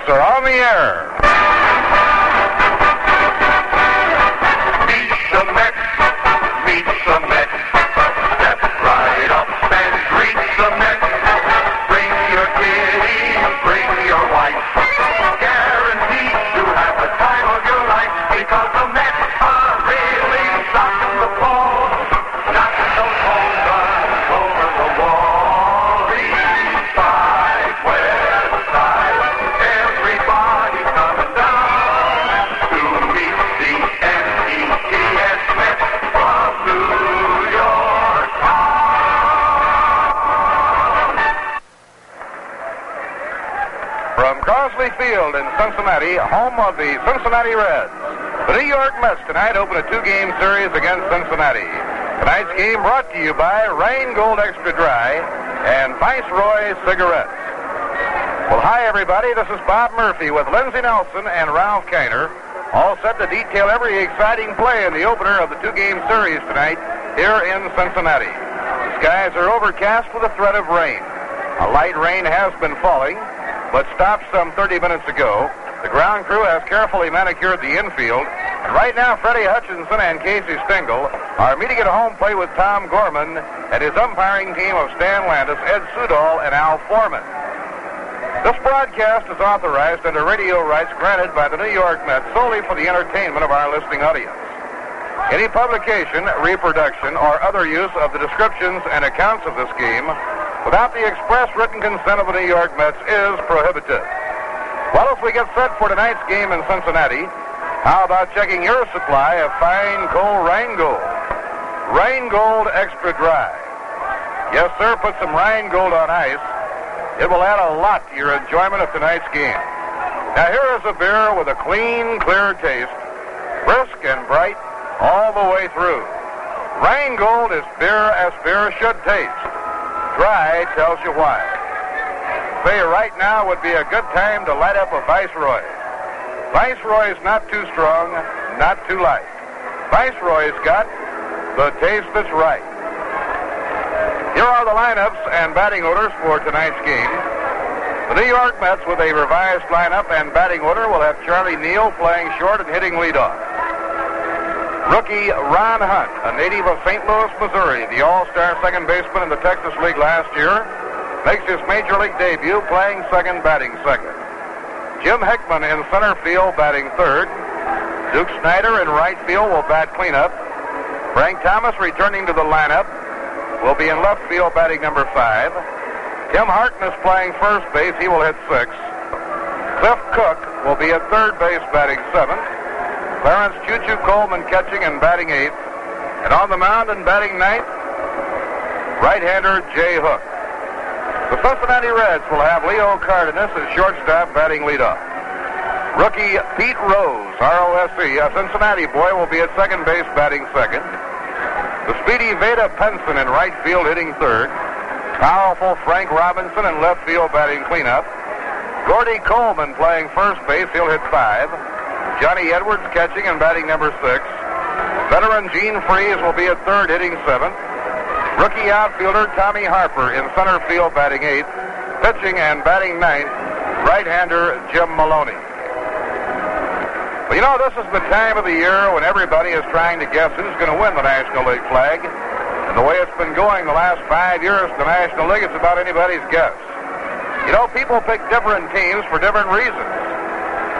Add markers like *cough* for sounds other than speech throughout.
Mets are on the air. Cincinnati, home of the Cincinnati Reds. The New York Mets tonight open a two-game series against Cincinnati. Tonight's game brought to you by Rheingold Extra Dry and Viceroy Cigarettes. Well, hi, everybody. This is Bob Murphy with Lindsey Nelson and Ralph Kiner, all set to detail every exciting play in the opener of the two-game series tonight here in Cincinnati. The skies are overcast with a threat of rain. A light rain has been falling, but stopped some 30 minutes ago. The ground crew has carefully manicured the infield, and right now Freddie Hutchinson and Casey Stengel are meeting at home plate with Tom Gorman and his umpiring team of Stan Landes, Ed Sudol, and Al Forman. This broadcast is authorized under radio rights granted by the New York Mets solely for the entertainment of our listening audience. Any publication, reproduction, or other use of the descriptions and accounts of this game without the express written consent of the New York Mets is prohibited. We get set for tonight's game in Cincinnati, how about checking your supply of fine coal Rheingold? Rheingold Extra Dry. Yes, sir, put some Rheingold on ice. It will add a lot to your enjoyment of tonight's game. Now, here is a beer with a clean, clear taste, brisk and bright all the way through. Rheingold is beer as beer should taste. Dry tells you why. Say right now would be a good time to light up a Viceroy. Viceroy's not too strong, not too light. Viceroy's got the taste that's right. Here are the lineups and batting orders for tonight's game. The New York Mets, with a revised lineup and batting order, will have Charlie Neal playing short and hitting leadoff. Rookie Ron Hunt, a native of St. Louis, Missouri, the all-star second baseman in the Texas League last year, makes his major league debut playing second, batting second. Jim Hickman in center field, batting third. Duke Snider in right field will bat cleanup. Frank Thomas returning to the lineup will be in left field, batting number five. Tim Harkness playing first base. He will hit six. Cliff Cook will be at third base, batting seventh. Clarence Choo Coleman catching and batting eighth. And on the mound and batting ninth, right-hander Jay Hook. The Cincinnati Reds will have Leo Cardenas as shortstop batting leadoff. Rookie Pete Rose, R-O-S-E, a Cincinnati boy, will be at second base batting second. The speedy Vada Pinson in right field hitting third. Powerful Frank Robinson in left field batting cleanup. Gordy Coleman playing first base, he'll hit five. Johnny Edwards catching and batting number six. Veteran Gene Freese will be at third, hitting seventh. Rookie outfielder Tommy Harper in center field, batting eighth. Pitching and batting ninth, right-hander Jim Maloney. Well, you know, this is the time of the year when everybody is trying to guess who's going to win the National League flag. And the way it's been going the last five years the National League, it's about anybody's guess. You know, people pick different teams for different reasons.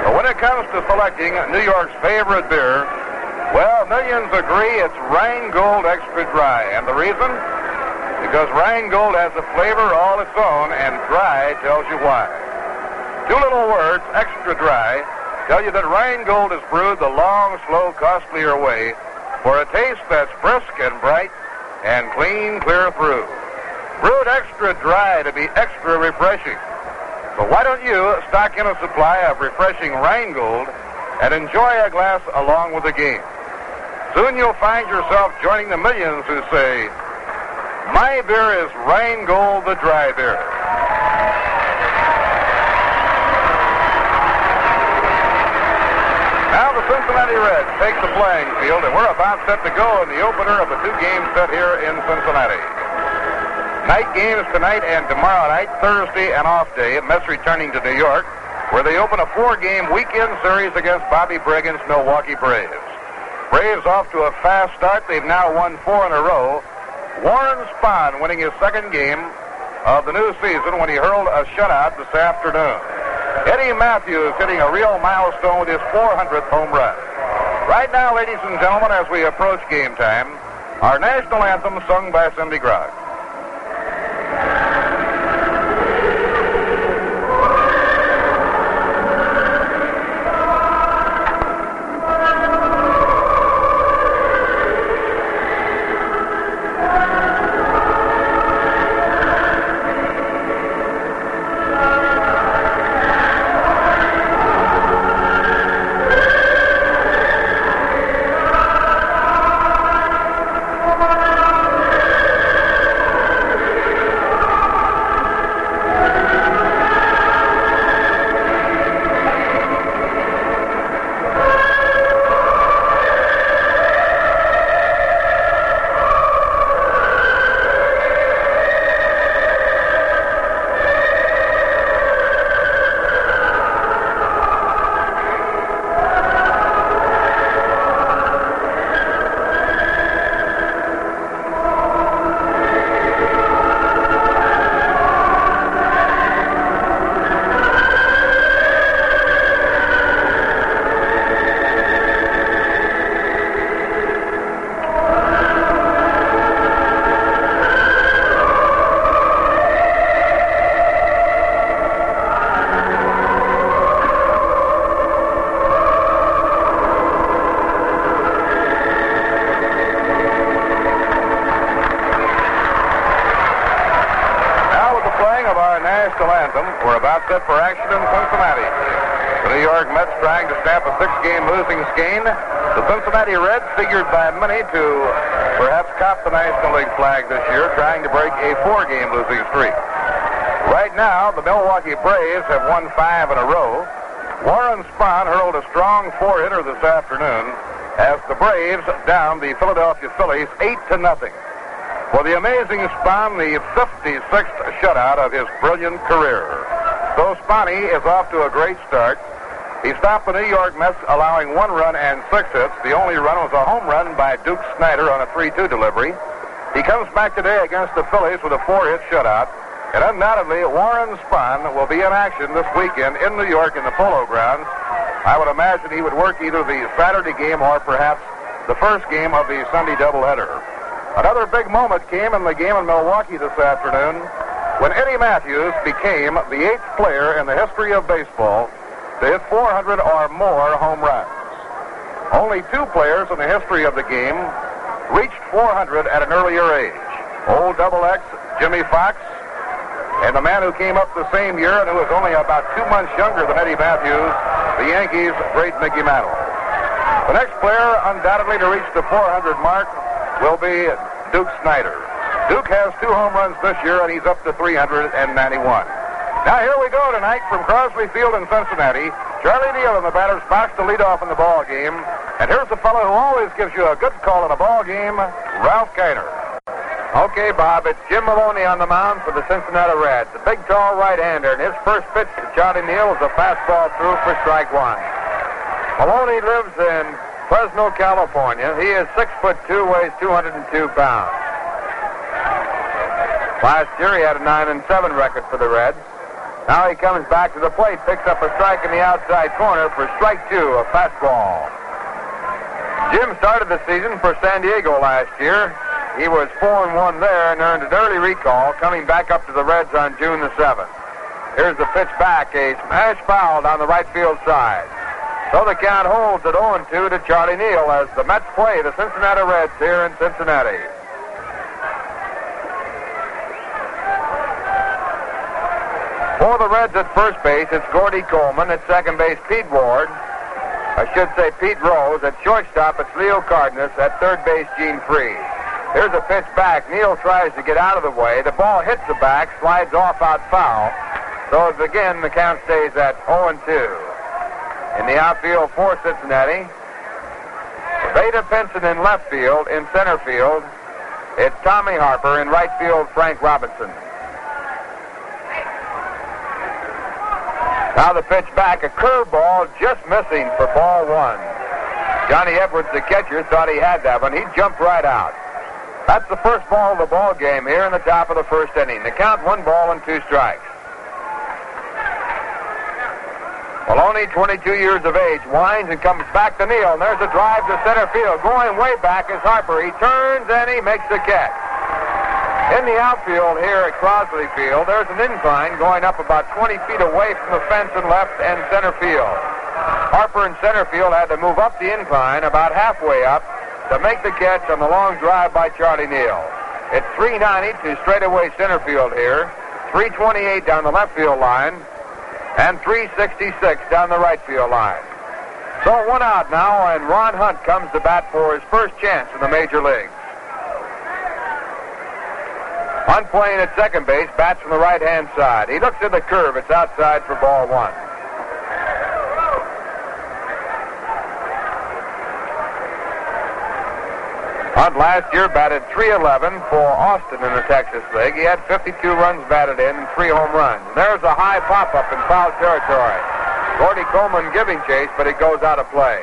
But when it comes to selecting New York's favorite beer, well, millions agree it's Rheingold Extra Dry. And the reason? Because Rheingold has a flavor all its own, and dry tells you why. Two little words, extra dry, tell you that Rheingold is brewed the long, slow, costlier way for a taste that's brisk and bright and clean clear through. Brewed extra dry to be extra refreshing. So why don't you stock in a supply of refreshing Rheingold and enjoy a glass along with the game? Soon you'll find yourself joining the millions who say, my beer is Rheingold the dry beer. Now the Cincinnati Reds take the playing field, and we're about set to go in the opener of the two-game set here in Cincinnati. Night games tonight and tomorrow night, Thursday and off day. Mets returning to New York. Where they open a four-game weekend series against Bobby Bragan's Milwaukee Braves. Braves off to a fast start. They've now won four in a row. Warren Spahn winning his second game of the new season when he hurled a shutout this afternoon. Eddie Mathews hitting a real milestone with his 400th home run. Right now, ladies and gentlemen, as we approach game time, our national anthem sung by Cindy Grogg. Figured by many to perhaps cop the National League flag this year, trying to break a four-game losing streak. Right now, the Milwaukee Braves have won five in a row. Warren Spahn hurled a strong four-hitter this afternoon as the Braves down the Philadelphia Phillies eight to nothing. For the amazing Spahn, the 56th shutout of his brilliant career. So Spahny is off to a great start. He stopped the New York Mets, allowing one run and six hits. The only run was a home run by Duke Snider on a 3-2 delivery. He comes back today against the Phillies with a four-hit shutout. And undoubtedly, Warren Spahn will be in action this weekend in New York in the Polo Grounds. I would imagine he would work either the Saturday game or perhaps the first game of the Sunday doubleheader. Another big moment came in the game in Milwaukee this afternoon when Eddie Mathews became the eighth player in the history of baseball to hit 400 or more home runs. Only two players in the history of the game reached 400 at an earlier age. Old Double X, Jimmie Foxx, and the man who came up the same year and who was only about two months younger than Eddie Mathews, the Yankees' great Mickey Mantle. The next player undoubtedly to reach the 400 mark will be Duke Snider. Duke has two home runs this year, and he's up to 391. Now here we go tonight from Crosley Field in Cincinnati. Charlie Neal in the batter's box to lead off in the ball game. And here's the fellow who always gives you a good call in a ball game, Ralph Kiner. Okay, Bob, it's Jim Maloney on the mound for the Cincinnati Reds. A big, tall right-hander, and his first pitch to Charlie Neal is a fastball through for strike one. Maloney lives in Fresno, California. He is six foot two, weighs 202 pounds. Last year he had a nine and seven record for the Reds. Now he comes back to the plate, picks up a strike in the outside corner for strike two, a fastball. Jim started the season for San Diego last year. He was 4 and 1 there and earned an early recall, coming back up to the Reds on June the 7th. Here's the pitch back, a smash foul down the right field side. So the count holds at 0 2 to Charlie Neal as the Mets play the Cincinnati Reds here in Cincinnati. For the Reds at first base, it's Gordy Coleman. At second base, Pete Ward. I should say Pete Rose. At shortstop, it's Leo Cardenas. At third base, Gene Freed. Here's a pitch back. Neal tries to get out of the way. The ball hits the back, slides off out foul. So again, the count stays at 0 2. In the outfield for Cincinnati, Vada Pinson in left field. In center field, it's Tommy Harper. In right field, Frank Robinson. Now the pitch back, a curveball just missing for ball one. Johnny Edwards, the catcher, thought he had that one. He jumped right out. That's the first ball of the ball game here in the top of the first inning. The count one ball and two strikes. Maloney, 22 years of age, winds and comes back to Neal. And there's a drive to center field. Going way back is Harper. He turns and he makes the catch. In the outfield here at Crosley Field, there's an incline going up about 20 feet away from the fence in left and center field. Harper in center field had to move up the incline about halfway up to make the catch on the long drive by Charlie Neal. It's 390 to straightaway center field here, 328 down the left field line, and 366 down the right field line. So one out now, and Ron Hunt comes to bat for his first chance in the major leagues. Hunt playing at second base, bats from the right-hand side. He looks at the curve. It's outside for ball one. Hunt last year batted 311 for Austin in the Texas League. He had 52 runs batted in and three home runs. There's a high pop-up in foul territory. Gordy Coleman giving chase, but he goes out of play.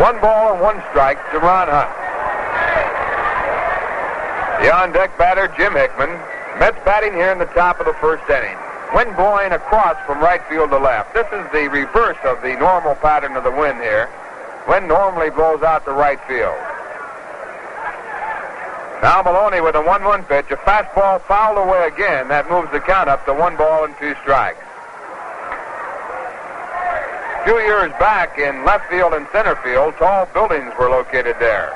One ball and one strike to Ron Hunt. The on-deck batter, Jim Hickman. Mets batting here in the top of the first inning. Wind blowing across from right field to left. This is the reverse of the normal pattern of the wind here. Wind normally blows out to right field. Now Maloney with a 1-1 pitch, a fastball fouled away again. That moves the count up to one ball and two strikes. Few years back in left field and center field, tall buildings were located there.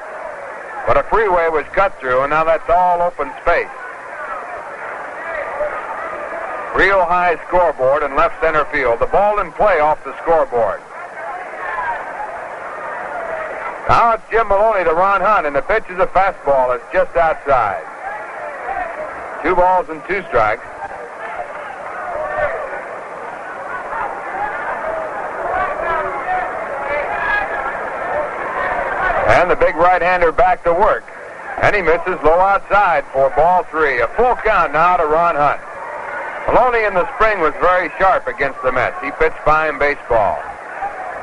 But a freeway was cut through, and now that's all open space. Real high scoreboard in left center field. The ball in play off the scoreboard. Now it's Jim Maloney to Ron Hunt, and the pitch is a fastball. It's just outside. Two balls and two strikes. And the big right-hander back to work. And he misses low outside for ball three. A full count now to Ron Hunt. Maloney in the spring was very sharp against the Mets. He pitched fine baseball.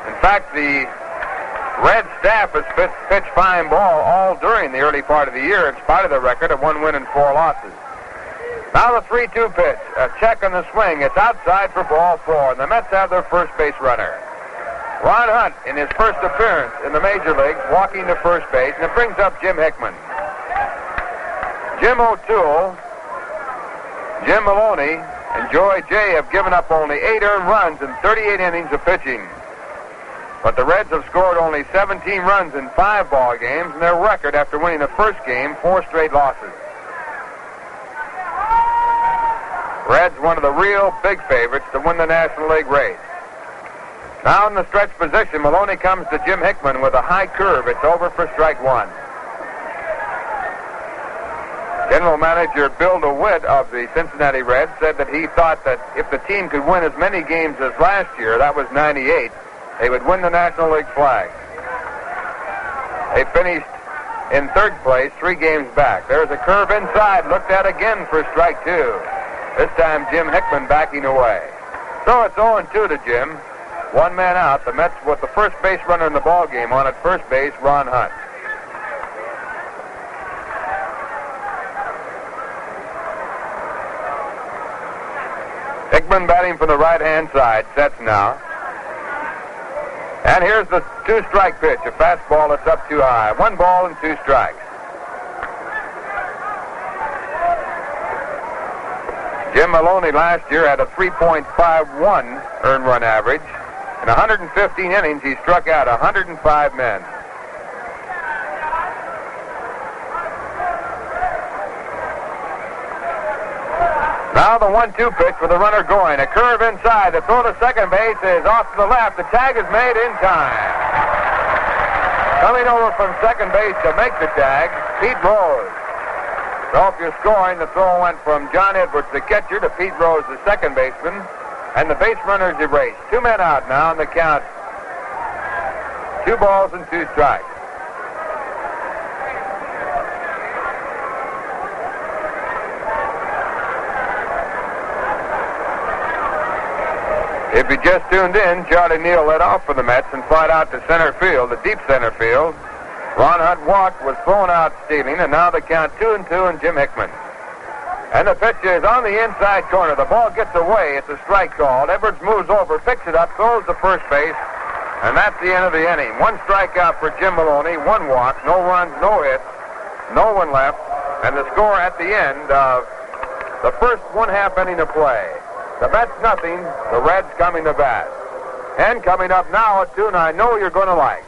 In fact, the Red staff has pitched, pitched fine ball all during the early part of the year in spite of the record of one win and four losses. Now the 3-2 pitch. A check on the swing. It's outside for ball four. And the Mets have their first base runner. Ron Hunt, in his first appearance in the major leagues, walking to first base, and it brings up Jim Hickman. Jim O'Toole Jim Maloney and Joey Jay have given up only eight earned runs in 38 innings of pitching. But the Reds have scored only 17 runs in five ball games, and their record after winning the first game, four straight losses. Reds one of the real big favorites to win the National League race. Now in the stretch position, Maloney comes to Jim Hickman with a high curve. It's over for strike one. General Manager Bill DeWitt of the Cincinnati Reds said that he thought that if the team could win as many games as last year, that was 98, they would win the National League flag. They finished in third place, three games back. There's a curve inside, looked at again for strike two. This time Jim Hickman backing away. So it's 0-2 to Jim. One man out. The Mets with the first base runner in the ball game on at first base, Ron Hunt. Hickman batting from the right-hand side. Sets now. And here's the two-strike pitch. A fastball that's up too high. One ball and two strikes. Jim Maloney last year had a 3.51 earned run average. In 115 innings, he struck out 105 men. Now the one-two pitch with the runner going. A curve inside. The throw to second base is off to the left. The tag is made in time. Coming over from second base to make the tag, Pete Rose. So if you're scoring, the throw went from John Edwards, the catcher, to Pete Rose, the second baseman, and the base runner is erased. Two men out now on the count. Two balls and two strikes. If you just tuned in, Charlie Neal led off for the Mets and fired out to center field, the deep center field. Ron Hunt walked, was thrown out stealing, and now the count two and two and Jim Hickman. And the pitch is on the inside corner. The ball gets away. It's a strike called. Edwards moves over, picks it up, throws to first base, and that's the end of the inning. One strikeout for Jim Maloney, one walk, no runs, no hits, no one left, and the score at the end of the first one half inning of play. The Mets nothing, the Reds coming to bat. And coming up now, a tune I know you're going to like.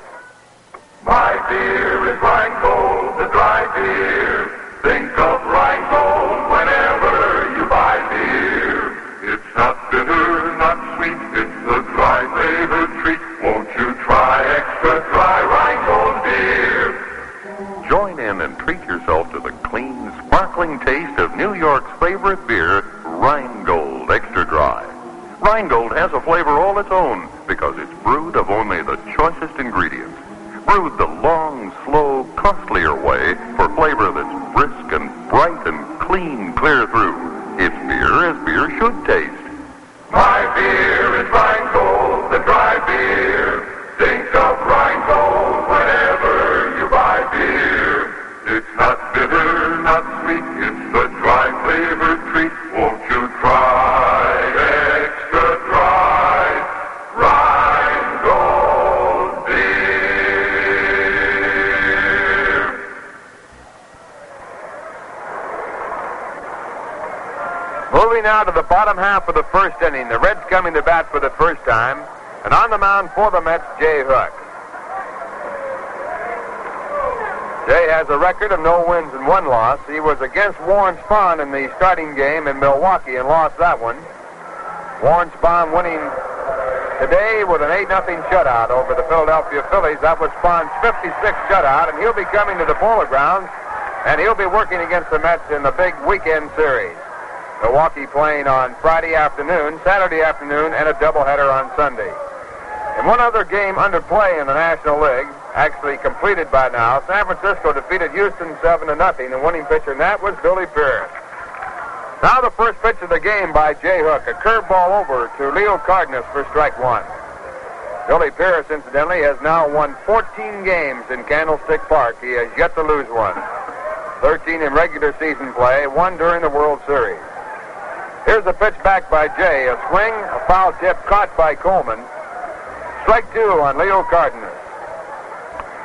My beer is Rheingold, the dry beer. Think of bitter, not sweet, it's the dry flavored treat. Won't you try extra dry Rheingold beer? Join in and treat yourself to the clean, sparkling taste of New York's favorite beer, Rheingold Extra Dry. Rheingold has a flavor all its own because it's brewed of only the choicest ingredients. Brewed the long, slow, costlier way for flavor that's brisk and bright and clean clear through. It's beer as beer should taste. Yeah. Now to the bottom half of the first inning. The Reds coming to bat for the first time. And on the mound for the Mets, Jay Hook. Jay has a record of no wins and one loss. He was against Warren Spahn in the starting game in Milwaukee and lost that one. Warren Spahn winning today with an 8-0 shutout over the Philadelphia Phillies. That was Spahn's 56th shutout, and he'll be coming to the Polo Grounds, and he'll be working against the Mets in the big weekend series. Milwaukee playing on Friday afternoon, Saturday afternoon, and a doubleheader on Sunday. In one other game under play in the National League, actually completed by now, San Francisco defeated Houston 7 to nothing. The winning pitcher in that was Billy Pierce. Now the first pitch of the game by Jay Hook, a curveball over to Leo Cardenas for strike one. Billy Pierce, incidentally, has now won 14 games in Candlestick Park. He has yet to lose one. 13 in regular season play, one during the World Series. Here's the pitch back by Jay. A swing, a foul tip caught by Coleman. Strike two on Leo Cardenas.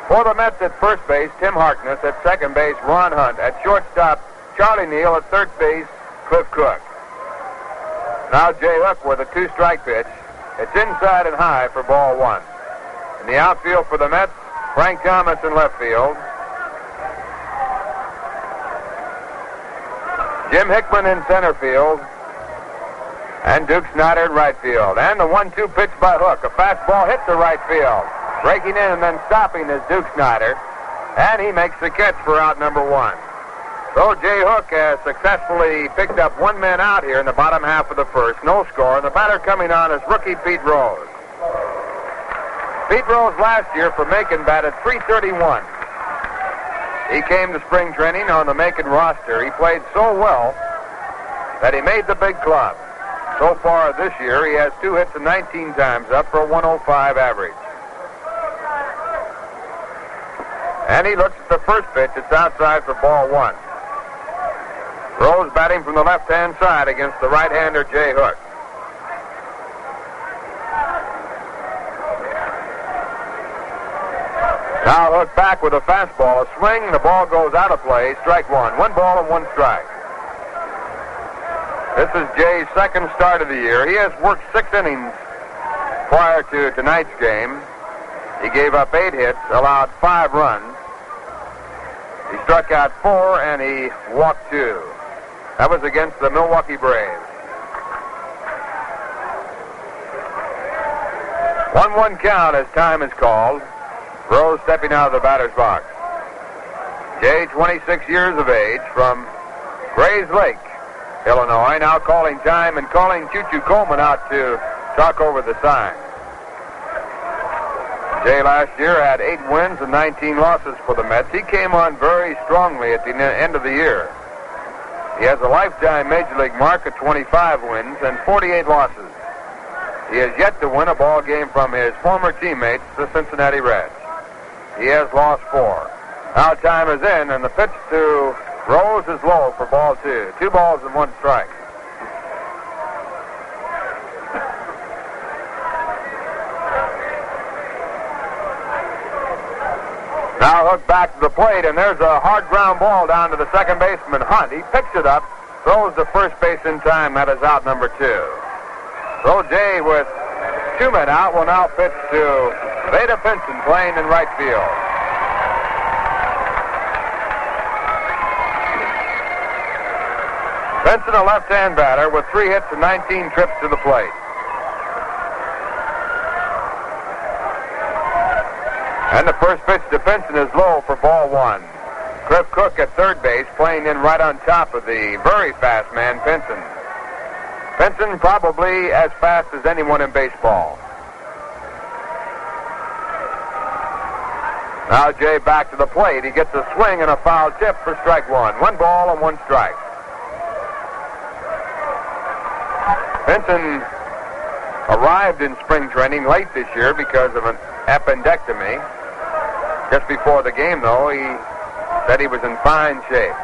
For the Mets at first base, Tim Harkness. At second base, Ron Hunt. At shortstop, Charlie Neal. At third base, Cliff Cook. Now Jay Hook with a two-strike pitch. It's inside and high for ball one. In the outfield for the Mets, Frank Thomas in left field. Jim Hickman in center field. And Duke Snider in right field. And the one-two pitch by Hook. A fastball hit to right field. Breaking in and then stopping is Duke Snider. And he makes the catch for out number one. So Jay Hook has successfully picked up one man out here in the bottom half of the first. No score. And the batter coming on is rookie Pete Rose. Pete Rose last year for Macon batted 331. He came to spring training on the Macon roster. He played so well that he made the big club. So far this year, he has two hits and 19 times up for a 105 average. And he looks at the first pitch. It's outside for ball one. Rose batting from the left-hand side against the right-hander Jay Hook. Now Hook back with a fastball. A swing, the ball goes out of play. Strike one. One ball and one strike. This is Jay's second start of the year. He has worked six innings prior to tonight's game. He gave up eight hits, allowed five runs. He struck out four and he walked two. That was against the Milwaukee Braves. 1-1 count as time is called. Rose stepping out of the batter's box. Jay, 26 years of age, from Grays Lake, Illinois, now calling time and calling Choo Choo Coleman out to talk over the sign. Jay last year had eight wins and 19 losses for the Mets. He came on very strongly at the end of the year. He has a lifetime Major League mark of 25 wins and 48 losses. He has yet to win a ball game from his former teammates, the Cincinnati Reds. He has lost four. Now time is in, and the pitch to Rose is low for ball two. Two balls and one strike. Now hook back to the plate, and there's a hard ground ball down to the second baseman, Hunt. He picks it up, throws the first base in time. That is out number two. Jay, with two men out, will now pitch to Vada Pinson playing in right field. Pinson, a left-hand batter with three hits and 19 trips to the plate. And the first pitch to Pinson is low for ball one. Cliff Cook at third base playing in right on top of the very fast man, Pinson. Pinson probably as fast as anyone in baseball. Now Jay back to the plate. He gets a swing and a foul tip for strike one. One ball and one strike. Pinson arrived in spring training late this year because of an appendectomy. Just before the game, though, he said he was in fine shape.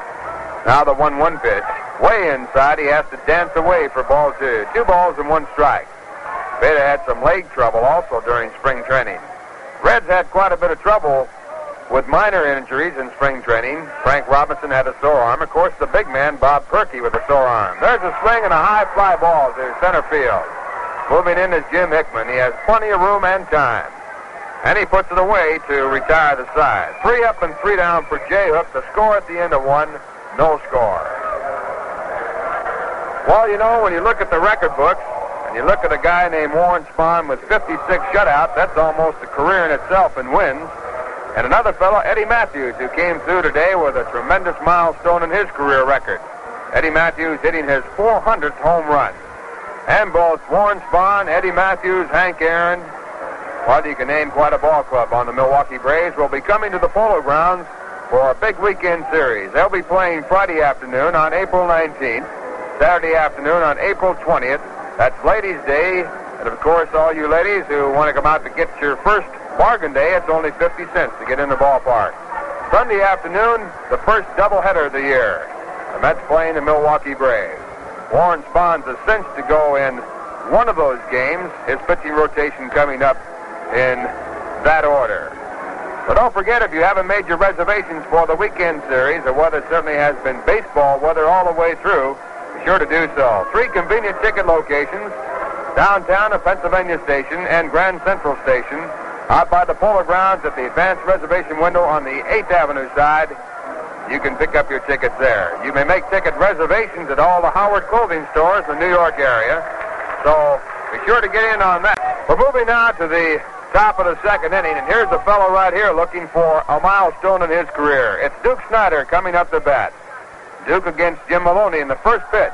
Now the 1 1 pitch. Way inside, he has to dance away for ball two. Two balls and one strike. Vada had some leg trouble also during spring training. Reds had quite a bit of trouble with minor injuries in spring training. Frank Robinson had a sore arm. Of course, the big man, Bob Purkey, with a sore arm. There's a swing and a high fly ball to center field. Moving in is Jim Hickman. He has plenty of room and time. And he puts it away to retire the side. Three up and three down for Jay Hook. The score at the end of one, no score. Well, you know, when you look at the record books, and you look at a guy named Warren Spahn with 56 shutouts, that's almost a career in itself in wins. And another fellow, Eddie Mathews, who came through today with a tremendous milestone in his career record. Eddie Mathews hitting his 400th home run. And both Warren Spahn, Eddie Matthews, Hank Aaron, well, you can name quite a ball club on the Milwaukee Braves, will be coming to the Polo Grounds for a big weekend series. They'll be playing Friday afternoon on April 19th, Saturday afternoon on April 20th. That's Ladies' Day. And of course, all you ladies who want to come out to get your first bargain day, it's only 50 cents to get in the ballpark. Sunday afternoon, the first doubleheader of the year. The Mets playing the Milwaukee Braves. Warren Spahn's a cinch to go in one of those games. His pitching rotation coming up in that order. But don't forget, if you haven't made your reservations for the weekend series, the weather certainly has been baseball weather all the way through. Be sure to do so. Three convenient ticket locations downtown at Pennsylvania Station and Grand Central Station. Out by the Polo Grounds at the advanced reservation window on the 8th Avenue side. You can pick up your tickets there. You may make ticket reservations at all the Howard clothing stores in the New York area. So be sure to get in on that. We're moving now to the top of the second inning, and here's a fellow right here looking for a milestone in his career. It's Duke Snider coming up to bat. Duke against Jim Maloney in the first pitch.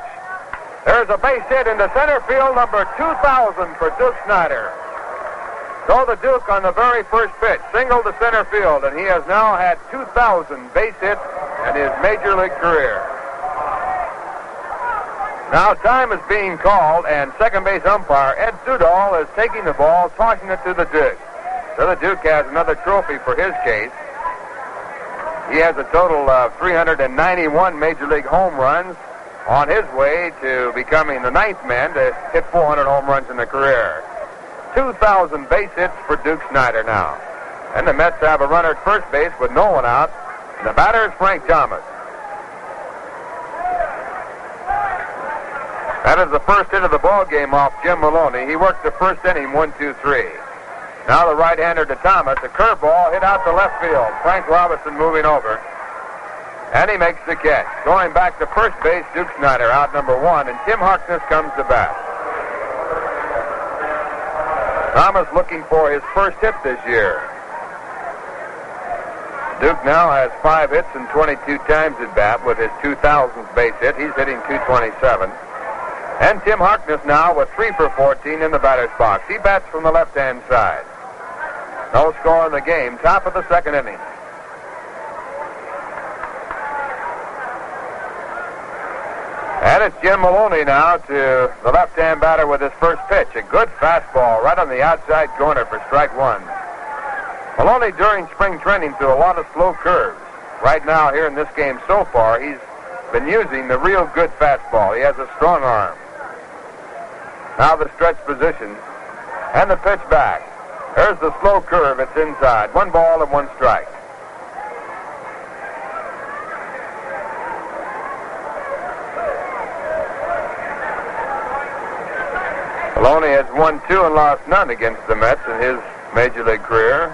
There's a base hit into center field, number 2,000 for Duke Snider. So the Duke on the very first pitch, single to center field, and he has now had 2,000 base hits in his major league career. Now time is being called, and second base umpire Ed Sudol is taking the ball, tossing it to the Duke. So the Duke has another trophy for his case. He has a total of 391 major league home runs on his way to becoming the ninth man to hit 400 home runs in a career. 2,000 base hits for Duke Snider now. And the Mets have a runner at first base with no one out. And the batter is Frank Thomas. That is the first hit of the ball game off Jim Maloney. He worked the first inning, one, two, three. Now the right-hander to Thomas. A curveball hit out to left field. Frank Robinson moving over. And he makes the catch. Going back to first base, Duke Snider out number one, and Tim Harkness comes to bat. Thomas looking for his first hit this year. Duke now has five hits and 22 times at bat with his 2000th base hit. He's hitting 227. And Tim Harkness now with three for 14 in the batter's box. He bats from the left-hand side. No score in the game. Top of the second inning. And it's Jim Maloney now to the left-hand batter with his first pitch. A good fastball right on the outside corner for strike one. Maloney during spring training threw a lot of slow curves. Right now here in this game so far, he's been using the real good fastball. He has a strong arm. Now the stretch position and the pitch back. There's the slow curve. It's inside. One ball and one strike. Maloney has won two and lost none against the Mets in his major league career.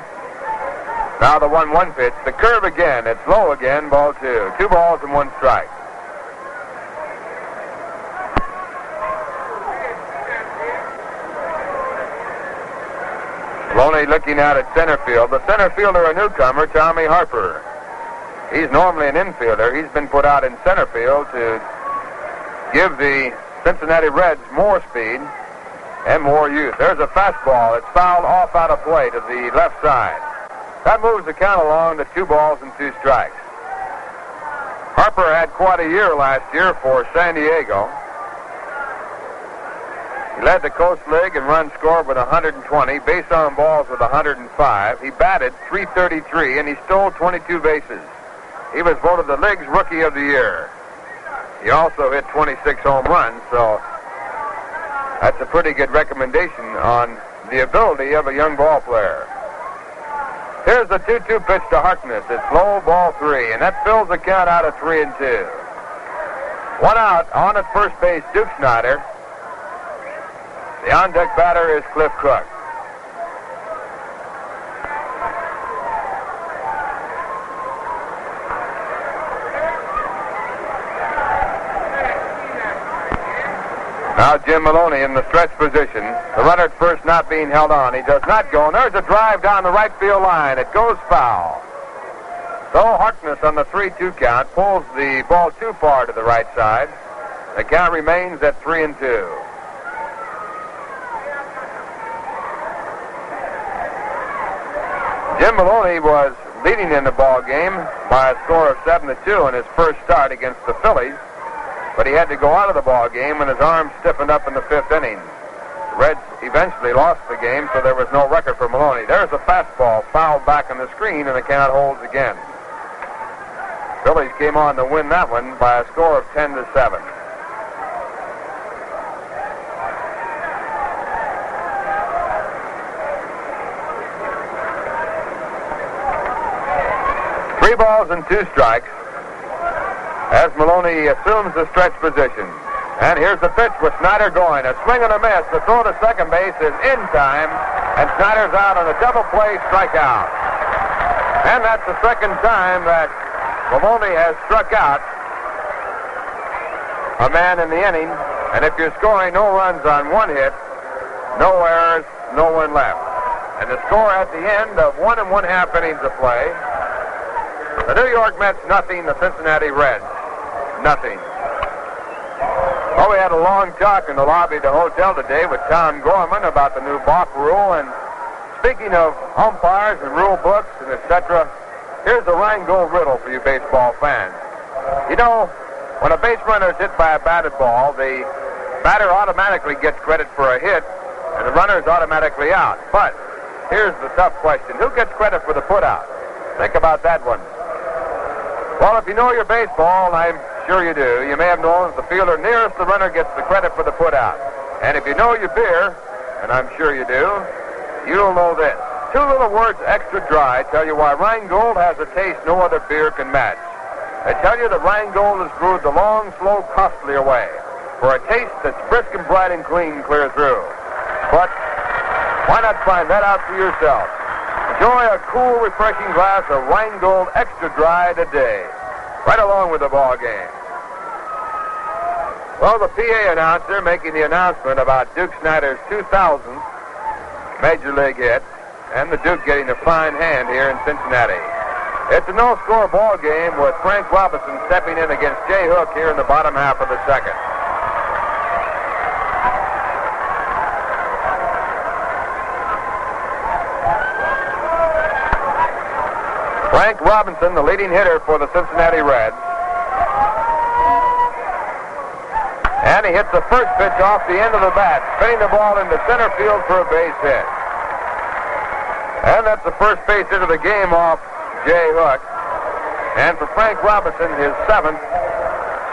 Now the 1-1 pitch. The curve again. It's low again. Ball two. Two balls and one strike. Maloney looking out at center field. The center fielder, a newcomer, Tommy Harper. He's normally an infielder. He's been put out in center field to give the Cincinnati Reds more speed and more youth. There's a fastball. It's fouled off out of play to the left side. That moves the count along to two balls and two strikes. Harper had quite a year last year for San Diego. He led the Coast League in run scored with 120, base on balls with 105. He batted 333 and he stole 22 bases. He was voted the league's rookie of the year. He also hit 26 home runs, so that's a pretty good recommendation on the ability of a young ball player. Here's the 2-2 pitch to Harkness. It's low ball three, and that fills the count out of three and two. One out on at first base, Duke Snider. The on-deck batter is Cliff Cook. Now Jim Maloney in the stretch position. The runner at first not being held on. He does not go. And there's a drive down the right field line. It goes foul. So Harkness on the 3-2 count pulls the ball too far to the right side. The count remains at 3 and 2. Jim Maloney was leading in the ball game by a score of 7 to 2 in his first start against the Phillies but he had to go out of the ball game when his arm stiffened up in the fifth inning. The Reds eventually lost the game, so there was no record for Maloney. There's a fastball fouled back on the screen, and the count holds again. Phillies came on to win that one by a score of 10 to 7. Three balls and two strikes as Maloney assumes the stretch position. And here's the pitch with Snider going. A swing and a miss. The throw to second base is in time, and Snider's out on a double play strikeout. And that's the second time that Maloney has struck out a man in the inning. And if you're scoring no runs on one hit, no errors, no one left. And the score at the end of one and one half innings of play, the New York Mets nothing, the Cincinnati Reds nothing. Well, we had a long talk in the lobby of the hotel today with Tom Gorman about the new balk rule. And speaking of umpires and rule books and etc., here's a Rheingold riddle for you baseball fans. You know, when a base runner is hit by a batted ball, the batter automatically gets credit for a hit, and the runner is automatically out. But here's the tough question: Who gets credit for the putout? Think about that one. Well, if you know your baseball, I'm sure you do, you may have known that the fielder nearest the runner gets the credit for the putout. And if you know your beer, and I'm sure you do, you'll know this. Two little words extra dry tell you why Rheingold has a taste no other beer can match. They tell you that Rheingold is brewed the long, slow, costlier way for a taste that's brisk and bright and clean clear through. But why not find that out for yourself? Enjoy a cool, refreshing glass of Rheingold Extra Dry today, right along with the ball game. Well, the PA announcer making the announcement about Duke Snider's 2000th Major League hit, and the Duke getting a fine hand here in Cincinnati. It's a no-score ball game with Frank Robinson stepping in against Jay Hook here in the bottom half of the second. Frank Robinson, the leading hitter for the Cincinnati Reds. And he hits the first pitch off the end of the bat, spinning the ball into center field for a base hit. And that's the first base hit of the game off Jay Hook. And for Frank Robinson, his seventh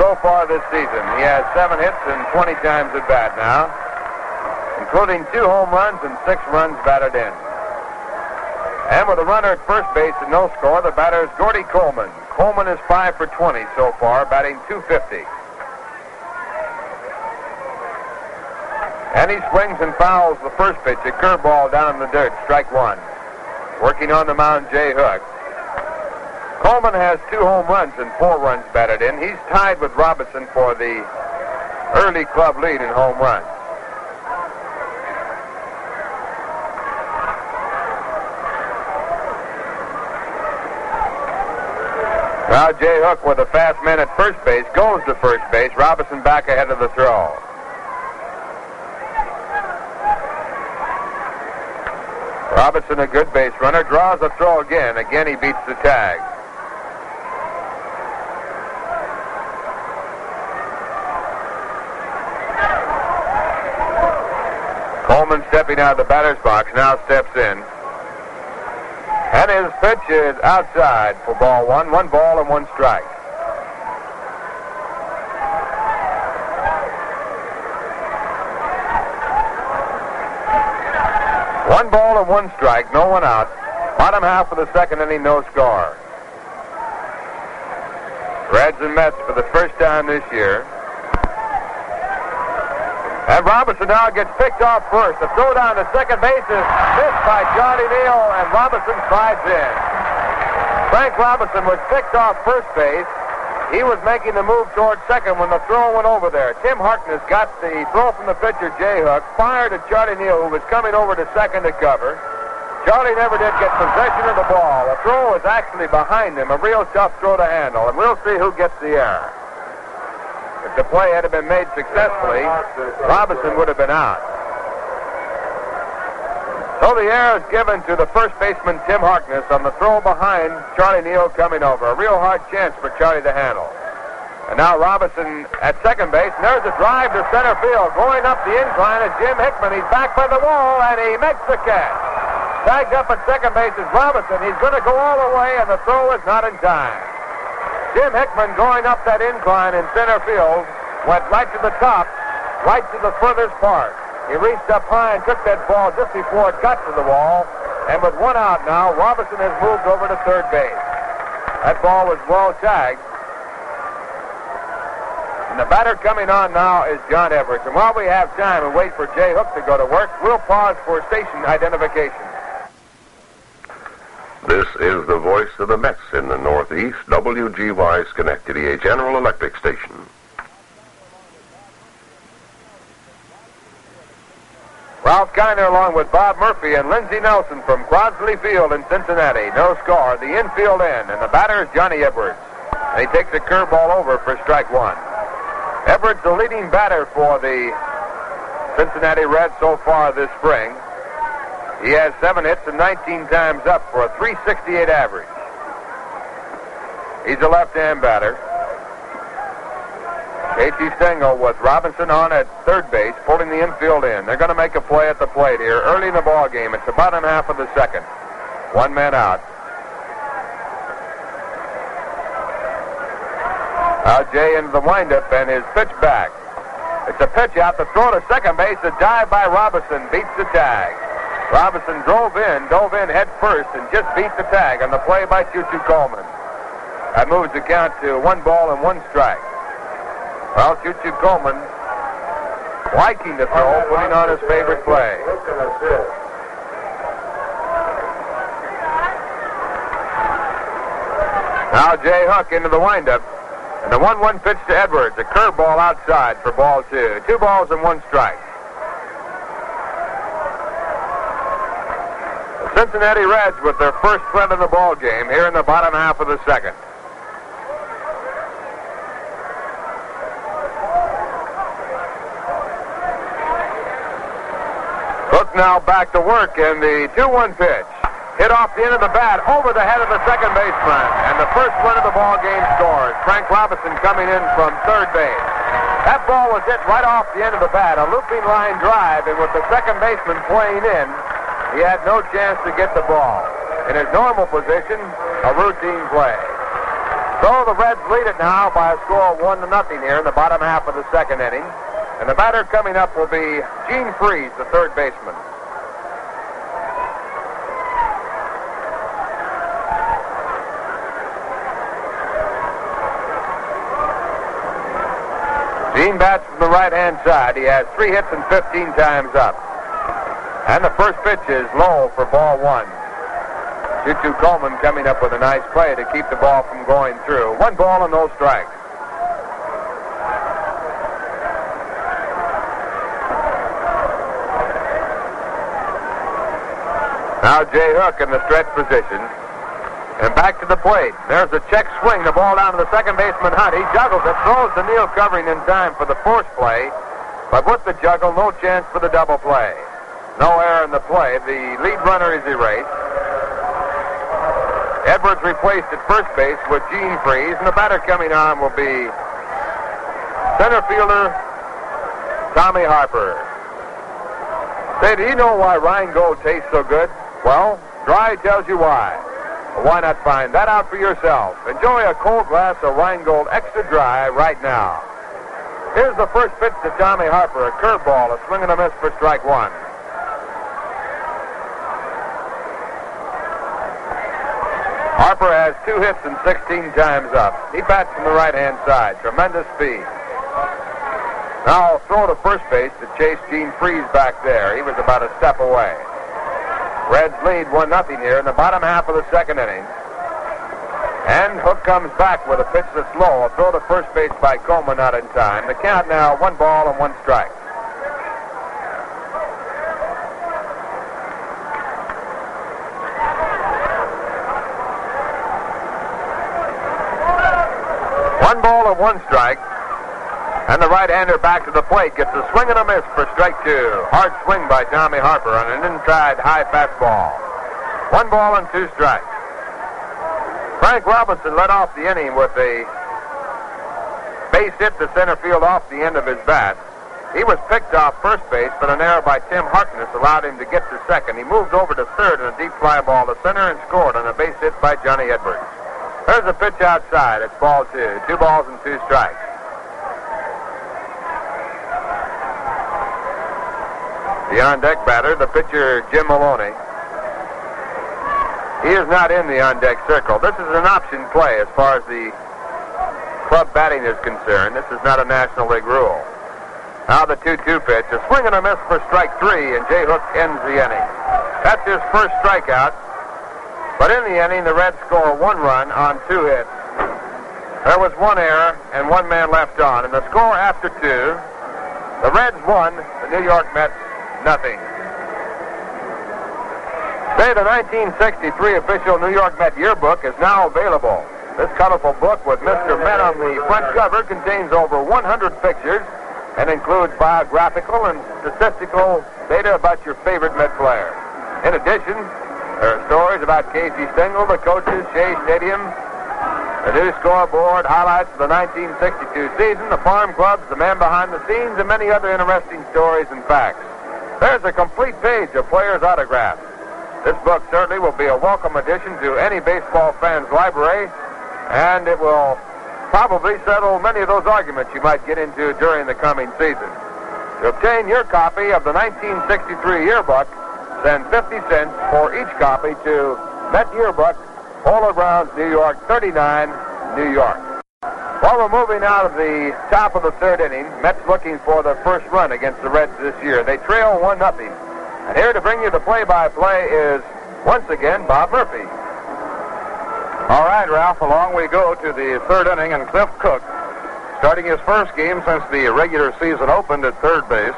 so far this season. He has seven hits and 20 times at bat now, including two home runs and six runs batted in. And with a runner at first base and no score, the batter is Gordy Coleman. Coleman is 5 for 20 so far, batting 250. And he swings and fouls the first pitch, a curveball down in the dirt, strike one. Working on the mound, Jay Hook. Coleman has two home runs and four runs batted in. He's tied with Robinson for the early club lead in home runs. Now Jay Hook with a fast man at first base goes to first base. Robinson back ahead of the throw. Robinson, a good base runner, draws the throw again. Again, he beats the tag. Coleman stepping out of the batter's box now steps in. And his pitch is outside for ball one. One ball and one strike. One ball and one strike, no one out. Bottom half of the second inning, no score. Reds and Mets for the first time this year. And Robinson now gets picked off first. The throw down to second base is missed by Johnny Neal, and Robinson slides in. Frank Robinson was picked off first base. He was making the move toward second when the throw went over there. Tim Harkness got the throw from the pitcher, Jay Hook, fired at Charlie Neal, who was coming over to second to cover. Charlie never did get possession of the ball. The throw was actually behind him, a real tough throw to handle, and we'll see who gets the error. If the play had been made successfully, Robinson would have been out. So the error is given to the first baseman, Tim Harkness, on the throw behind Charlie Neal coming over. A real hard chance for Charlie to handle. And now Robinson at second base, and there's a drive to center field. Going up the incline is Jim Hickman. He's back by the wall, and he makes the catch. Tagged up at second base is Robinson. He's going to go all the way, and the throw is not in time. Jim Hickman going up that incline in center field went right to the top, right to the furthest part. He reached up high and took that ball just before it got to the wall. And with one out now, Robinson has moved over to third base. That ball was well tagged. And the batter coming on now is John Edwards. And while we have time and wait for Jay Hook to go to work, we'll pause for station identification. This is the voice of the Mets in the Northeast, WGY Schenectady, a General Electric station. Ralph Kiner along with Bob Murphy and Lindsey Nelson from Crosley Field in Cincinnati. No score. The infield in, And the batter is Johnny Edwards. And he takes a curveball over for strike one. Edwards, the leading batter for the Cincinnati Reds so far this spring. He has seven hits and 19 times up for a 368 average. He's a left-hand batter. Casey Stengel with Robinson on at third base, pulling the infield in. They're going to make a play at the plate here early in the ball game. It's the bottom half of the second. One man out. Now Jay into the windup and his pitch back. It's a pitch out. The throw to second base. A dive by Robinson beats the tag. Robinson drove in, dove in head first, and just beat the tag on the play by Choo Choo Coleman. That moves the count to one ball and one strike. Well, Choo Choo Coleman liking the throw, putting on his favorite play. Now Jay Hook into the windup. And the 1-1 pitch to Edwards. A curveball outside for ball two. Two balls and one strike. Cincinnati Reds with their first threat of the ball game here in the bottom half of the second. Hook now back to work in the 2-1 pitch. Hit off the end of the bat over the head of the second baseman. And the first run of the ball game scores. Frank Robinson coming in from third base. That ball was hit right off the end of the bat, a looping line drive, and with the second baseman playing in, he had no chance to get the ball. In his normal position, a routine play. So the Reds lead it now by a score of one to nothing here in the bottom half of the second inning. And the batter coming up will be Gene Freese, the third baseman. Gene bats from the right-hand side. He has three hits and 15 times up. And the first pitch is low for ball one. Choo Coleman coming up with a nice play to keep the ball from going through. One ball and no strikes. Now Jay Hook in the stretch position. And back to the plate. There's a check swing. The ball down to the second baseman Hunt. He juggles it, throws to Neal covering in time for the force play. But with the juggle, no chance for the double play. No error in the play. The lead runner is erased. Edwards replaced at first base with Gene Freese, and the batter coming on will be center fielder Tommy Harper. Say, do you know why Rheingold tastes so good? Well, Dry tells you why. Well, why not find that out for yourself? Enjoy a cold glass of Rheingold Extra Dry right now. Here's the first pitch to Tommy Harper, a curveball, a swing and a miss for strike one. Harper has two hits and 16 times up. He bats from the right-hand side. Tremendous speed. Now throw to first base to chase Gene Freese back there. He was about a step away. Reds lead 1 nothing here in the bottom half of the second inning. And Hook comes back with a pitch that's low. A throw to first base by Coleman not in time. The count now one ball and one strike. One strike. And the right-hander back to the plate gets a swing and a miss for strike two. Hard swing by Tommy Harper on an inside high fastball. One ball and two strikes. Frank Robinson led off the inning with a base hit to center field off the end of his bat. He was picked off first base, but an error by Tim Harkness allowed him to get to second. He moved over to third in a deep fly ball to center and scored on a base hit by Johnny Edwards. There's a pitch outside. It's ball two. Two balls and two strikes. The on-deck batter, the pitcher Jim Maloney. He is not in the on-deck circle. This is an option play as far as the club batting is concerned. This is not a National League rule. Now the 2-2 pitch. A swing and a miss for strike three, and Jay Hook ends the inning. That's his first strikeout. But in the inning, the Reds score one run on two hits. There was one error and one man left on. And the score after two, the Reds won, the New York Mets nothing. Say the 1963 official New York Met yearbook is now available. This colorful book with Mr. Met on the front cover contains over 100 pictures and includes biographical and statistical data about your favorite Met player. In addition, there are stories about Casey Stengel, the coaches, Shea Stadium, the new scoreboard, highlights of the 1962 season, the farm clubs, the man behind the scenes, and many other interesting stories and facts. There's a complete page of players' autographs. This book certainly will be a welcome addition to any baseball fan's library, and it will probably settle many of those arguments you might get into during the coming season. To obtain your copy of the 1963 yearbook, send 50 cents for each copy to Met Yearbook, Polo Grounds, New York, 39, New York. While we're moving out of the top of the third inning, Mets looking for the first run against the Reds this year. They trail 1 nothing. And here to bring you the play-by-play is, once again, Bob Murphy. All right, Ralph, along we go to the third inning, and Cliff Cook, starting his first game since the regular season opened at third base,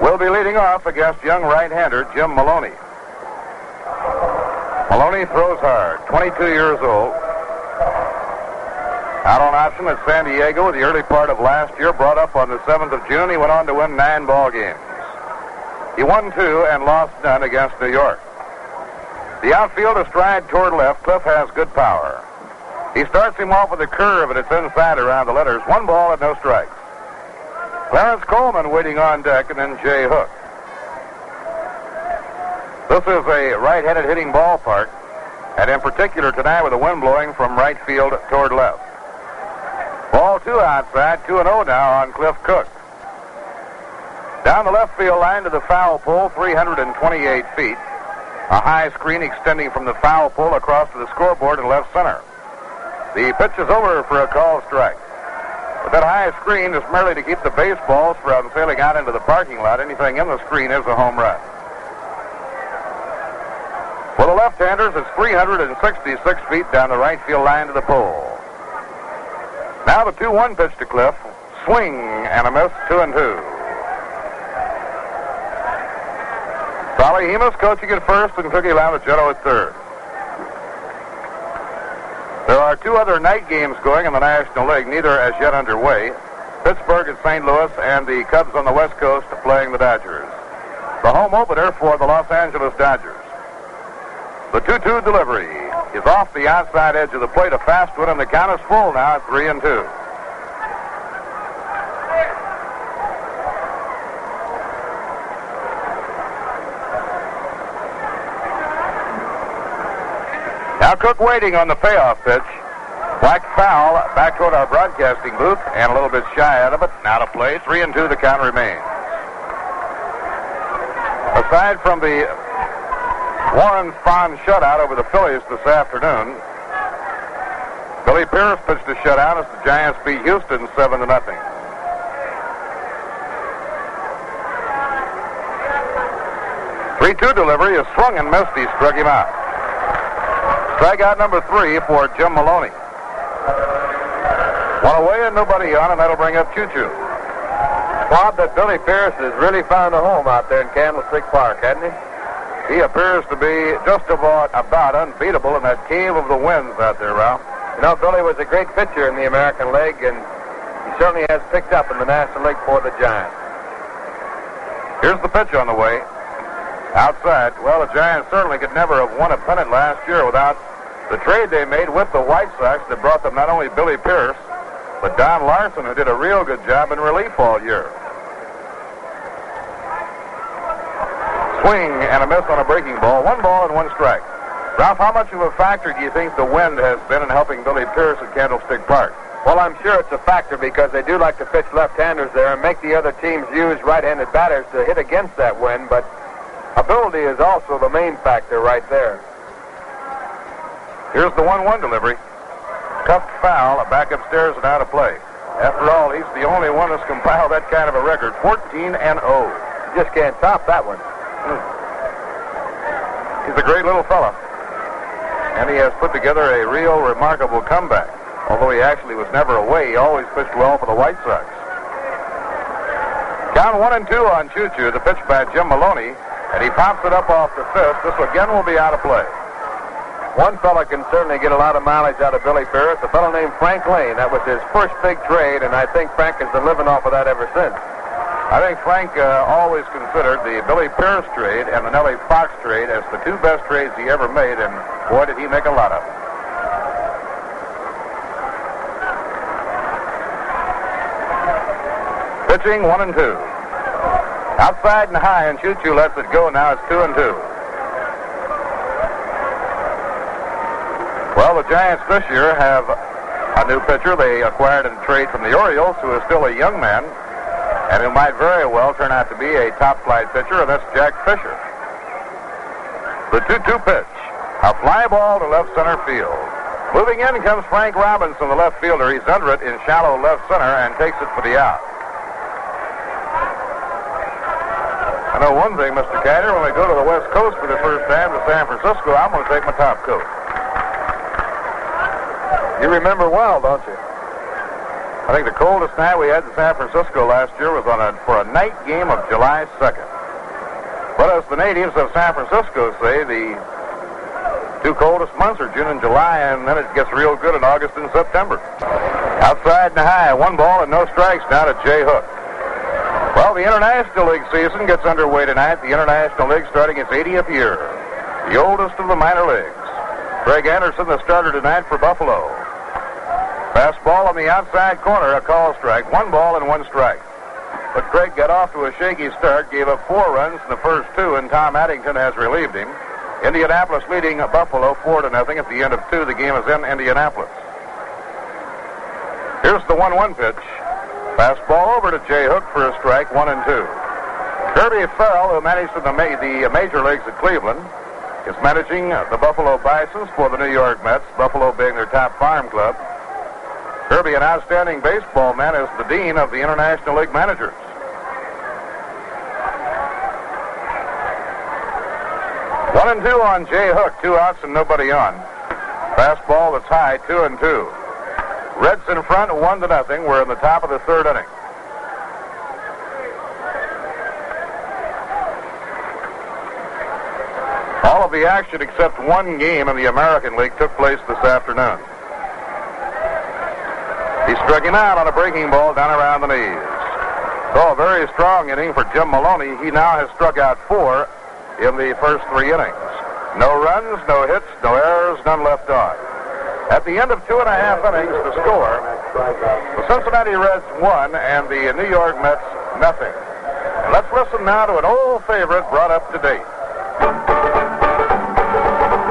will be leading off against young right-hander Jim Maloney. Maloney throws hard, 22 years old. Out on option at San Diego the early part of last year, brought up on the 7th of June. He went on to win nine ball games. He won two and lost none against New York. The outfield a stride toward left. Cliff has good power. He starts him off with a curve, and it's inside around the letters. One ball and no strikes. Clarence Coleman waiting on deck, and then Jay Hook. This is a right-handed hitting ballpark, and in particular tonight with the wind blowing from right field toward left. Ball two outside, 2 and 0 now on Cliff Cook. Down the left field line to the foul pole, 328 feet. A high screen extending from the foul pole across to the scoreboard in left center. The pitch is over for a call strike. That high screen is merely to keep the baseballs from sailing out into the parking lot. Anything in the screen is a home run. For the left-handers, it's 366 feet down the right field line to the pole. Now the 2-1 pitch to Cliff. Swing and a miss, 2 and 2. Solly Hemus coaching at first and Cookie Lavagetto at third. There are two other night games going in the National League, neither as yet underway. Pittsburgh at St. Louis and the Cubs on the West Coast playing the Dodgers. The home opener for the Los Angeles Dodgers. The 2-2 delivery is off the outside edge of the plate, a fast one, and the count is full now at 3 and 2. Now Cook waiting on the payoff pitch. Black foul back toward our broadcasting booth and a little bit shy out of it. Now to play. Three and two the count remains. Aside from the Warren Spahn shutout over the Phillies this afternoon, Billy Pierce pitched a shutout as the Giants beat Houston seven to nothing. Three-two delivery is swung and missed. He struck him out. Strikeout number three for Jim Maloney. One away and nobody on, and that'll bring up Choo Choo. Bob, that Billy Pierce has really found a home out there in Candlestick Park, hasn't he? He appears to be just about, about unbeatable in that cave of the winds out there, Ralph. You know, Billy was a great pitcher in the American League, and he certainly has picked up in the National League for the Giants. Here's the pitch on the way. Outside. Well, the Giants certainly could never have won a pennant last year without the trade they made with the White Sox that brought them not only Billy Pierce, but Don Larsen, who did a real good job in relief all year. Swing and a miss on a breaking ball. One ball and one strike. Ralph, how much of a factor do you think the wind has been in helping Billy Pierce at Candlestick Park? Well, I'm sure it's a factor because they do like to pitch left-handers there and make the other teams use right-handed batters to hit against that wind, but ability is also the main factor right there. Here's the 1-1 delivery. Cuffed foul, a back upstairs and out of play. After all, he's the only one that's compiled that kind of a record. 14 and 0. You just can't top that one. Hmm. He's a great little fella. And he has put together a real remarkable comeback. Although he actually was never away, he always pitched well for the White Sox. Down one and two on Choo Choo, the pitch by Jim Maloney, and he pops it up off the fifth. This again will be out of play. One fella can certainly get a lot of mileage out of Billy Pierce, a fellow named Frank Lane. That was his first big trade, and I think Frank has been living off of that ever since. I think Frank uh, always considered the Billy Pierce trade and the Nellie Fox trade as the two best trades he ever made, and boy, did he make a lot of them. Pitching one and two. Outside and high, and Choo Choo lets it go. Now it's two and two. Well, the Giants this year have a new pitcher they acquired in trade from the Orioles, who is still a young man and who might very well turn out to be a top flight pitcher, and that's Jack Fisher. The 2-2 pitch. A fly ball to left center field. Moving in comes Frank Robinson, the left fielder. He's under it in shallow left center and takes it for the out. Know one thing, Mr. Catter, when we go to the West Coast for the first time to San Francisco, I'm going to take my top coat. You remember well, don't you? I think the coldest night we had in San Francisco last year was on a for a night game of July 2nd. But as the natives of San Francisco say, the two coldest months are June and July, and then it gets real good in August and September. Outside and high, one ball and no strikes now to Jay Hook. The International League season gets underway tonight. The International League starting its 80th year, the oldest of the minor leagues. Craig Anderson, the starter tonight for Buffalo. Fastball on the outside corner, a call strike. One ball and one strike. But Craig got off to a shaky start, gave up four runs in the first two, and Tom Addington has relieved him. Indianapolis leading Buffalo four to nothing at the end of two. The game is in Indianapolis. Here's the 1-1 pitch. Fastball over to Jay Hook for a strike, one and two. Kirby Farrell, who managed the, ma- the major leagues at Cleveland, is managing uh, the Buffalo Bisons for the New York Mets, Buffalo being their top farm club. Kirby, an outstanding baseball man, is the dean of the International League managers. One and two on Jay Hook, two outs and nobody on. Fastball that's high, two and two. Reds in front, one to nothing. We're in the top of the third inning. All of the action except one game in the American League took place this afternoon. He struck him out on a breaking ball down around the knees. So a very strong inning for Jim Maloney. He now has struck out four in the first three innings. No runs, no hits, no errors, none left on. At the end of two and a half innings, the score, the Cincinnati Reds won and the New York Mets nothing. And let's listen now to an old favorite brought up to date.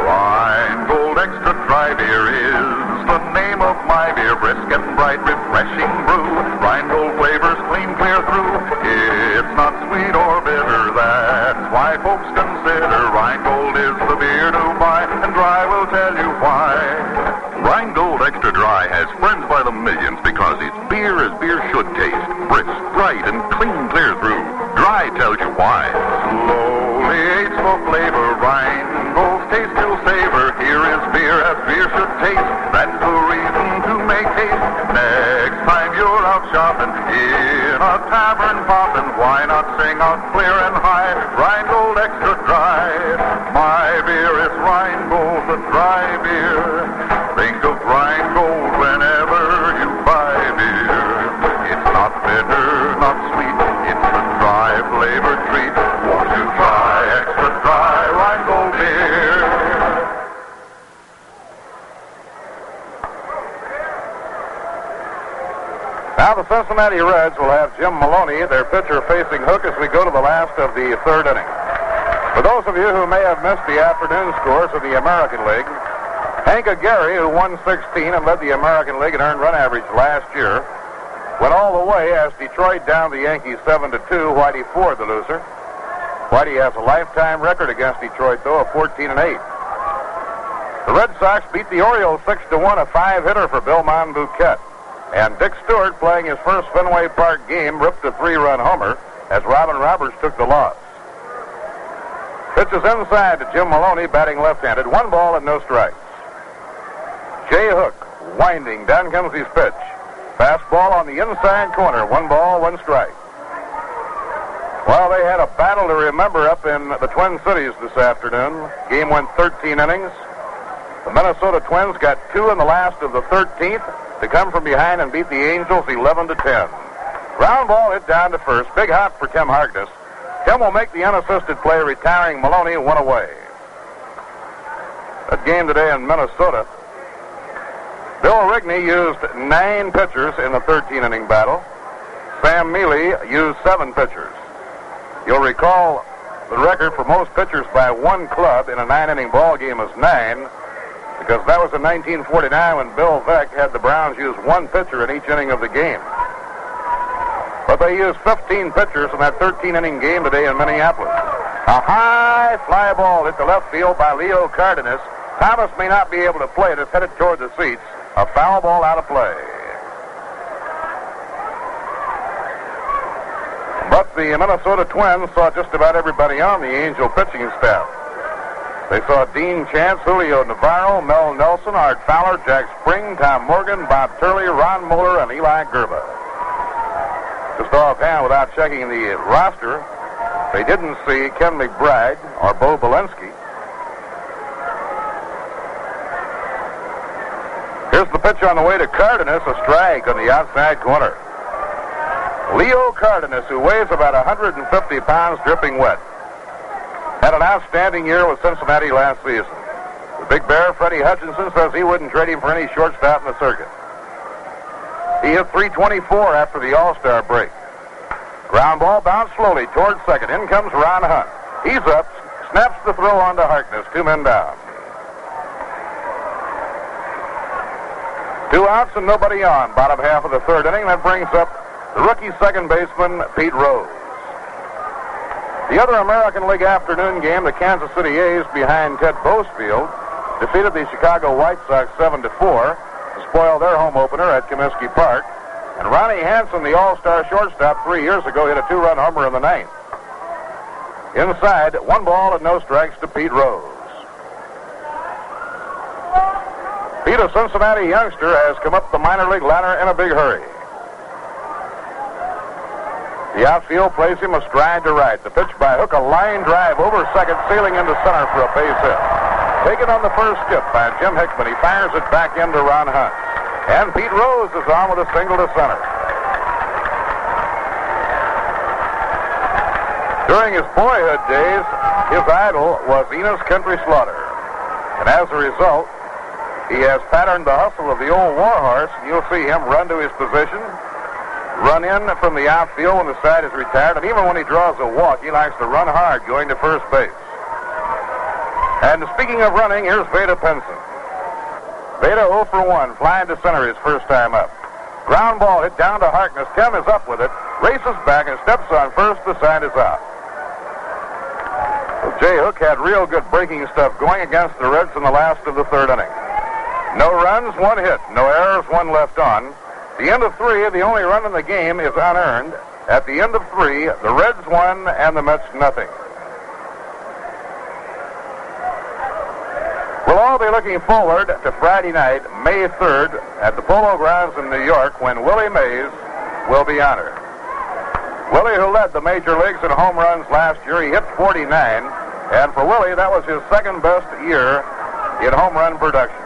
Rheingold Extra Dry Beer is the name of my beer. Brisk and bright, refreshing brew. Rheingold flavors clean, clear through. It's not sweet or bitter. That's why folks consider Rheingold is the beer to buy. And Dry will tell you why. Rheingold Extra Dry has friends by the millions because it's beer as beer should taste. Brisk, bright, and clean, clear through. Dry tell you why. Slowly aids for flavor. Rheingold's taste will savor. Here is beer as beer should taste. That's the reason to make haste. Next time you're out shopping in a tavern popping, why not sing out clear and high? Rheingold Extra Dry. My beer is Rheingold, the dry beer. Think of Rheingold whenever Now the Cincinnati Reds will have Jim Maloney, their pitcher, facing Hook as we go to the last of the third inning. For those of you who may have missed the afternoon scores of the American League, Hank Aguirre, who won 16 and led the American League in earned run average last year, went all the way as Detroit down the Yankees 7 to 2. Whitey Ford, the loser. Whitey has a lifetime record against Detroit, though, of 14 and 8. The Red Sox beat the Orioles 6 to 1, a five hitter for Bill Monbouquette. And Dick Stuart, playing his first Fenway Park game, ripped a three run homer as Robin Roberts took the loss. Pitches inside to Jim Maloney, batting left handed. One ball and no strikes. Jay Hook, winding. Down comes his pitch. Fastball on the inside corner. One ball, one strike. Well, they had a battle to remember up in the Twin Cities this afternoon. Game went 13 innings. The Minnesota Twins got two in the last of the 13th to come from behind and beat the Angels 11 to 10. Ground ball hit down to first. Big hop for Tim Harkness. Tim will make the unassisted play, retiring Maloney one away. That game today in Minnesota. Bill Rigney used nine pitchers in the 13 inning battle. Sam Mele used seven pitchers. You'll recall the record for most pitchers by one club in a nine inning ball game is nine because that was in 1949 when Bill Veeck had the Browns use one pitcher in each inning of the game. But they used 15 pitchers in that 13 inning game today in Minneapolis. A high fly ball hit the left field by Leo Cardenas. Thomas may not be able to play it. It's headed toward the seats. A foul ball out of play. But the Minnesota Twins saw just about everybody on the Angel pitching staff. They saw Dean Chance, Julio Navarro, Mel Nelson, Art Fowler, Jack Spring, Tom Morgan, Bob Turley, Ron Moeller, and Eli Grba. Just offhand, without checking the roster, they didn't see Ken McBride or Bo Belinsky. Here's the pitch on the way to Cardenas, a strike on the outside corner. Leo Cardenas, who weighs about 150 pounds, dripping wet, had an outstanding year with Cincinnati last season. The big bear, Freddie Hutchinson, says he wouldn't trade him for any shortstop in the circuit. He hit 324 after the All-Star break. Ground ball bounced slowly towards second. In comes Ron Hunt. He's up, snaps the throw on to Harkness. Two men down. Two outs and nobody on. Bottom half of the third inning. That brings up the rookie second baseman, Pete Rose. The other American League afternoon game, the Kansas City A's behind Ted Bowsfield, defeated the Chicago White Sox 7 to 4 to spoil their home opener at Comiskey Park. And Ronnie Hansen, the all-star shortstop three years ago, hit a two-run homer in the ninth. Inside, one ball and no strikes to Pete Rose. Pete, a Cincinnati youngster, has come up the minor league ladder in a big hurry. The outfield plays him a stride to right. The pitch by Hook, a line drive over second, sailing into center for a base hit. Taken on the first skip by Jim Hickman. He fires it back into Ron Hunt. And Pete Rose is on with a single to center. During his boyhood days, his idol was Enos Country Slaughter. And as a result, he has patterned the hustle of the old warhorse. and You'll see him run to his position, run in from the outfield when the side is retired, and even when he draws a walk, he likes to run hard going to first base. And speaking of running, here's Vada Pinson. Veda 0 for 1, flying to center his first time up. Ground ball hit down to Harkness. Tim is up with it, races back and steps on first. The side is out. Well, Jay Hook had real good breaking stuff going against the Reds in the last of the third inning. No runs, one hit. No errors, one left on. The end of three, the only run in the game is unearned. At the end of three, the Reds won and the Mets nothing. We'll all be looking forward to Friday night, May 3rd, at the Polo Grounds in New York when Willie Mays will be honored. Willie, who led the major leagues in home runs last year, he hit 49, and for Willie, that was his second best year in home run production.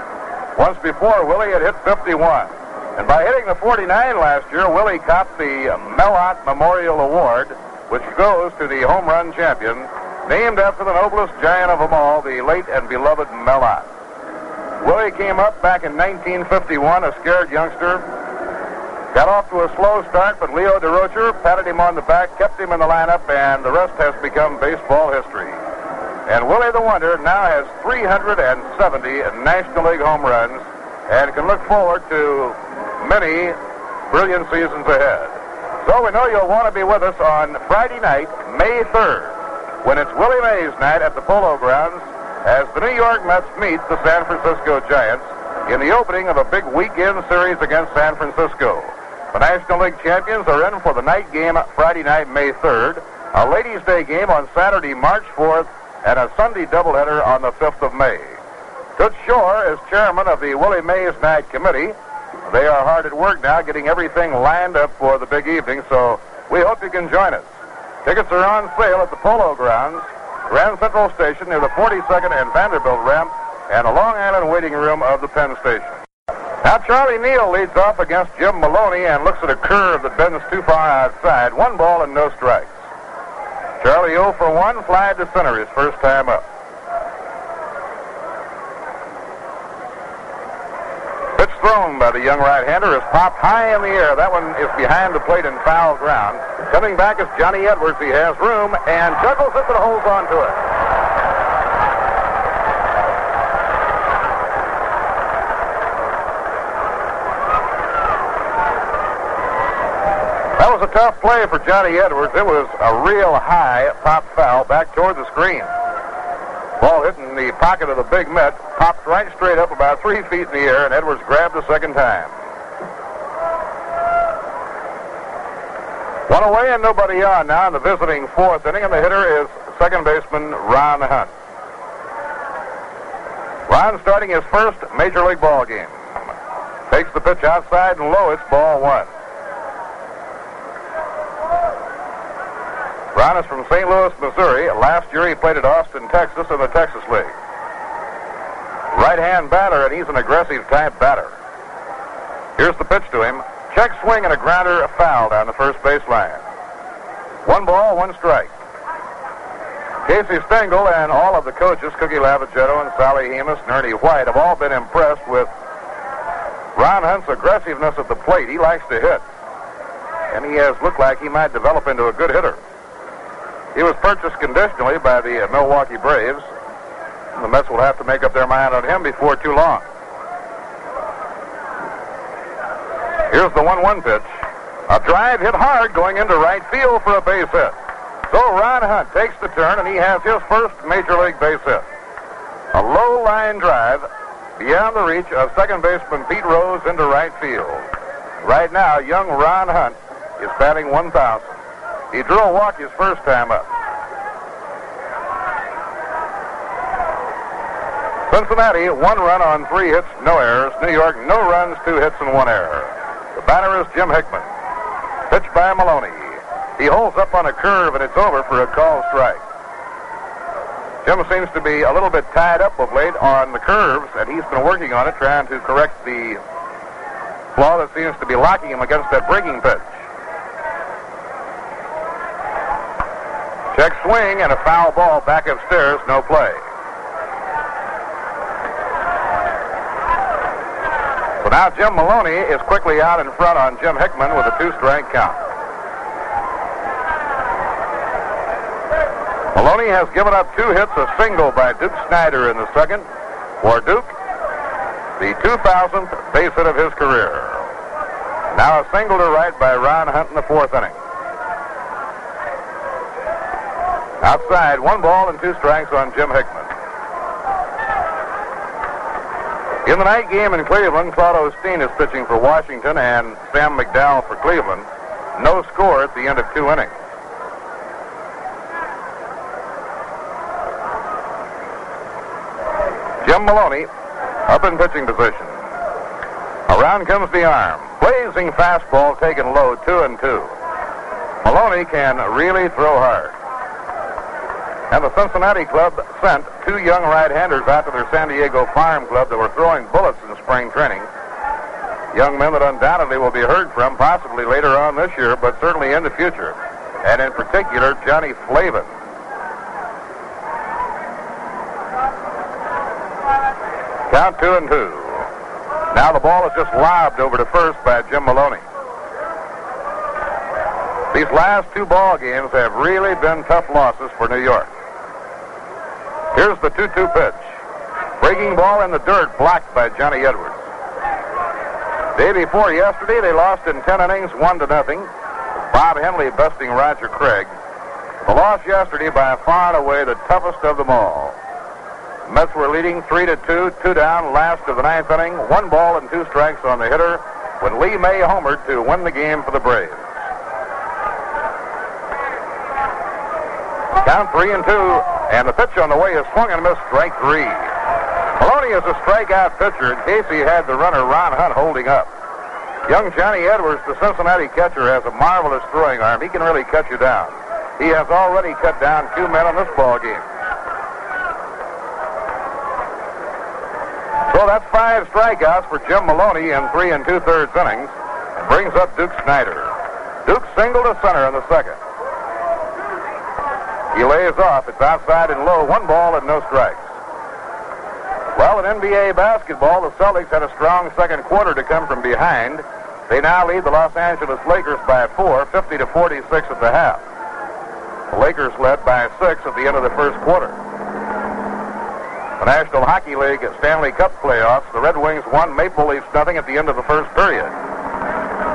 Once before, Willie had hit 51. And by hitting the 49 last year, Willie copped the Mel Ott Memorial Award, which goes to the home run champion, named after the noblest giant of them all, the late and beloved Mel Ott. Willie came up back in 1951, a scared youngster. Got off to a slow start, but Leo Durocher patted him on the back, kept him in the lineup, and the rest has become baseball history. And Willie the Wonder now has 370 National League home runs and can look forward to many brilliant seasons ahead. So we know you'll want to be with us on Friday night, May 3rd when it's Willie Mays night at the Polo Grounds as the New York Mets meet the San Francisco Giants in the opening of a big weekend series against San Francisco. The National League champions are in for the night game Friday night, May 3rd, a Ladies' Day game on Saturday, March 4th, and a Sunday doubleheader on the 5th of May. Toots Shor is chairman of the Willie Mays Night Committee. They are hard at work now getting everything lined up for the big evening, so we hope you can join us. Tickets are on sale at the Polo Grounds, Grand Central Station near the 42nd and Vanderbilt ramp, and the Long Island waiting room of the Penn Station. Now Charlie Neal leads off against Jim Maloney and looks at a curve that bends too far outside. One ball and no strikes. Charlie 0 for 1, fly to center his first time up. Pitch thrown by the young right-hander is popped high in the air. That one is behind the plate in foul ground. Coming back is Johnny Edwards. He has room and juggles it but holds on to it. That was a tough play for Johnny Edwards. It was a real high pop foul back toward the screen. Hit in the pocket of the big Met, popped right straight up about three feet in the air, and Edwards grabbed the second time. One away and nobody on now in the visiting fourth inning, and the hitter is second baseman Ron Hunt. Ron starting his first major league ball game. Takes the pitch outside and low. It's ball one. Ron is from St. Louis, Missouri. Last year he played at Austin, Texas in the Texas League. Right-hand batter, and he's an aggressive type batter. Here's the pitch to him. Check swing and a grounder, a foul down the first base line. One ball, one strike. Casey Stengel and all of the coaches, Cookie Lavagetto and Solly Hemus and Ernie White, have all been impressed with Ron Hunt's aggressiveness at the plate. He likes to hit. and he has looked like he might develop into a good hitter. He was purchased conditionally by the uh, Milwaukee Braves. The Mets will have to make up their mind on him before too long. Here's the 1-1 pitch. A drive hit hard going into right field for a base hit. So Ron Hunt takes the turn and he has his first major league base hit. A low line drive beyond the reach of second baseman Pete Rose into right field. Right now, young Ron Hunt is batting 1,000. He drew a walk his first time up. Cincinnati, one run on three hits, no errors. New York, no runs, two hits, and one error. The batter is Jim Hickman. Pitched by Maloney. He holds up on a curve, and it's over for a call strike. Jim seems to be a little bit tied up of late on the curves, and he's been working on it, trying to correct the flaw that seems to be locking him against that breaking pitch. Check swing and a foul ball back upstairs, no play. So now Jim Maloney is quickly out in front on Jim Hickman with a two-strike count. Maloney has given up two hits, a single by Duke Snider in the second. For Duke, the 2000th base hit of his career. Now a single to right by Ron Hunt in the fourth inning. Outside, one ball and two strikes on Jim Hickman. In the night game in Cleveland, Claude Osteen is pitching for Washington and Sam McDowell for Cleveland. No score at the end of two innings. Jim Maloney up in pitching position. Around comes the arm. Blazing fastball taken low, two and two. Maloney can really throw hard. And the Cincinnati club sent two young right-handers out to their San Diego farm club that were throwing bullets in spring training. Young men that undoubtedly will be heard from possibly later on this year, but certainly in the future. And in particular, Johnny Flavin. Count two and two. Now the ball is just lobbed over to first by Jim Maloney. These last two ball games have really been tough losses for New York. Here's the 2-2 pitch. Breaking ball in the dirt, blocked by Johnny Edwards. Day before yesterday, they lost in 10 innings, 1 to nothing. Bob Hendley besting Roger Craig. The loss yesterday by far and away the toughest of them all. Mets were leading 3 to 2, two down, last of the ninth inning, one ball and two strikes on the hitter when Lee Maye homered to win the game for the Braves. Count three and two, and the pitch on the way is swung and missed, strike three. Maloney is a strikeout pitcher in case he had the runner Ron Hunt holding up. Young Johnny Edwards, the Cincinnati catcher, has a marvelous throwing arm. He can really cut you down. He has already cut down two men in this ball game. So that's five strikeouts for Jim Maloney in three and two thirds innings, and brings up Duke Snider. Duke single to center in the second. He lays off. It's outside and low. One ball and no strikes. Well, in NBA basketball, the Celtics had a strong second quarter to come from behind. They now lead the Los Angeles Lakers by four, 50 to 46 at the half. The Lakers led by six at the end of the first quarter. The National Hockey League Stanley Cup playoffs, the Red Wings won Maple Leafs nothing at the end of the first period.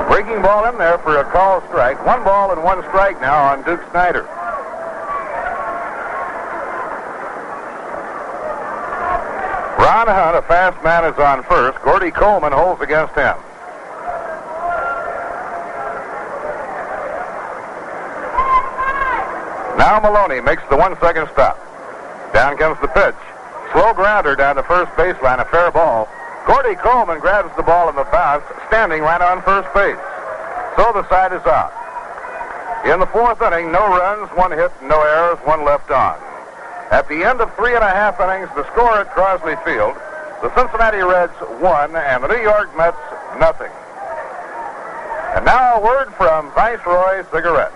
Breaking ball in there for a call strike. One ball and one strike now on Duke Snider. Ron Hunt, a fast man, is on first. Gordy Coleman holds against him. Now Maloney makes the one second stop. Down comes the pitch. Slow grounder down the first baseline, a fair ball. Gordy Coleman grabs the ball in the bounce, standing right on first base. So the side is out. In the fourth inning, no runs, one hit, no errors, one left on. At the end of three and a half innings, the score at Crosley Field, the Cincinnati Reds won and the New York Mets nothing. And now a word from Viceroy Cigarettes.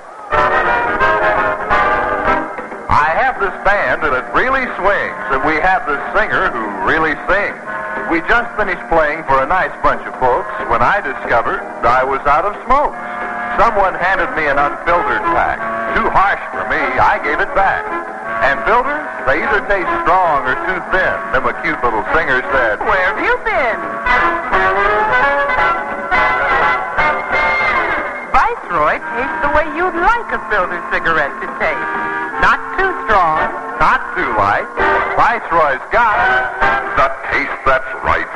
I have this band and it really swings, and we have this singer who really sings. We just finished playing for a nice bunch of folks when I discovered I was out of smokes. Someone handed me an unfiltered pack. Too harsh for me, I gave it back. And filters, they either taste strong or too thin. Them a cute little singer said, Where have you been? Viceroy tastes the way you'd like a filter cigarette to taste. Not too strong. not too light. Viceroy's got the taste that's right.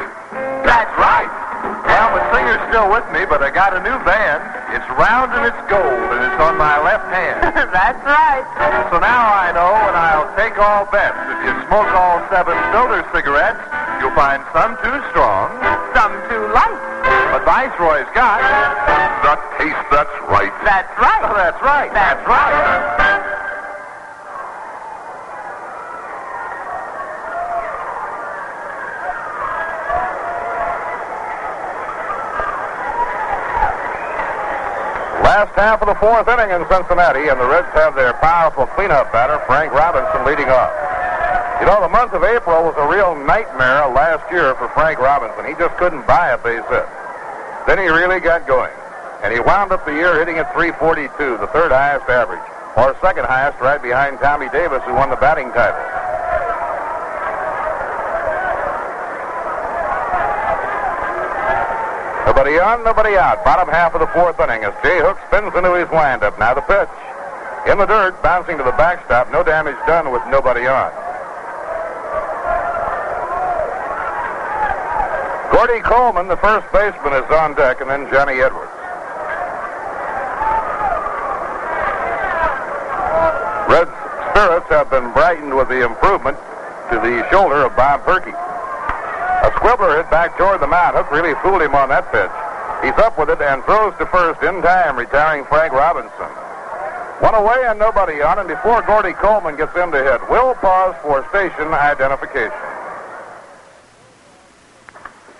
That's right. Well, the singer's still with me, but I got a new band. It's round and it's gold, and it's on my left hand. *laughs* That's right. So now I know, and I'll take all bets. If you smoke all seven filter cigarettes, you'll find some too strong. Some too light. But Viceroy's got the taste that's right. That's right. Oh, that's right. That's right. Last half of the fourth inning in Cincinnati, and the Reds have their powerful cleanup batter, Frank Robinson, leading off. You know, the month of April was a real nightmare last year for Frank Robinson. He just couldn't buy a base hit. Then he really got going. And he wound up the year hitting at 342, the third highest average, or second highest right behind Tommy Davis, who won the batting title. Nobody on, nobody out. Bottom half of the fourth inning as Jay Hook spins into his windup. Now the pitch. In the dirt, bouncing to the backstop. No damage done with nobody on. Gordy Coleman, the first baseman, is on deck, and then Johnny Edwards. Red spirits have been brightened with the improvement to the shoulder of Bob Purkey. A squibbler hit back toward the mound. Hook really fooled him on that pitch. He's up with it and throws to first in time, retiring Frank Robinson. One away and nobody on, and before Gordy Coleman gets in to hit, we'll pause for station identification.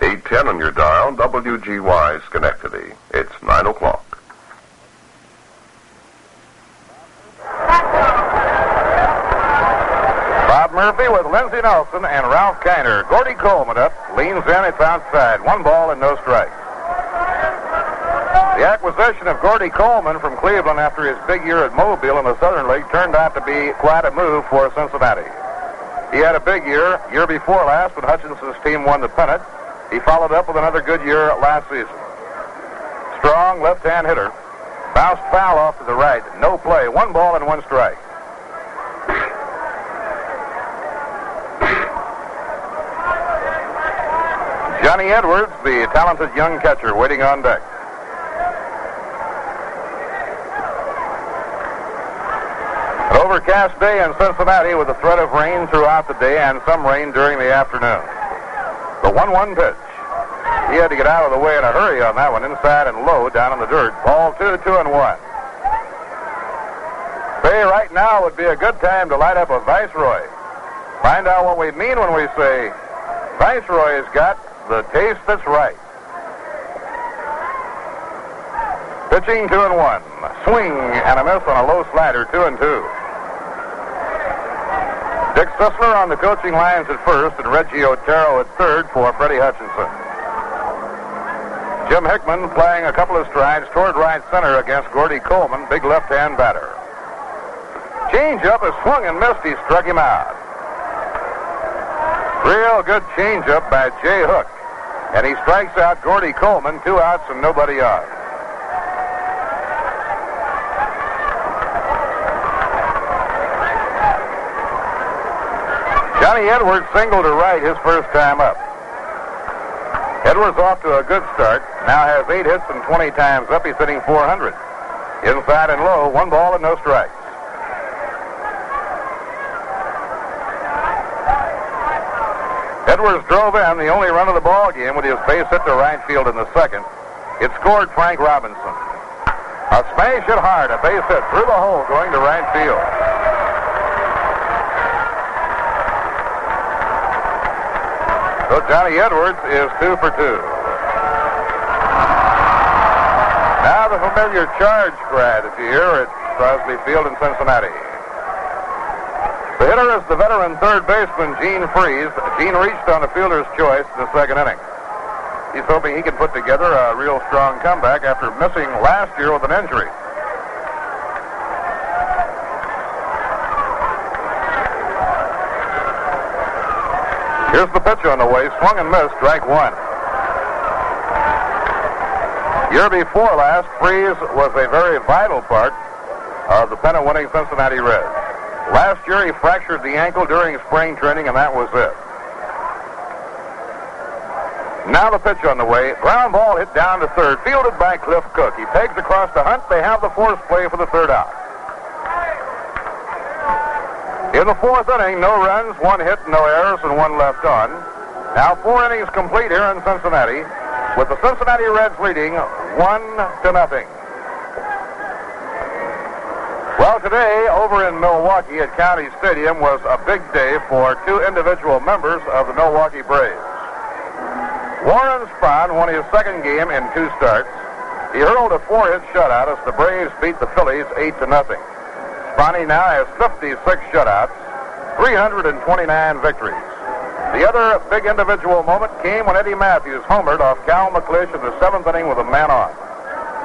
810 on your dial, WGY Schenectady. It's 9 o'clock. Bob Murphy with Lindsey Nelson and Ralph Kiner. Gordy Coleman up, leans in, it's outside. One ball and no strikes. The acquisition of Gordy Coleman from Cleveland after his big year at Mobile in the Southern League turned out to be quite a move for Cincinnati. He had a big year, year before last when Hutchinson's team won the pennant. He followed up with another good year last season. Strong left-hand hitter. Bounced foul off to the right. No play. One ball and one strike. Johnny Edwards, the talented young catcher, waiting on deck. An overcast day in Cincinnati with a threat of rain throughout the day and some rain during the afternoon. The 1-1 pitch. He had to get out of the way in a hurry on that one, inside and low down in the dirt. Ball two, two and one. Say, right now would be a good time to light up a Viceroy. Find out what we mean when we say Viceroy's got the taste that's right. Pitching two and one. Swing and a miss on a low slider, two and two. Dick Sisler on the coaching lines at first and Reggie Otero at third for Freddie Hutchinson. Jim Hickman playing a couple of strides toward right center against Gordy Coleman, big left-hand batter. Changeup is swung and missed. He struck him out. Real good changeup by Jay Hook. And he strikes out Gordy Coleman, two outs and nobody on. Johnny Edwards singled to right his first time up. Edwards off to a good start. Now has eight hits and 20 times up. He's hitting 400. Inside and low, one ball and no strikes. Edwards drove in the only run of the ball game with his base hit to right field in the second. It scored Frank Robinson. A smash hit hard, a base hit through the hole going to right field. So Johnny Edwards is two for two. Now the familiar charge that you hear at Crosley Field in Cincinnati. Hitter is the veteran third baseman Gene Freese. Gene reached on a fielder's choice in the second inning. He's hoping he can put together a real strong comeback after missing last year with an injury. Here's the pitch on the way. Swung and missed. Strike one. Year before last, Freese was a very vital part of the pennant-winning Cincinnati Reds. Last year, he fractured the ankle during spring training, and that was it. Now the pitch on the way. Ground ball hit down to third, fielded by Cliff Cook. He pegs across the hunt. They have the force play for the third out. In the fourth inning, no runs, one hit, no errors, and one left on. Now four innings complete here in Cincinnati, with the Cincinnati Reds leading one to nothing. Well, today over in Milwaukee at County Stadium was a big day for two individual members of the Milwaukee Braves. Warren Spahn won his second game in two starts. He hurled a four-hit shutout as the Braves beat the Phillies eight to nothing. Spahn now has 56 shutouts, 329 victories. The other big individual moment came when Eddie Mathews homered off Cal McLish in the seventh inning with a man on.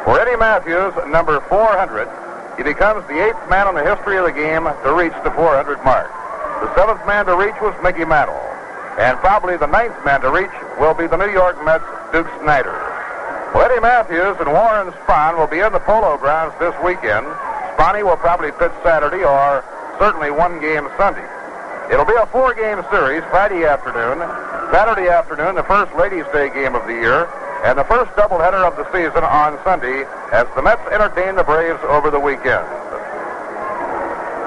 For Eddie Mathews, number 400, he becomes the eighth man in the history of the game to reach the 400 mark. The seventh man to reach was Mickey Mantle. And probably the ninth man to reach will be the New York Mets' Duke Snider. Well, Eddie Mathews and Warren Spahn will be in the Polo Grounds this weekend. Spahny will probably pitch Saturday or certainly one game Sunday. It'll be a four-game series Friday afternoon, Saturday afternoon, the first Ladies' Day game of the year, and the first doubleheader of the season on Sunday as the Mets entertain the Braves over the weekend.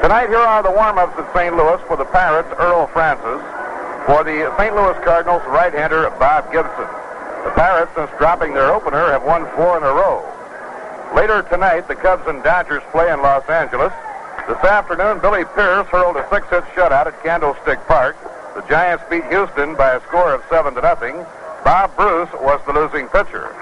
Tonight, here are the warm-ups at St. Louis for the Pirates, Earl Francis. For the St. Louis Cardinals, right-hander Bob Gibson. The Pirates, since dropping their opener, have won four in a row. Later tonight, the Cubs and Dodgers play in Los Angeles. This afternoon, Billy Pierce hurled a six-hit shutout at Candlestick Park. The Giants beat Houston by a score of seven to nothing. Bob Bruce was the losing pitcher.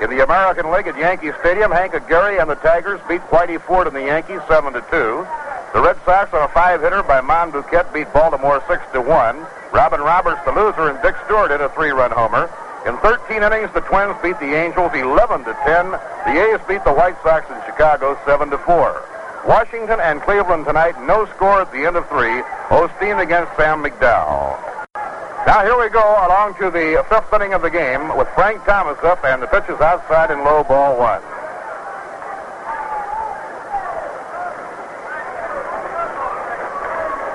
In the American League at Yankee Stadium, Hank Aguirre and the Tigers beat Whitey Ford and the Yankees seven to two. The Red Sox on a five-hitter by Mon Monbouquette beat Baltimore six to one. Robin Roberts, the loser, and Dick Stuart hit a three-run homer. In 13 innings, the Twins beat the Angels 11 to 10. The A's beat the White Sox in Chicago 7 to 4. Washington and Cleveland tonight, no score at the end of three. Osteen against Sam McDowell. Now here we go along to the fifth inning of the game with Frank Thomas up and the pitch is outside in low ball one.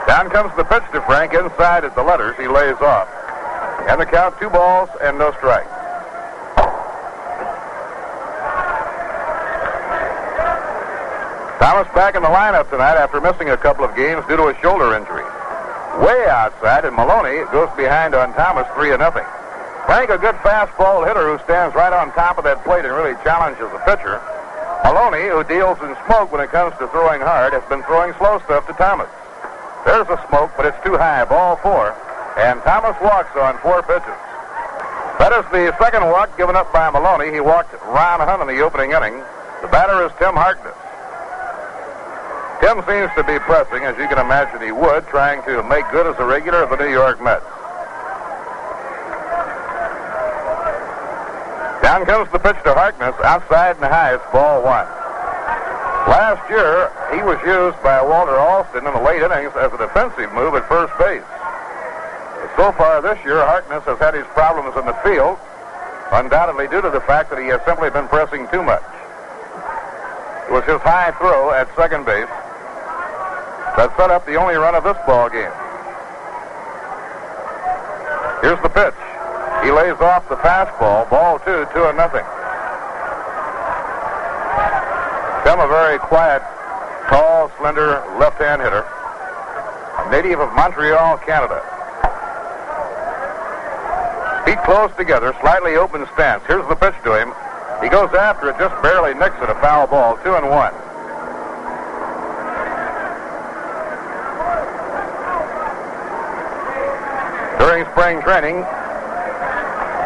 Down comes the pitch to Frank inside at the letters. He lays off. And the count two balls and no strikes. Thomas back in the lineup tonight after missing a couple of games due to a shoulder injury. Way outside, and Maloney goes behind on Thomas 3 to nothing. Frank, a good fastball hitter who stands right on top of that plate and really challenges the pitcher. Maloney, who deals in smoke when it comes to throwing hard, has been throwing slow stuff to Thomas. There's a smoke, but it's too high. Ball four. And Thomas walks on four pitches. That is the second walk given up by Maloney. He walked Ron Hunt in the opening inning. The batter is Tim Harkness. Tim seems to be pressing, as you can imagine he would, trying to make good as a regular of the New York Mets. Down comes the pitch to Harkness, outside and high. It's ball one. Last year, he was used by Walter Alston in the late innings as a defensive move at first base. So far this year, Harkness has had his problems in the field, undoubtedly due to the fact that he has simply been pressing too much. It was his high throw at second base that set up the only run of this ball game. Here's the pitch. He lays off the fastball. Ball two, two and nothing. Tim, a very quiet, tall, slender left-hand hitter, a native of Montreal, Canada. Feet close together, slightly open stance. Here's the pitch to him. He goes after it, just barely nicks it, a foul ball, two and one. During spring training,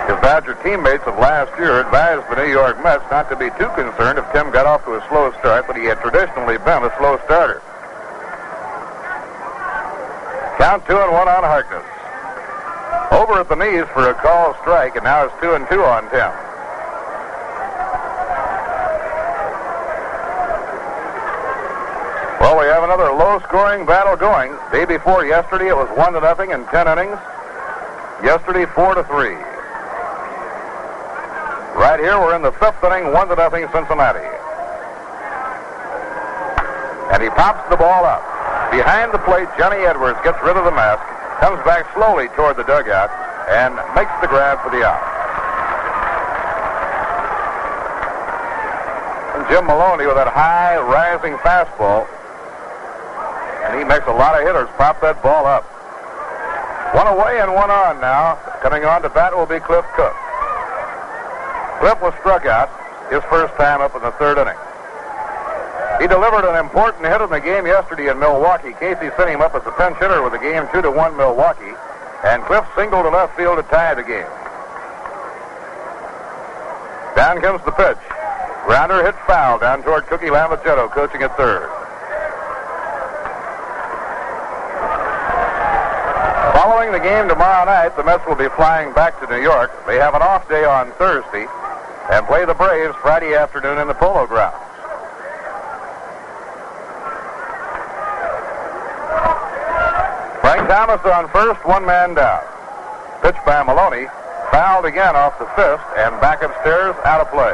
his Badger teammates of last year advised the New York Mets not to be too concerned if Tim got off to a slow start, but he had traditionally been a slow starter. Count two and one on Harkness. over at the knees for a call strike, and now it's two and two on Tim. Low-scoring battle going. Day before yesterday, it was one to nothing in ten innings. Yesterday, four to three. Right here, we're in the fifth inning, one to nothing, Cincinnati. And he pops the ball up. Behind the plate, Johnny Edwards gets rid of the mask, comes back slowly toward the dugout, and makes the grab for the out. And Jim Maloney with that high rising fastball and he makes a lot of hitters pop that ball up. One away and one on now. Coming on to bat will be Cliff Cook. Cliff was struck out his first time up in the third inning. He delivered an important hit in the game yesterday in Milwaukee. Casey sent him up as a pinch hitter with the game two to one Milwaukee, and Cliff singled to left field to tie the game. Down comes the pitch. Grounder hit foul down toward Cookie Lavagetto, coaching at third. The game tomorrow night, the Mets will be flying back to New York. They have an off day on Thursday and play the Braves Friday afternoon in the Polo Grounds. Frank Thomas on first, one man down. Pitch by Maloney, fouled again off the fifth and back upstairs, out of play.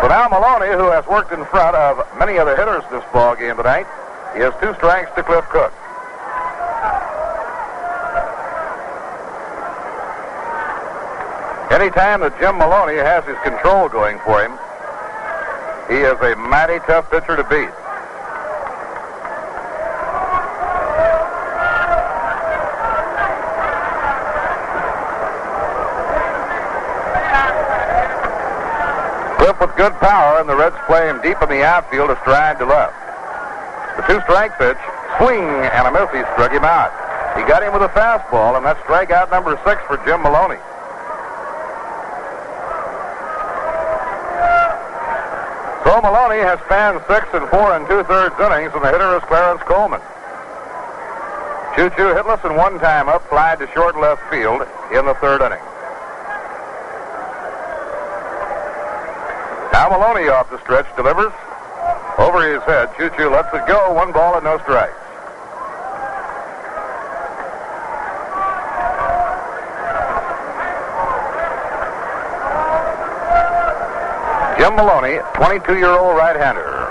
So now Maloney, who has worked in front of many other hitters this ball game tonight, he has two strikes to Cliff Cook. Anytime that Jim Maloney has his control going for him, he is a mighty tough pitcher to beat. Cliff with good power, and the Reds play him deep in the outfield, a stride to left. The two-strike pitch, swing and a miss. He struck him out. He got him with a fastball, and that's strikeout number six for Jim Maloney. Maloney has fanned six and four and two-thirds innings, and the hitter is Clarence Coleman. Choo-choo hitless and one time up, flied to short left field in the third inning. Now Maloney off the stretch delivers. Over his head, Choo-choo lets it go. One ball and no strikes. Jim Maloney, 22-year-old right-hander.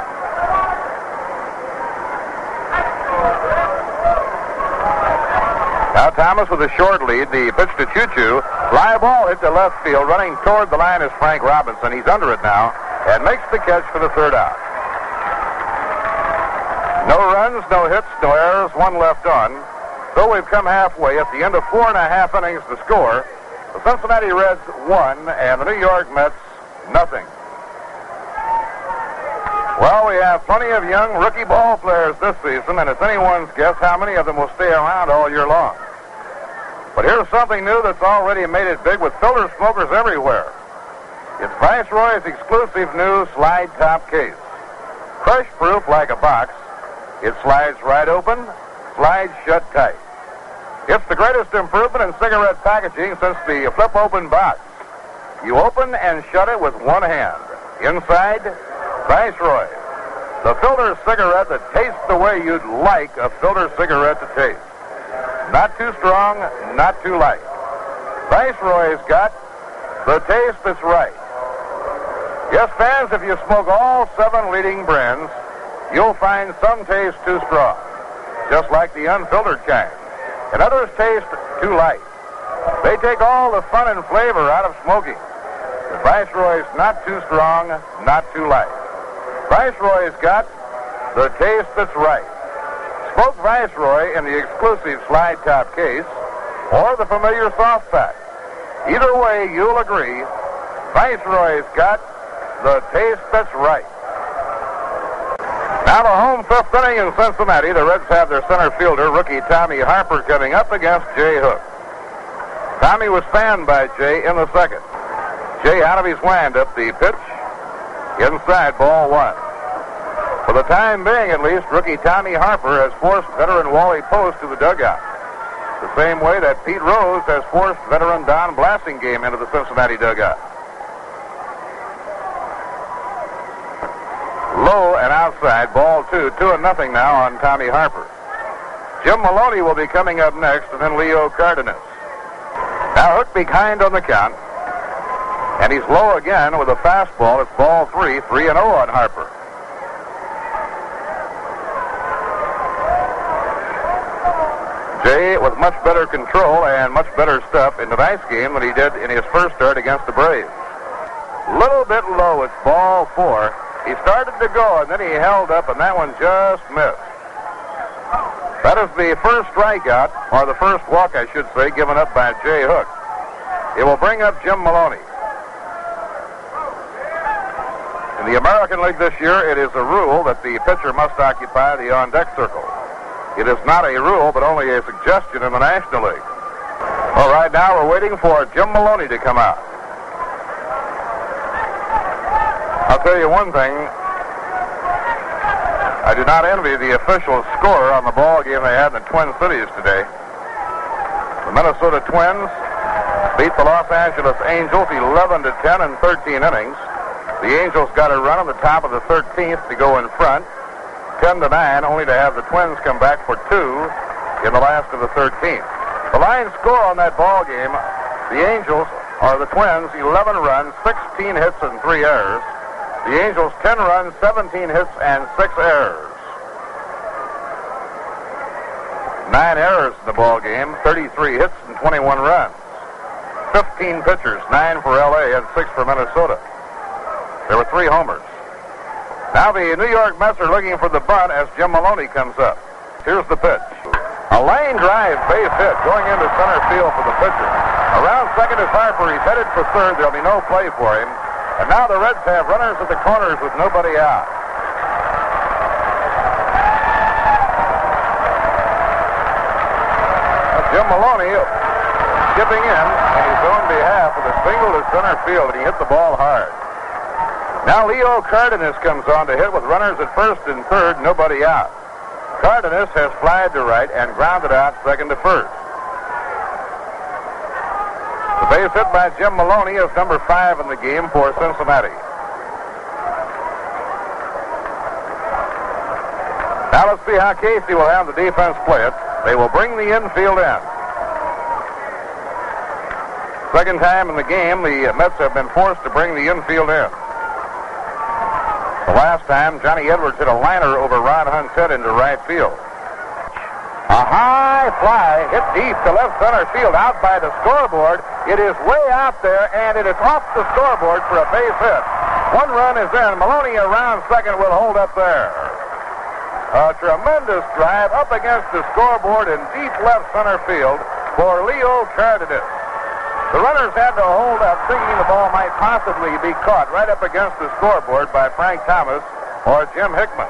Now Thomas with a short lead. The pitch to Choo Choo. Fly ball hit to left field. Running toward the line is Frank Robinson. He's under it now and makes the catch for the third out. No runs, no hits, no errors, one left on. Though we've come halfway. At the end of four and a half innings to score, the Cincinnati Reds won and the New York Mets nothing. Well, we have plenty of young rookie ball players this season, and it's anyone's guess how many of them will stay around all year long. But here's something new that's already made it big with filter smokers everywhere. It's Viceroy's exclusive new slide top case. Crush proof like a box. It slides right open, slides shut tight. It's the greatest improvement in cigarette packaging since the flip open box. You open and shut it with one hand. Inside, Viceroy. The filter cigarette that tastes the way you'd like a filter cigarette to taste. Not too strong, not too light. Viceroy's got the taste that's right. Yes, fans, if you smoke all seven leading brands, you'll find some taste too strong, just like the unfiltered kind. And others taste too light. They take all the fun and flavor out of smoking. The Viceroy's not too strong, not too light. Viceroy's got the taste that's right. Smoke Viceroy in the exclusive slide top case or the familiar soft pack. Either way, you'll agree, Viceroy's got the taste that's right. Now the home fifth inning in Cincinnati. The Reds have their center fielder, rookie Tommy Harper, coming up against Jay Hook. Tommy was fanned by Jay in the second. Jay out of his windup, the pitch inside ball one. For the time being, at least, rookie Tommy Harper has forced veteran Wally Post to the dugout. the same way that Pete Rose has forced veteran Don Blasingame into the Cincinnati dugout. Low and outside, ball two, two and nothing now on Tommy Harper. Jim Maloney will be coming up next, and then Leo Cardenas. Now Hook behind on the count. And he's low again with a fastball. It's ball three, 3 and 0 on Harper. Jay with much better control and much better stuff in tonight's game than he did in his first start against the Braves. Little bit low. It's ball four. He started to go and then he held up and that one just missed. That is the first strikeout, or the first walk, I should say, given up by Jay Hook. It will bring up Jim Maloney. In the American League this year, it is a rule that the pitcher must occupy the on-deck circle. It is not a rule, but only a suggestion in the National League. Well, right now we're waiting for Jim Maloney to come out. I'll tell you one thing. I do not envy the official scorer on the ball game they had in the Twin Cities today. The Minnesota Twins beat the Los Angeles Angels 11 to 10 in 13 innings. The Angels got a run on the top of the 13th to go in front, 10 to 9, only to have the Twins come back for two in the last of the 13th. The line score on that ball game, the Angels are the Twins, 11 runs, 16 hits, and three errors. The Angels 10 runs, 17 hits, and 6 errors. Nine errors in the ball game, 33 hits and 21 runs. 15 pitchers, 9 for LA and 6 for Minnesota. There were three homers. Now the New York Mets are looking for the bunt as Jim Maloney comes up. Here's the pitch. A line drive base hit going into center field for the pitcher. Around second is Harper. He's headed for third. There'll be no play for him. And now the Reds have runners at the corners with nobody out. Jim Maloney skipping in on his own behalf with a single to center field, and he hit the ball hard. Now Leo Cardenas comes on to hit with runners at first and third, nobody out. Cardenas has flied to right and grounded out second to first. The base hit by Jim Maloney is number five in the game for Cincinnati. Now let's see how Casey will have the defense play it. They will bring the infield in. Second time in the game, the Mets have been forced to bring the infield in. Time, Johnny Edwards hit a liner over Ron Hunt's head into right field. A high fly hit deep to left center field out by the scoreboard. It is way out there, and it is off the scoreboard for a base hit. One run is in. Maloney around second will hold up there. A tremendous drive up against the scoreboard in deep left center field for Leo Cardenas. The runners had to hold up, thinking the ball might possibly be caught right up against the scoreboard by Frank Thomas or Jim Hickman.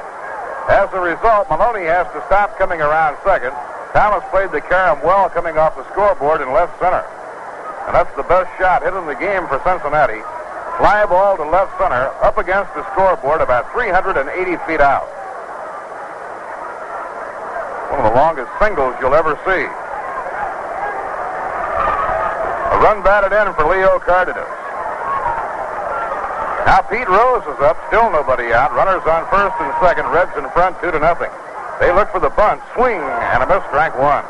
As a result, Maloney has to stop coming around second. Thomas played the carom well coming off the scoreboard in left center. And that's the best shot hit in the game for Cincinnati. Fly ball to left center, up against the scoreboard about 380 feet out. One of the longest singles you'll ever see. A run batted in for Leo Cardenas. Now Pete Rose is up, still nobody out. Runners on first and second. Reds in front, two to nothing. They look for the bunt, swing, and a miss, strike one.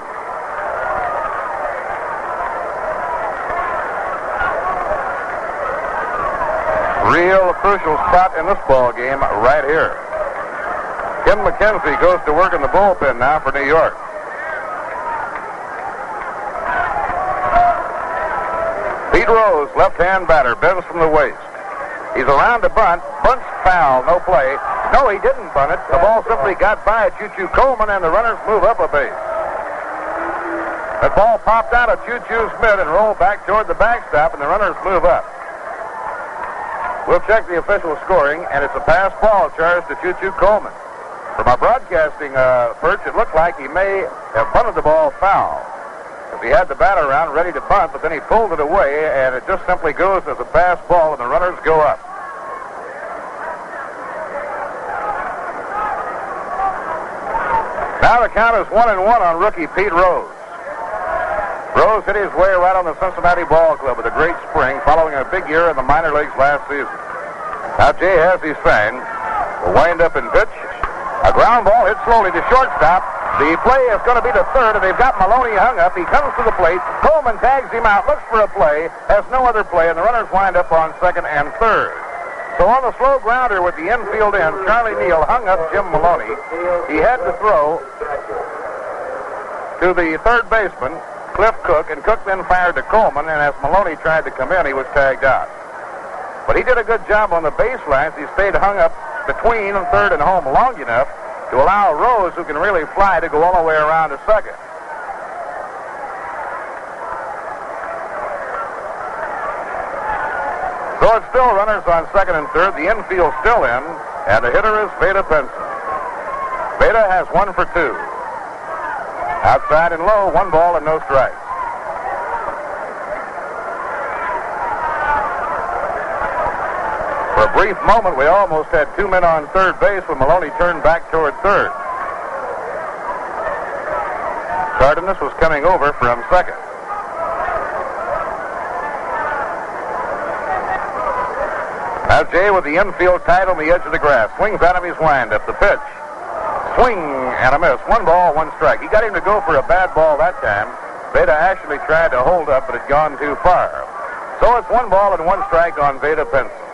Real crucial spot in this ball game right here. Ken MacKenzie goes to work in the bullpen now for New York. 10 batter. Bends from the waist. He's around to bunt. Bunts foul. No play. No, he didn't bunt it. The ball simply got by Choo Choo Coleman, and the runners move up a base. The ball popped out of Choo Choo Smith and rolled back toward the backstop, and the runners move up. We'll check the official scoring, and it's a pass ball charged to Choo Choo Coleman. From our broadcasting uh, perch, it looked like he may have bunted the ball foul. He had the bat around ready to bunt, but then he pulled it away, and it just simply goes as a pass ball, and the runners go up. Now the count is one and one on rookie Pete Rose. Rose hit his way right on the Cincinnati Ball Club with a great spring, following a big year in the minor leagues last season. Now Jay has his thing. Will wind up and pitch. A ground ball hit slowly to shortstop. The play is going to be the third, and they've got Maloney hung up. He comes to the plate. Coleman tags him out, looks for a play, has no other play, and the runners wind up on second and third. So on the slow grounder with the infield end, Charlie Neal hung up Jim Maloney. He had to throw to the third baseman, Cliff Cook, and Cook then fired to Coleman, and as Maloney tried to come in, he was tagged out. But he did a good job on the baselines. He stayed hung up between third and home long enough to allow Rose, who can really fly, to go all the way around to second. So it's still runners on second and third. The infield still in, and the hitter is Vada Pinson. Vada has one for two. Outside and low, one ball and no strikes. For a brief moment, we almost had two men on third base when Maloney turned back toward third. Cardenas was coming over from second. Now Jay with the infield tied on the edge of the grass. Swings out of his windup. The pitch. Swing and a miss. One ball, one strike. He got him to go for a bad ball that time. Vada actually tried to hold up, but had gone too far. So it's one ball and one strike on Vada Pinson.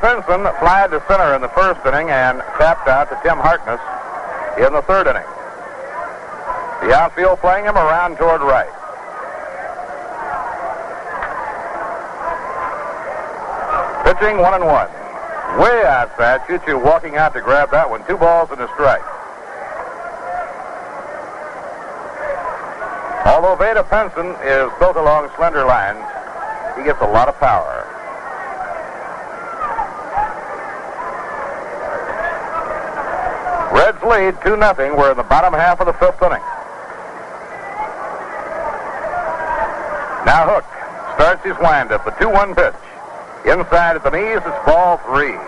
Pinson flied to center in the first inning and tapped out to Tim Harkness in the third inning. The outfield playing him around toward right. Pitching one and one. Way outside. Choo Choo walking out to grab that one. Two balls and a strike. Although Vada Pinson is built along slender lines, he gets a lot of power. Reds lead 2 0. We're in the bottom half of the fifth inning. Now Hook starts his windup, a 2-1 pitch. Inside at the knees, it's ball three.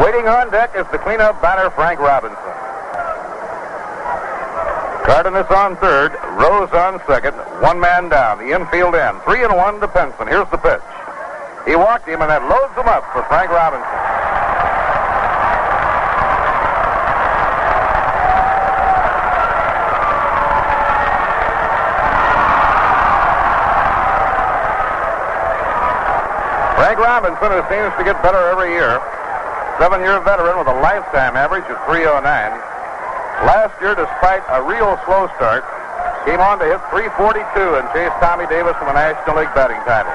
Waiting on deck is the cleanup batter, Frank Robinson. Cardenas on third, Rose on second, one man down, the infield end. Three and one to Pinson. Here's the pitch. He walked him, and that loads him up for Frank Robinson. Frank Robinson, who seems to get better every year, seven-year veteran with a lifetime average of 309. Last year, despite a real slow start, came on to hit 342 and chased Tommy Davis for the National League batting title.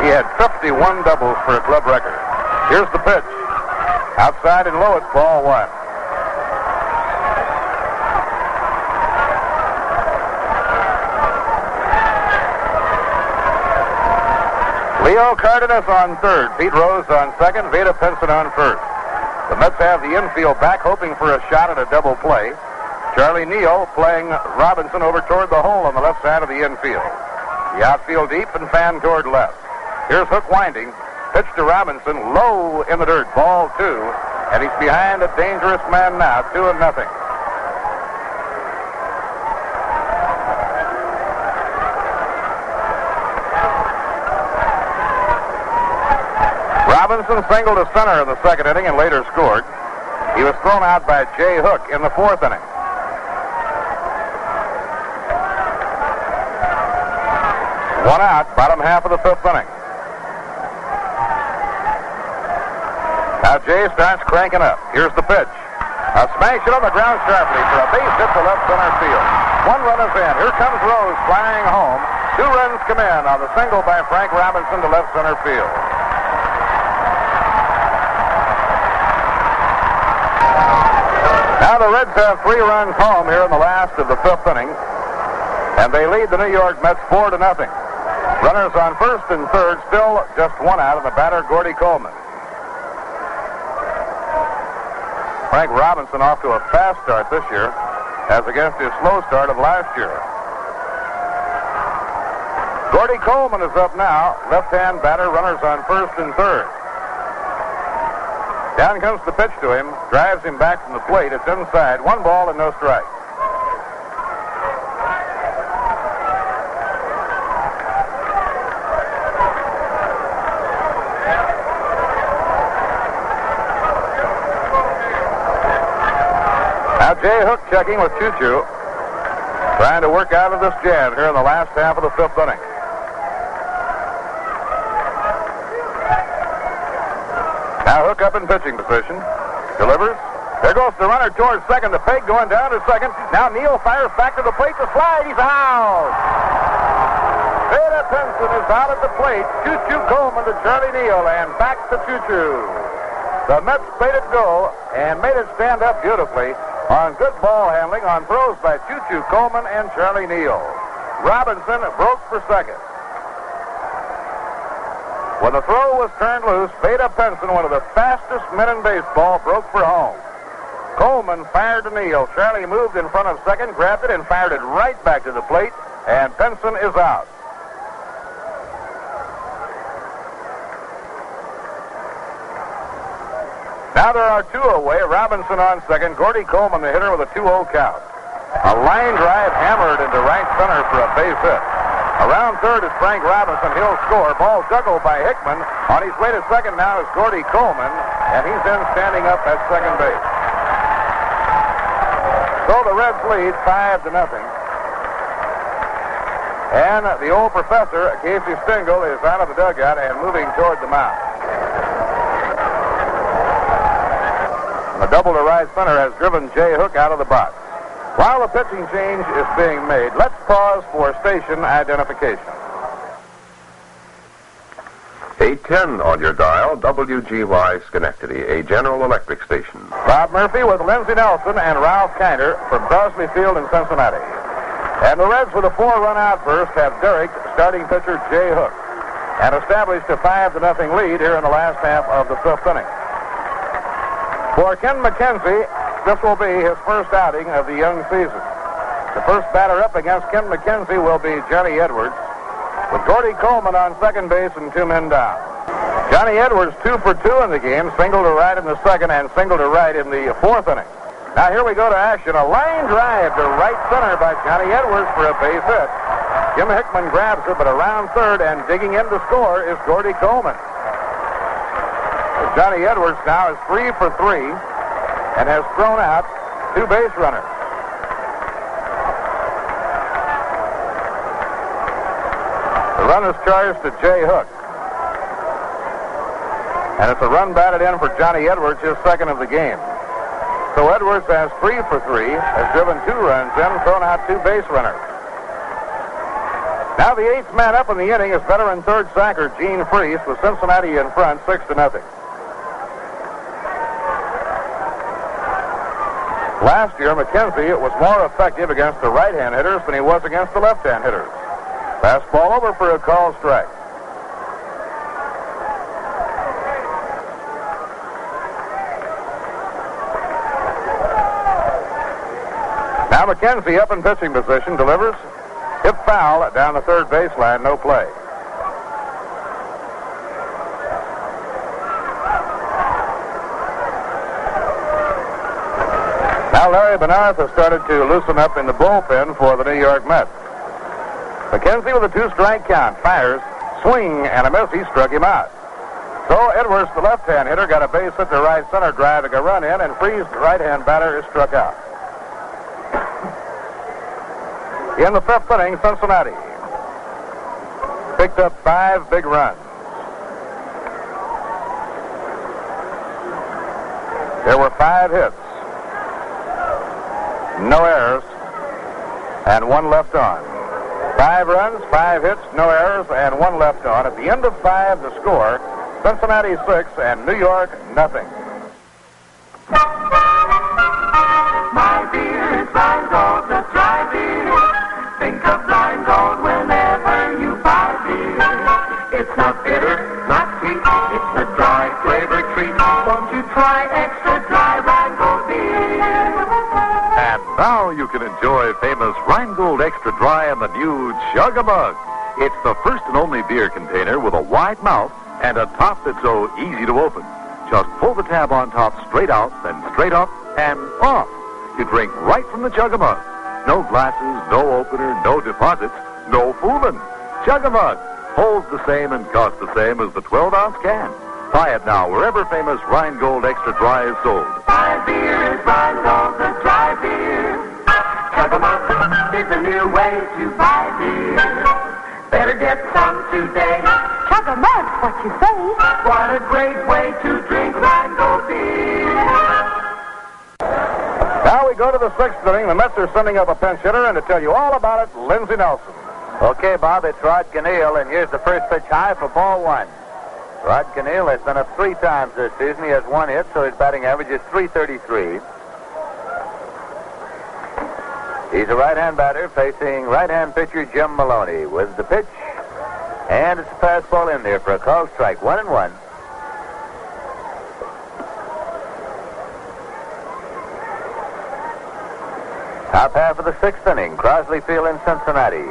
He had 51 doubles for a club record. Here's the pitch. Outside and low, it's ball one. Cardenas on third, Pete Rose on second, Vada Pinson on first. The Mets have the infield back, hoping for a shot at a double play. Charlie Neal playing Robinson over toward the hole on the left side of the infield. The outfield deep and fan toward left. Here's Hook winding. Pitch to Robinson, low in the dirt, ball two, and he's behind a dangerous man now, two and nothing. Robinson singled to center in the second inning and later scored. He was thrown out by Jay Hook in the fourth inning. One out, bottom half of the fifth inning. Now Jay starts cranking up. Here's the pitch. A smash it on the ground sharply for a base hit to left center field. One run is in. Here comes Rose flying home. Two runs come in on the single by Frank Robinson to left center field. Now the Reds have three runs home here in the last of the fifth inning, and they lead the New York Mets four to nothing. Runners on first and third, still just one out, and the batter Gordy Coleman. Frank Robinson off to a fast start this year, as against his slow start of last year. Gordy Coleman is up now. Left-hand batter, runners on first and third. Down comes the pitch to him, drives him back from the plate. It's inside. One ball and no strike. Now Jay Hook checking with Choo Choo. Trying to work out of this jam here in the last half of the fifth inning. Pitching position. Delivers. There goes the runner towards second. The peg going down to second. Now Neal fires back to the plate to slide. He's out. Vada Pinson is out at the plate. Choo Choo Coleman to Charlie Neal and back to Choo Choo. The Mets played it go and made it stand up beautifully on good ball handling on throws by Choo Choo Coleman and Charlie Neal. Robinson broke for second. When the throw was turned loose, Vada Pinson, one of the fastest men in baseball, broke for home. Coleman fired to Neal. Charlie moved in front of second, grabbed it, and fired it right back to the plate, and Pinson is out. Now there are two away. Robinson on second. Gordy Coleman, the hitter, with a 2-0 count. A line drive hammered into right center for a base hit. Around third is Frank Robinson. He'll score. Ball juggled by Hickman. On his way to second now is Gordy Coleman, and he's in standing up at second base. So the Reds lead five to nothing. And the old professor, Casey Stengel, is out of the dugout and moving toward the mound. The double to right center has driven Jay Hook out of the box. While the pitching change is being made, let's pause for station identification. 810 on your dial, WGY Schenectady, a General Electric station. Bob Murphy with Lindsey Nelson and Ralph Kiner from Crosley Field in Cincinnati. And the Reds with a four-run outburst have Derek, starting pitcher Jay Hook, and established a five to nothing lead here in the last half of the fifth inning. For Ken MacKenzie, this will be his first outing of the young season. The first batter up against Ken MacKenzie will be Johnny Edwards, with Gordy Coleman on second base and two men down. Johnny Edwards two for two in the game, single to right in the second and single to right in the fourth inning. Now here we go to action. A line drive to right center by Johnny Edwards for a base hit. Jim Hickman grabs it, but around third and digging in to score is Gordy Coleman. Johnny Edwards now is three for three and has thrown out two base runners. The run is charged to Jay Hook. And it's a run batted in for Johnny Edwards, his second of the game. So Edwards has three for three, has driven two runs in, thrown out two base runners. Now the eighth man up in the inning is veteran third sacker Gene Freese with Cincinnati in front, six to nothing. Last year, MacKenzie was more effective against the right-hand hitters than he was against the left-hand hitters. Fastball over for a call strike. Now MacKenzie up in pitching position, delivers. Hit foul down the third baseline, no play. Larry Bearnarth has started to loosen up in the bullpen for the New York Mets. MacKenzie with a two-strike count, fires, swing, and a miss. He struck him out. So Edwards, the left-hand hitter, got a base hit to right center, drive driving a run in, and Freese, the right-hand batter, is struck out. In the fifth inning, Cincinnati picked up five big runs. There were five hits, no errors, and one left on. Five runs, five hits, no errors, and one left on. At the end of five, the score, Cincinnati six and New York nothing. My Rheingold, the dry beer. Think of Rheingold whenever you buy beer. It's not bitter, not sweet, it's a dry flavor treat. Won't you try extra dry Rheingold beer? And now you can enjoy famous Rheingold Extra Dry in the new Chug-a-Mug. It's the first and only beer container with a wide mouth and a top that's so easy to open. Just pull the tab on top straight out, then straight up and off. You drink right from the Chug-a-Mug. No glasses, no opener, no deposits, no fooling. Chug-a-Mug holds the same and costs the same as the 12-ounce can. Buy it now wherever famous Rheingold Extra Dry is sold. My beer is Rheingold, the dry beer. Chug-a-Mug it's a new way to buy beer. Better get some today. Chug-a-mug, what you say? What a great way to drink Rheingold beer. Now we go to the sixth inning. The Mets are sending up a pinch hitter, and to tell you all about it, Lindsey Nelson. Okay, Bob, it's Rod Kanehl, and here's the first pitch high for ball one. Rod Kanehl has been up three times this season. He has one hit, so his batting average is 333. He's a right-hand batter facing right-hand pitcher Jim Maloney with the pitch, and it's a fastball in there for a called strike. One and one. Top half of the sixth inning, Crosley Field in Cincinnati.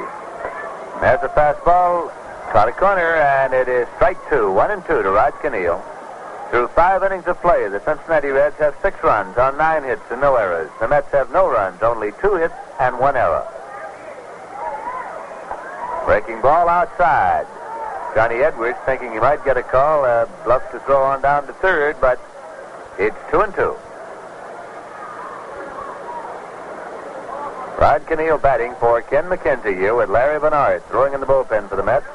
There's a fastball, caught a corner, and it is strike two. One and two to Rod Kanehl. Through five innings of play, the Cincinnati Reds have six runs on nine hits and no errors. The Mets have no runs, only two hits and one error. Breaking ball outside. Johnny Edwards thinking he might get a call, uh, bluffs to throw on down to third, but it's two and two. Rod Kanehl batting for Ken MacKenzie here with Larry Bearnarth throwing in the bullpen for the Mets.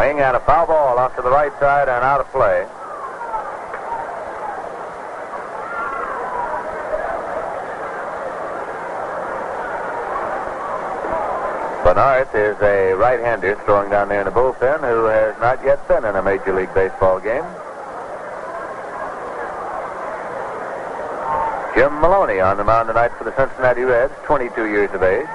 Swing and a foul ball off to the right side and out of play. Bearnarth is a right-hander throwing down there in the bullpen who has not yet been in a Major League Baseball game. Jim Maloney on the mound tonight for the Cincinnati Reds, 22 years of age.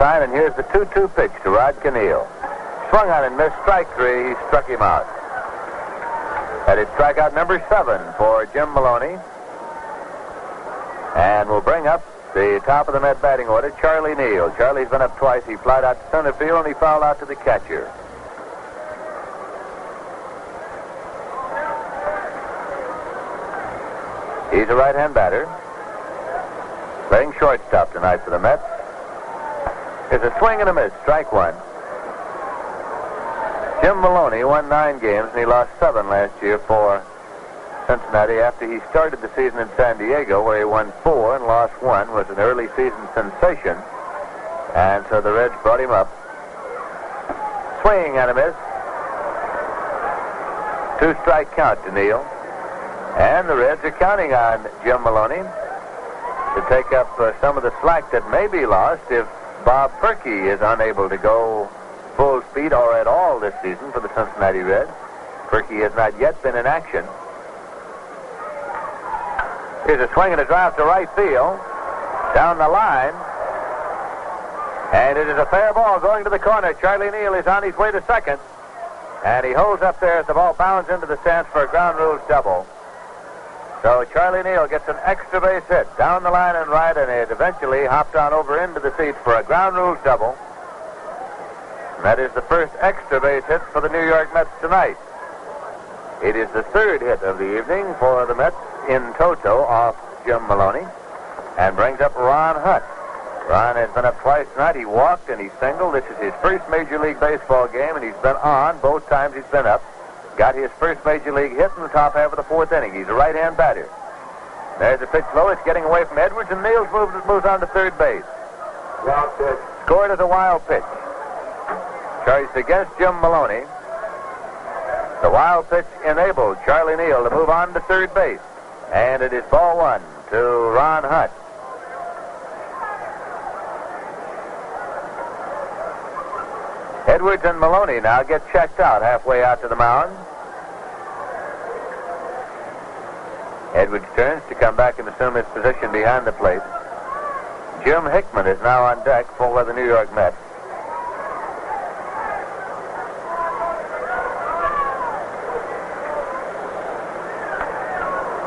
Sign, and here's the 2-2 pitch to Rod Kanehl. Swung on and missed strike three. He struck him out. That is strikeout number seven for Jim Maloney. And we'll bring up the top of the Met batting order, Charlie Neal. Charlie's been up twice. He flied out to center field and he fouled out to the catcher. He's a right-hand batter. Playing shortstop tonight for the Mets. It's a swing and a miss. Strike one. Jim Maloney won nine games and he lost seven last year for Cincinnati after he started the season in San Diego where he won four and lost one. Was an early season sensation. And so the Reds brought him up. Swing and a miss. Two strike count to. And the Reds are counting on Jim Maloney to take up uh, some of the slack that may be lost if Bob Purkey is unable to go full speed or at all this season for the Cincinnati Reds. Purkey has not yet been in action. Here's a swing and a drive to right field. Down the line. And it is a fair ball going to the corner. Charlie Neal is on his way to second. And he holds up there as the ball bounds into the stands for a ground rules double. So Charlie Neal gets an extra base hit down the line and right, and it eventually hopped on over into the seats for a ground rule double. That is the first extra base hit for the New York Mets tonight. It is the third hit of the evening for the Mets in toto off Jim Maloney, and brings up Ron Hunt. Ron has been up twice tonight. He walked and he singled. This is his first Major League Baseball game, and he's been on both times he's been up. Got his first major league hit in the top half of the fourth inning. He's a right-hand batter. There's a pitch low. It's getting away from Edwards, and Neal's moves, moves on to third base. Scored as a wild pitch. Charged against Jim Maloney. The wild pitch enabled Charlie Neal to move on to third base. And it is ball one to Ron Hunt. Edwards and Maloney now get checked out halfway out to the mound. Edwards turns to come back and assume his position behind the plate. Jim Hickman is now on deck for the New York Mets.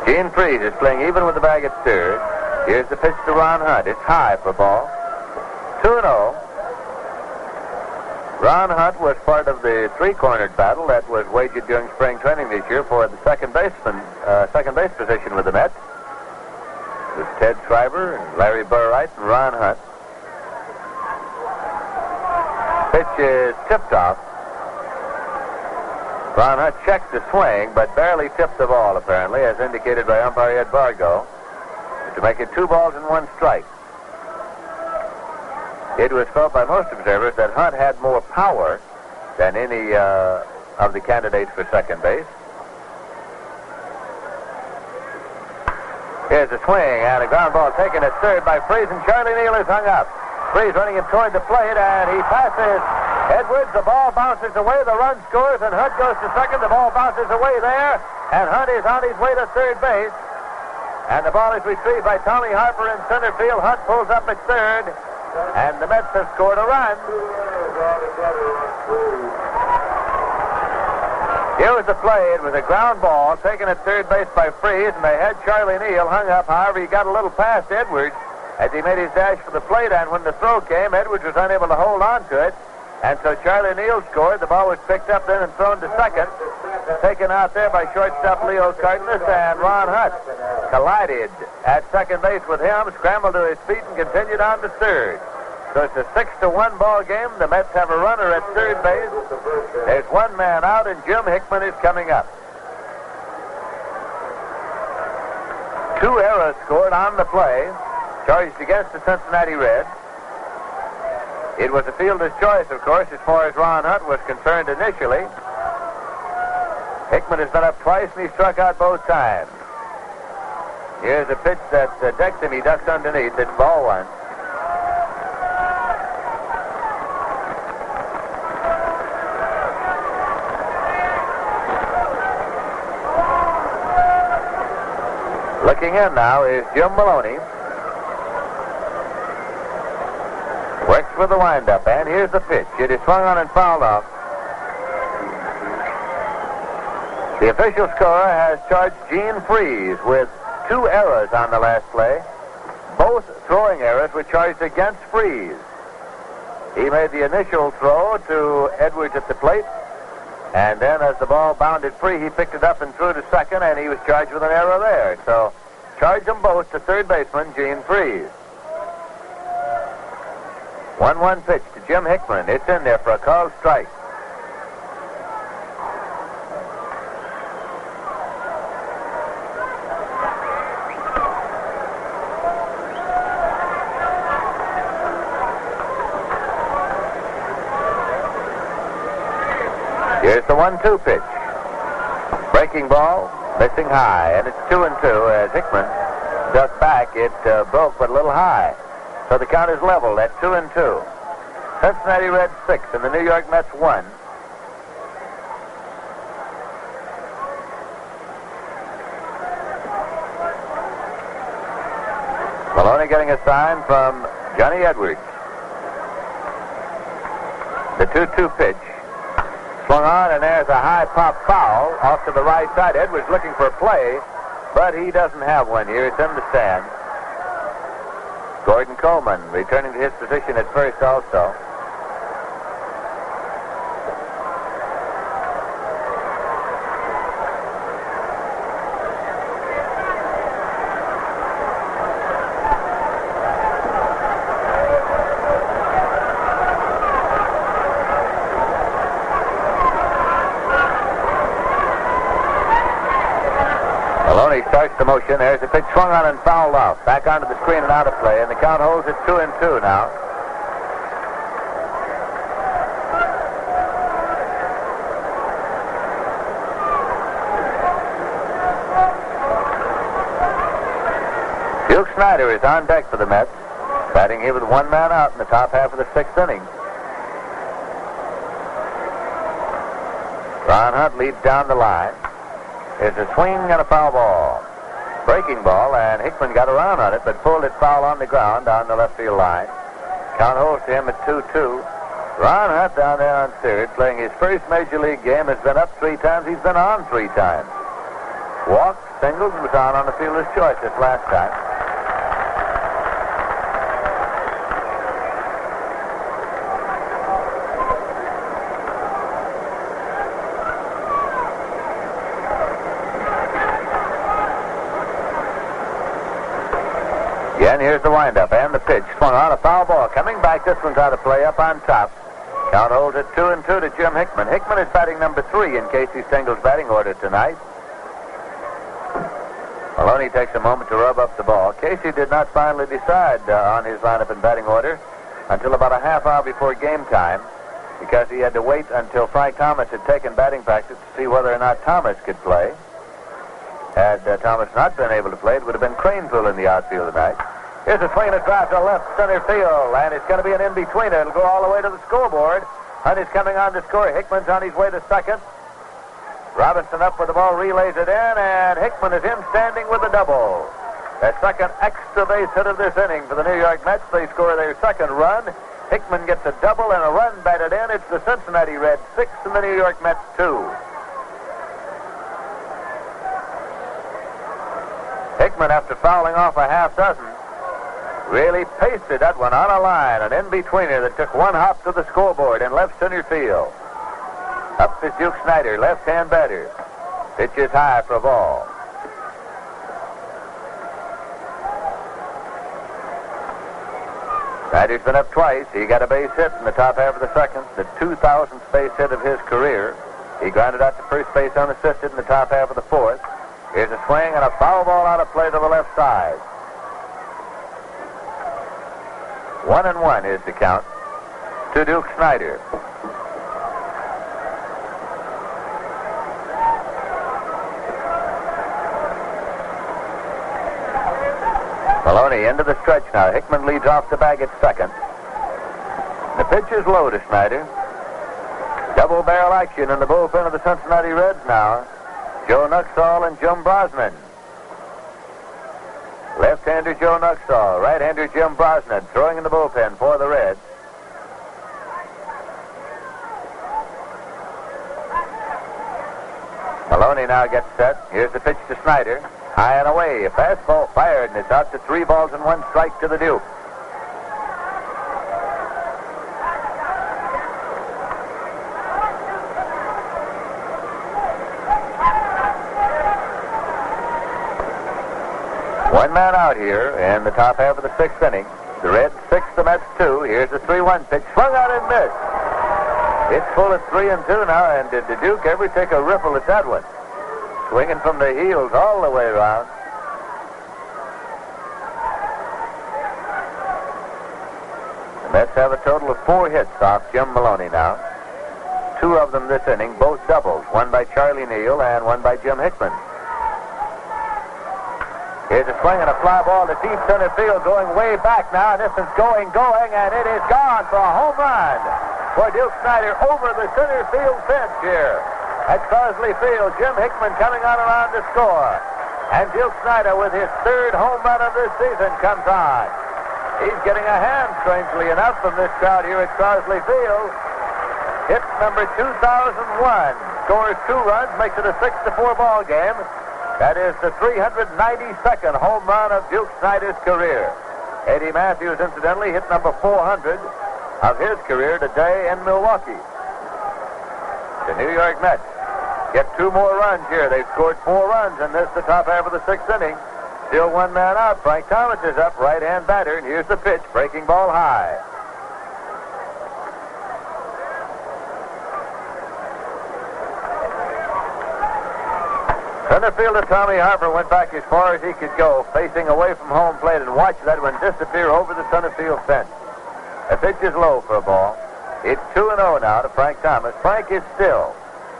Gene Freese is playing even with the bag at third. Here's the pitch to Ron Hunt. It's high for ball. 2 0. Ron Hunt was part of the three-cornered battle that was waged during spring training this year for the second baseman, uh, second base position with the Mets. It was Ted Schreiber and Larry Burright and Ron Hunt. Pitch is tipped off. Ron Hunt checked the swing, but barely tipped the ball, apparently, as indicated by umpire Ed Vargo, to make it two balls and one strike. It was felt by most observers that Hunt had more power than any uh, of the candidates for second base. Here's a swing and a ground ball taken at third by Freese, and Charlie Neal is hung up. Freese running him toward the plate, and he passes Edwards. The ball bounces away. The run scores, and Hunt goes to second. The ball bounces away there, and Hunt is on his way to third base. And the ball is retrieved by Tommy Harper in center field. Hunt pulls up at third. And the Mets have scored a run. Here was the play. It was a ground ball taken at third base by Freese, and they had Charlie Neal hung up. However, he got a little past Edwards as he made his dash for the plate, and when the throw came, Edwards was unable to hold on to it. And so Charlie Neal scored. The ball was picked up then and thrown to second. Taken out there by shortstop Leo Cardenas and Ron Hunt. Collided at second base with him, scrambled to his feet and continued on to third. So it's a six to one ball game. The Mets have a runner at third base. There's one man out, and Jim Hickman is coming up. Two errors scored on the play, charged against the Cincinnati Reds. It was a fielder's choice, of course, as far as Ron Hunt was concerned initially. Hickman has been up twice, and he struck out both times. Here's a pitch that uh, decks him. He ducks underneath. It's ball one. Looking in now is Jim Maloney. The windup, and here's the pitch. It is swung on and fouled off. The official scorer has charged Gene Freese with two errors on the last play. Both throwing errors were charged against Freese. He made the initial throw to Edwards at the plate, and then as the ball bounded free, he picked it up and threw to second, and he was charged with an error there. So, charge them both to third baseman Gene Freese. 1-1 pitch to Jim Hickman. It's in there for a called strike. Here's the one-two pitch. Breaking ball, missing high, and it's two and two as Hickman ducked back. It uh, broke, but a little high. So the count is leveled at two and two. Cincinnati Reds six and the New York Mets one. Maloney getting a sign from Johnny Edwards. The 2-2 pitch. Swung on, and there's a high pop foul off to the right side. Edwards looking for a play, but he doesn't have one here. It's in the stand. Gordon Coleman returning to his position at first also. Maloney starts the motion. There's a pitch swung on and fouled off. Back onto the screen and out of play, and the count holds at two and two now. Duke Snider is on deck for the Mets, batting here with one man out in the top half of the sixth inning. Ron Hunt leads down the line. There's a swing and a foul ball. Breaking ball, and Hickman got around on it, but pulled it foul on the ground down the left field line. Count holds to him at 2-2. Ron Hunt down there on third, playing his first major league game, has been up three times. He's been on three times. Walked, singled, and was on on the fielder's choice this last time. Again, here's the windup and the pitch. Swung on a foul ball. Coming back, this one's out of play up on top. Count holds it two and two to Jim Hickman. Hickman is batting number three in Casey Stengel's batting order tonight. Maloney takes a moment to rub up the ball. Casey did not finally decide uh, on his lineup and batting order until about a half hour before game time because he had to wait until Frank Thomas had taken batting practice to see whether or not Thomas could play. Had uh, Thomas not been able to play, it would have been Kranepool in the outfield tonight. Here's a swing and a drive to left center field, and it's going to be an in-betweener. It'll go all the way to the scoreboard. Hunt is coming on to score. Hickman's on his way to second. Robinson up with the ball, relays it in, and Hickman is in standing with a double. The second extra base hit of this inning for the New York Mets. They score their second run. Hickman gets a double and a run batted in. It's the Cincinnati Reds six and the New York Mets two. Hickman, after fouling off a half dozen, really pasted that one on a line, an in-betweener that took one hop to the scoreboard in left center field. Up is Duke Snider, left-hand batter. Pitch is high for a ball. Snider's been up twice. He got a base hit in the top half of the second, the 2,000th base hit of his career. He grounded out to first base unassisted in the top half of the fourth. Here's a swing and a foul ball out of play to the left side. One and one is the count to Duke Snider. Maloney into the stretch now. Hickman leads off the bag at second. The pitch is low to Snider. Double barrel action in the bullpen of the Cincinnati Reds now. Joe Nuxhall and Jim Brosnan. Left-hander Joe Nuxhall, right-hander Jim Brosnan throwing in the bullpen for the Reds. Maloney now gets set. Here's the pitch to Snider. High and away. A fastball fired, and it's out to three balls and one strike to the Duke. Man out here in the top half of the sixth inning. The Reds six, the Mets two. Here's the 3-1 pitch. Swung out and missed. It's full of three and two now, and did the Duke ever take a ripple at that one? Swinging from the heels all the way around. The Mets have a total of four hits off Jim Maloney now. Two of them this inning, both doubles. One by Charlie Neal and one by Jim Hickman. Here's a swing and a fly ball to deep center field, going way back now. And This is going, going, and it is gone for a home run for Duke Snider over the center field fence here at Crosley Field. Jim Hickman coming on around to score. And Duke Snider with his third home run of this season comes on. He's getting a hand, strangely enough, from this crowd here at Crosley Field. Hit number 2001. Scores two runs, makes it a 6 to 4 ball game. That is the 392nd home run of Duke Snider's career. Eddie Mathews, incidentally, hit number 400 of his career today in Milwaukee. The New York Mets get two more runs here. They've scored four runs in this, the top half of the sixth inning. Still one man out. Frank Thomas is up, right-hand batter, and here's the pitch, breaking ball high. Center fielder Tommy Harper went back as far as he could go, facing away from home plate, and watched that one disappear over the center field fence. The pitch is low for a ball. It's 2 and 0 now to Frank Thomas. Frank is still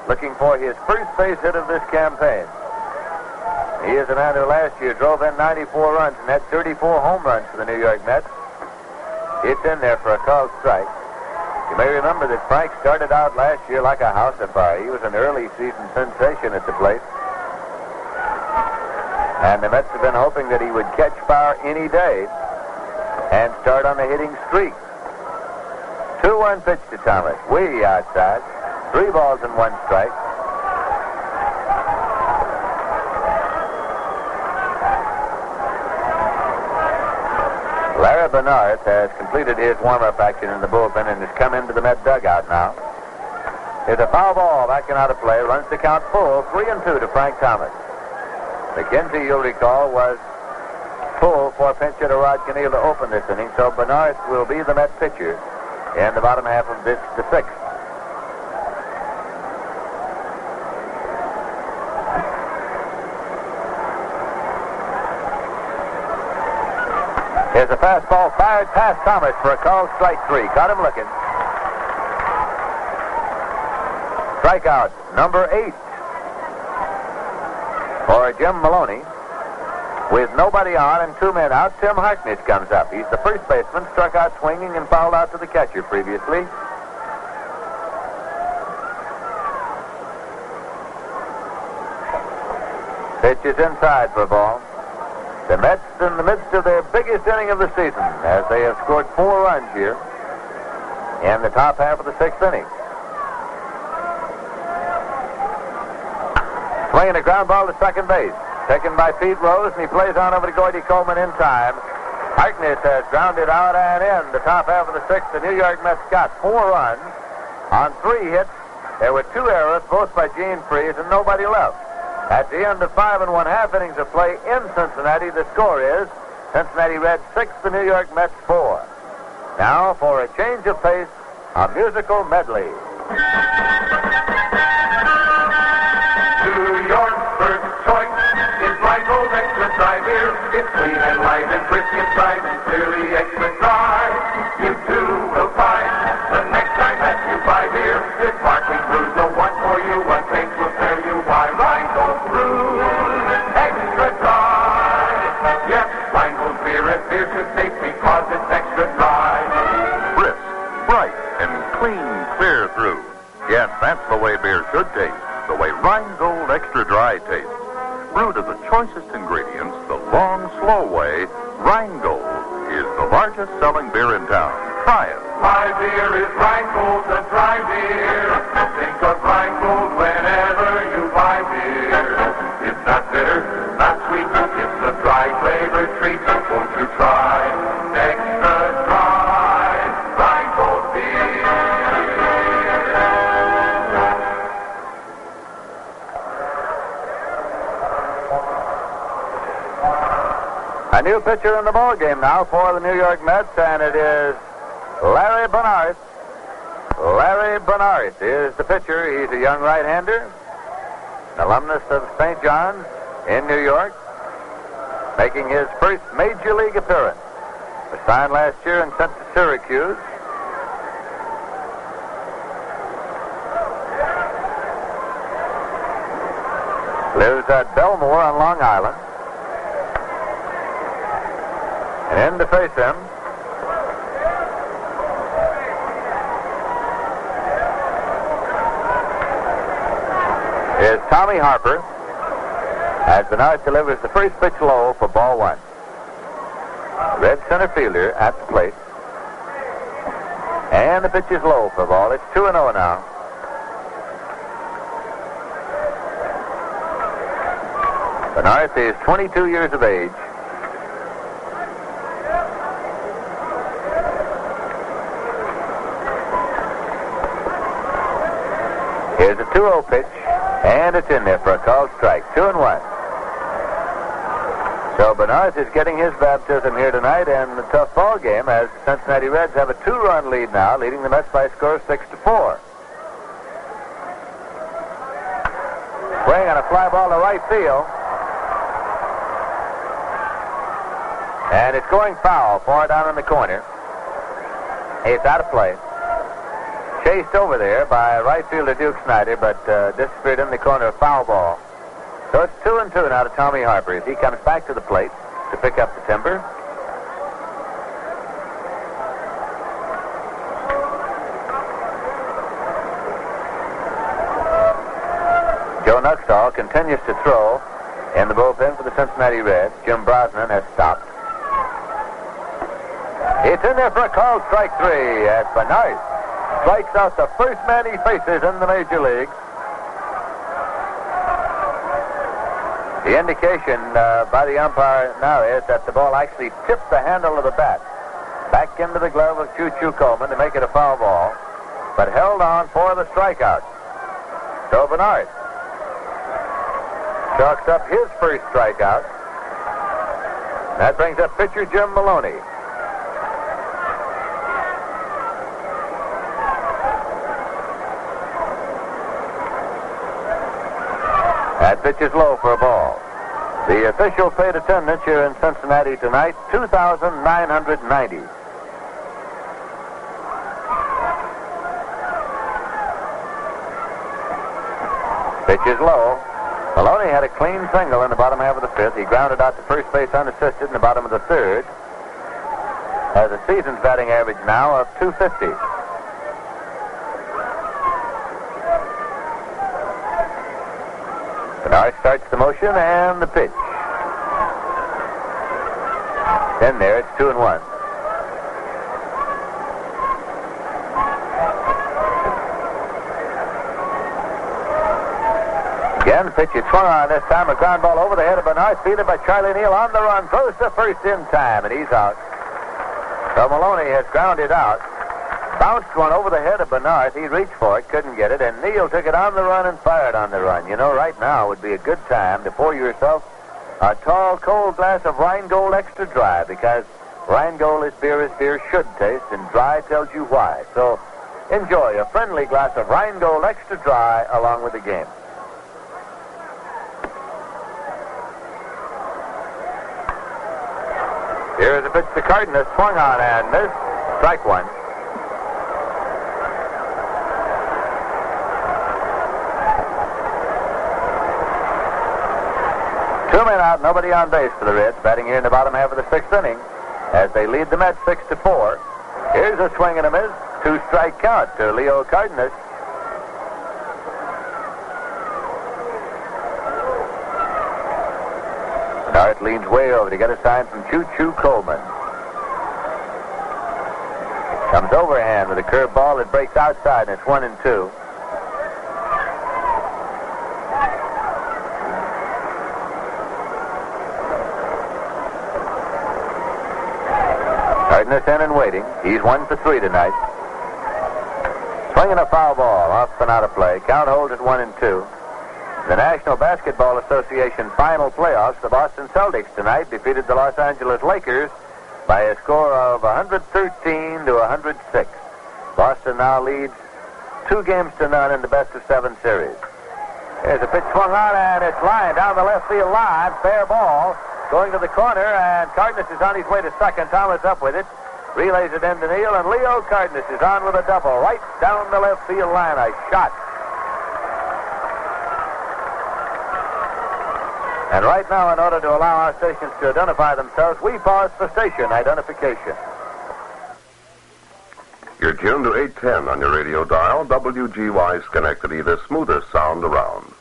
looking for his first base hit of this campaign. He is a man who last year drove in 94 runs and had 34 home runs for the New York Mets. It's in there for a called strike. You may remember that Frank started out last year like a house of fire. He was an early season sensation at the plate. And the Mets have been hoping that he would catch fire any day and start on a hitting streak. 2-1 pitch to Thomas. Way outside. Three balls and one strike. Larry Bearnarth has completed his warm-up action in the bullpen and has come into the Met dugout now. Here's a foul ball backing out of play. Runs the count full. Three and two to Frank Thomas. MacKenzie, you'll recall, was full for pinch hitter Rod Kanehl to open this inning. So Bearnarth will be the Met pitcher in the bottom half of this, the sixth. Here's a fastball fired past Thomas for a called strike three. Got him looking. Strikeout number eight Jim Maloney. With nobody on and two men out, Tim Harkness comes up. He's the first baseman, struck out swinging and fouled out to the catcher previously. Pitch is inside for a ball. The Mets in the midst of their biggest inning of the season as they have scored four runs here in the top half of the sixth inning. Swinging a ground ball to second base. Taken by Pete Rose, and he plays on over to Gordy Coleman in time. Harkness has grounded out and in the top half of the sixth. The New York Mets got four runs on three hits. There were two errors, both by Gene Freese, and nobody left. At the end of five and one half innings of play in Cincinnati, the score is Cincinnati Reds six, the New York Mets four. Now for a change of pace, a musical medley. Dry Beer. It's clean and light and crisp inside and clearly extra dry. You too will find the next time that you buy beer, this sparkling brew's the one for you. One taste will tell you why Rheingold Brew extra dry. Yes, Rheingold beer is beer to taste because it's extra dry. Crisp, bright, and clean clear through. Yes, that's the way beer should taste. The way Rheingold Extra Dry tastes. Brewed of the choicest ingredients, the long, slow way, Rheingold is the largest selling beer in town. Try it. My beer is Rheingold, the dry beer. Think of Rheingold whenever you buy beer. It's not bitter, not sweet, it's a dry flavored treat. Won't you try extra New pitcher in the ball game now for the New York Mets, and it is Larry Bearnarth. Larry Bearnarth is the pitcher. He's a young right-hander, an alumnus of St. John's in New York, making his first major league appearance. Was signed last year and sent to Syracuse. Lives at Bellmore on Long Island. And in to face him is Tommy Harper as Bearnarth delivers the first pitch low for ball one. Red center fielder at the plate. And the pitch is low for ball. It's 2 and 0 now. Bearnarth is 22 years of age. Here's a 2-0 pitch, and it's in there for a called strike. Two and one. So Bearnarth is getting his baptism here tonight, and the tough ball game as the Cincinnati Reds have a two-run lead now, leading the Mets by a score of six to four. Swing on a fly ball to right field. And it's going foul, far down in the corner. It's out of play chased over there by right fielder Duke Snider, but uh, disappeared in the corner of foul ball. So it's two and two now to Tommy Harper as he comes back to the plate to pick up the timber. Joe Nuxhall continues to throw in the bullpen for the Cincinnati Reds. Jim Brosnan has stopped. It's in there for a called strike three as Bearnarth strikes out the first man he faces in the major leagues. The indication uh, by the umpire now is that the ball actually tipped the handle of the bat back into the glove of Choo Choo Coleman to make it a foul ball, but held on for the strikeout. So Bearnarth chalks up his first strikeout. That brings up pitcher Jim Maloney. That pitch is low for a ball. The official paid attendance here in Cincinnati tonight, 2,990. Pitch is low. Maloney had a clean single in the bottom half of the fifth. He grounded out to first base unassisted in the bottom of the third. Has a season's batting average now of 250. Bearnarth starts the motion and the pitch. Then there, it's two and one. Again, pitch is swung on this time. A ground ball over the head of Bearnarth, fielded by Charlie Neal on the run. Throws to first in time, and he's out. So Maloney has grounded out. Bounced one over the head of Bearnarth. He reached for it, couldn't get it, and Neal took it on the run and fired on the run. You know, right now would be a good time to pour yourself a tall, cold glass of Rheingold Extra Dry because Rheingold is beer as beer should taste, and dry tells you why. So enjoy a friendly glass of Rheingold Extra Dry along with the game. Here's a pitch to Cardenas, swung on and missed. Strike one. Two men out, nobody on base for the Reds, batting here in the bottom half of the sixth inning as they lead the Mets six to four. Here's a swing and a miss. Two strike count to Leo Cardenas. Dart leans way over to get a sign from Choo Choo Coleman. Comes overhand with a curved ball that breaks outside, and it's one and two. Cardenas in and waiting. He's one for three tonight. Swinging a foul ball off and out of play. Count holds at one and two. The National Basketball Association final playoffs, the Boston Celtics tonight defeated the Los Angeles Lakers by a score of 113 to 106. Boston now leads two games to none in the best of seven series. There's a pitch swung on, and it's lined down the left field line. Fair ball going to the corner, and Cardenas is on his way to second. Thomas up with it. Relays it into Neal, and Leo Cardenas is on with a double right down the left field line. A shot. And right now, in order to allow our stations to identify themselves, we pause for station identification. You're tuned to 810 on your radio dial, WGY Schenectady, the smoothest sound around.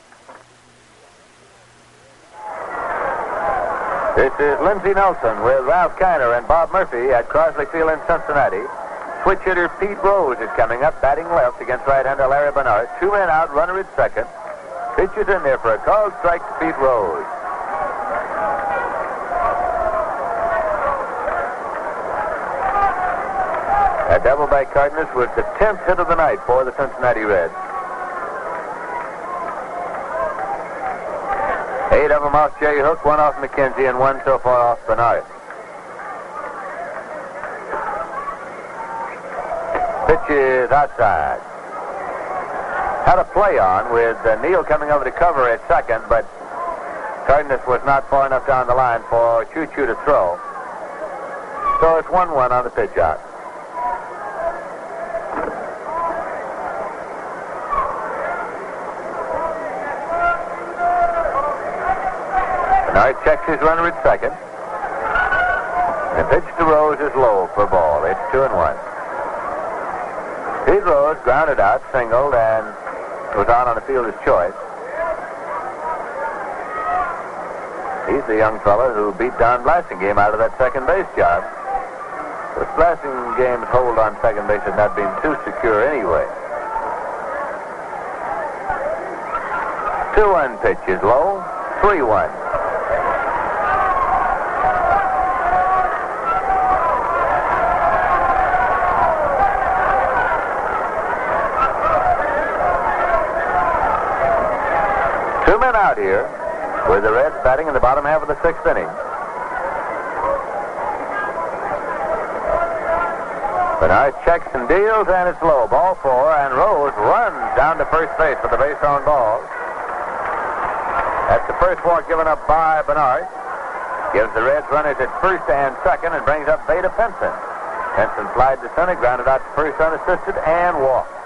This is Lindsey Nelson with Ralph Kiner and Bob Murphy at Crosley Field in Cincinnati. Switch hitter Pete Rose is coming up, batting left against right-hander Larry Bearnarth. Two men out, runner at second. Pitch is in there for a called strike to Pete Rose. A double by Cardenas was the 10th hit of the night for the Cincinnati Reds. Eight of them off Jay Hook, one off MacKenzie, and one so far off Bearnarth. Pitch is outside. Had a play on with uh, Neal coming over to cover at second, but Cardenas was not far enough down the line for Choo Choo to throw. So it's 1 1 on the pitch out. Bearnarth checks his runner at second. The pitch to Rose is low for ball. It's 2 and 1. Pete Rose grounded out, singled, and was out on the fielder's choice. He's the young fellow who beat Don Blasingame out of that second base job. But Blasingame's hold on second base had not been too secure anyway. 2-1 pitch is low. 3-1. with the Reds batting in the bottom half of the sixth inning. Bearnarth checks and deals, and it's low. Ball four, and Rose runs down to first base for the base on ball. That's the first walk given up by Bearnarth. Gives the Reds runners at first and second, and brings up Vada Pinson. Pinson flies to center, grounded out to first unassisted, and walks.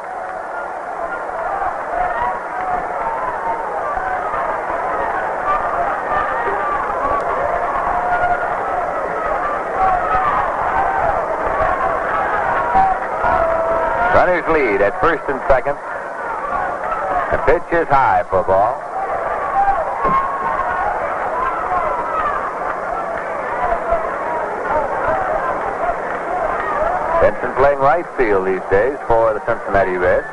Runners lead at first and second. The pitch is high for ball. Pinson playing right field these days for the Cincinnati Reds.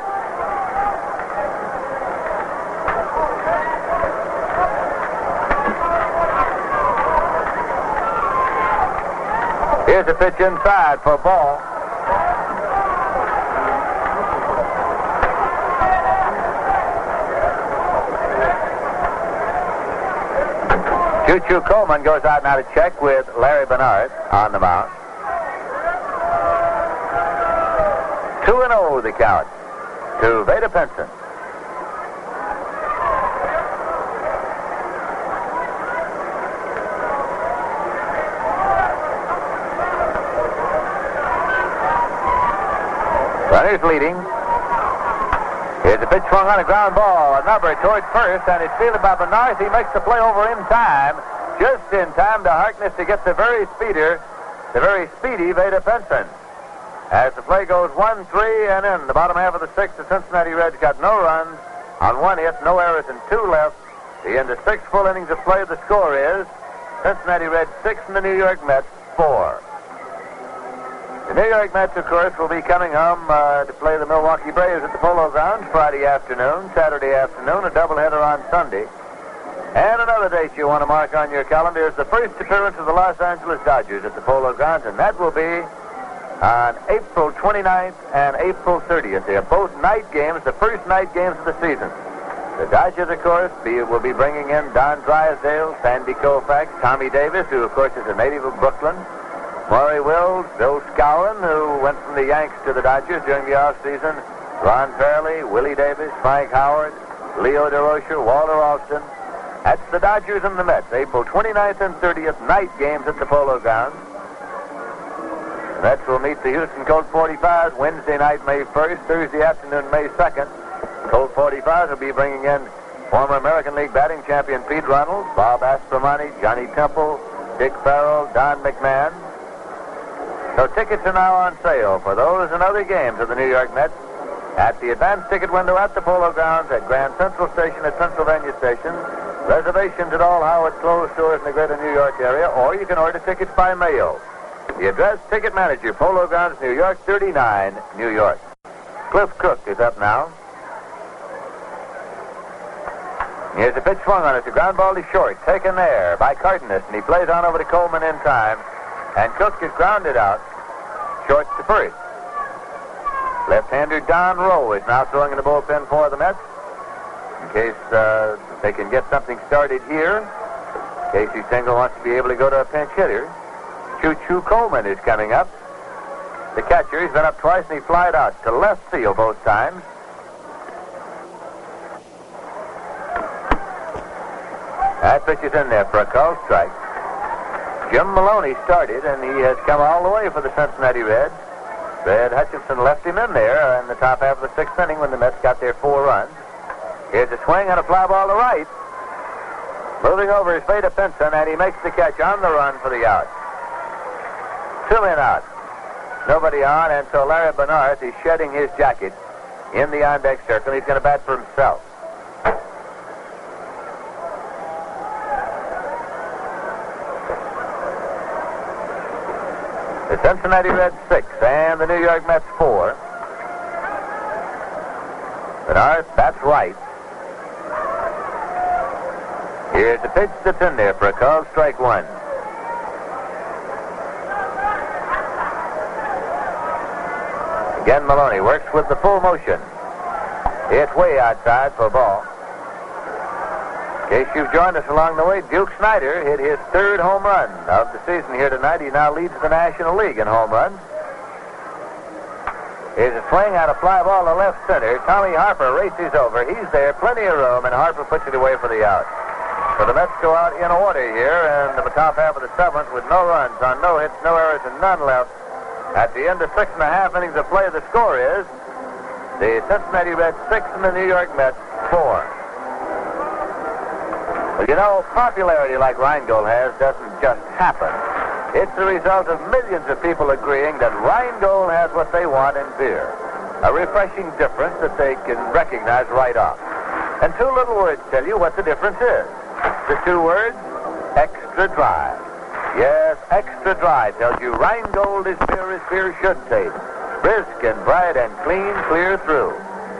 Here's a pitch inside for ball. Choo Choo Coleman goes out now to check with Larry Bearnarth on the mound. 2 and 0 the count to Vada Pinson. Runners leading. Pitch swung on a ground ball. A number towards first, and it's fielded by Bearnarth. He makes the play over in time, just in time to Harkness to get the very speeder, the very speedy Vada Pinson. As the play goes one, three, and in the bottom half of the sixth, the Cincinnati Reds got no runs on one hit, no errors, and two left. The end of six full innings of play, the score is Cincinnati Reds six and the New York Mets. The New York Mets, of course, will be coming home uh, to play the Milwaukee Braves at the Polo Grounds Friday afternoon, Saturday afternoon, a doubleheader on Sunday. And another date you want to mark on your calendar is the first appearance of the Los Angeles Dodgers at the Polo Grounds, and that will be on April 29th and April 30th. They are both night games, the first night games of the season. The Dodgers, of course, be, will be bringing in Don Drysdale, Sandy Koufax, Tommy Davis, who, of course, is a native of Brooklyn, Maury Wills, Bill Skowron, who went from the Yanks to the Dodgers during the offseason, Ron Fairly, Willie Davis, Frank Howard, Leo Durocher, Walter Alston. That's the Dodgers and the Mets, April 29th and 30th, night games at the Polo Grounds. Mets will meet the Houston Colt 45s Wednesday night, May 1st, Thursday afternoon, May 2nd. Colt 45s will be bringing in former American League batting champion Pete Runnels, Bob Aspromonte, Johnny Temple, Dick Farrell, Don McMahon. So tickets are now on sale for those and other games of the New York Mets at the advanced ticket window at the Polo Grounds at Grand Central Station at Pennsylvania Station. Reservations at all Howard Clothes stores in the greater New York area, or you can order tickets by mail. The address, Ticket Manager, Polo Grounds, New York, 39, New York. Cliff Cook is up now. Here's a pitch swung on it. The ground ball to short. Taken there by Cardenas, and he plays on over to Coleman in time. And Cook is grounded out. Short to first. Left-hander Don Rowe is now throwing in the bullpen for the Mets. In case uh, they can get something started here. Casey Stengel wants to be able to go to a pinch hitter. Choo Choo Coleman is coming up. The catcher, he's been up twice and he flied out to left field both times. That pitch is in there for a called strike. Jim Maloney started, and he has come all the way for the Cincinnati Reds. Red Hutchinson left him in there in the top half of the sixth inning when the Mets got their four runs. Here's a swing on a fly ball to right. Moving over is Vada Pinson, and he makes the catch on the run for the out. Two men out. Nobody on, and so Larry Bearnarth is shedding his jacket in the on-deck circle. He's going to bat for himself. Cincinnati Reds six and the New York Mets four. Bearnarth, that's right. Here's the pitch that's in there for a call, strike one. Again, Maloney works with the full motion. It's way outside for a ball. In case you've joined us along the way, Duke Snider hit his third home run of the season here tonight. He now leads the National League in home runs. is a swing out a fly ball to left center. Tommy Harper races over. He's there, plenty of room, and Harper puts it away for the out. So the Mets go out in order here, and the top half of the seventh with no runs on no hits, no errors, and none left. At the end of six and a half innings of play, the score is the Cincinnati Reds six and the New York Mets four. You know, popularity like Rheingold has doesn't just happen. It's the result of millions of people agreeing that Rheingold has what they want in beer. A refreshing difference that they can recognize right off. And two little words tell you what the difference is. The two words, extra dry. Yes, extra dry tells you Rheingold is beer as beer should taste. Brisk and bright and clean clear through.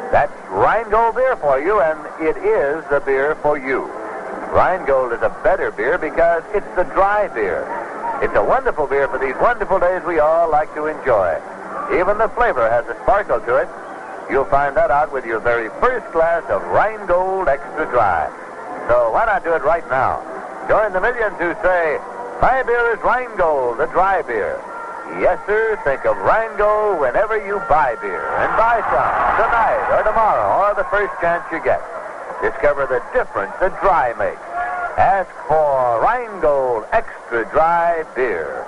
That's Rheingold beer for you, and it is the beer for you. Rheingold is a better beer because it's the dry beer. It's a wonderful beer for these wonderful days we all like to enjoy. Even the flavor has a sparkle to it. You'll find that out with your very first glass of Rheingold Extra Dry. So why not do it right now? Join the millions who say, my beer is Rheingold, the dry beer. Yes, sir, think of Rheingold whenever you buy beer. And buy some tonight or tomorrow or the first chance you get. Discover the difference that dry makes. Ask for Rheingold Extra Dry Beer.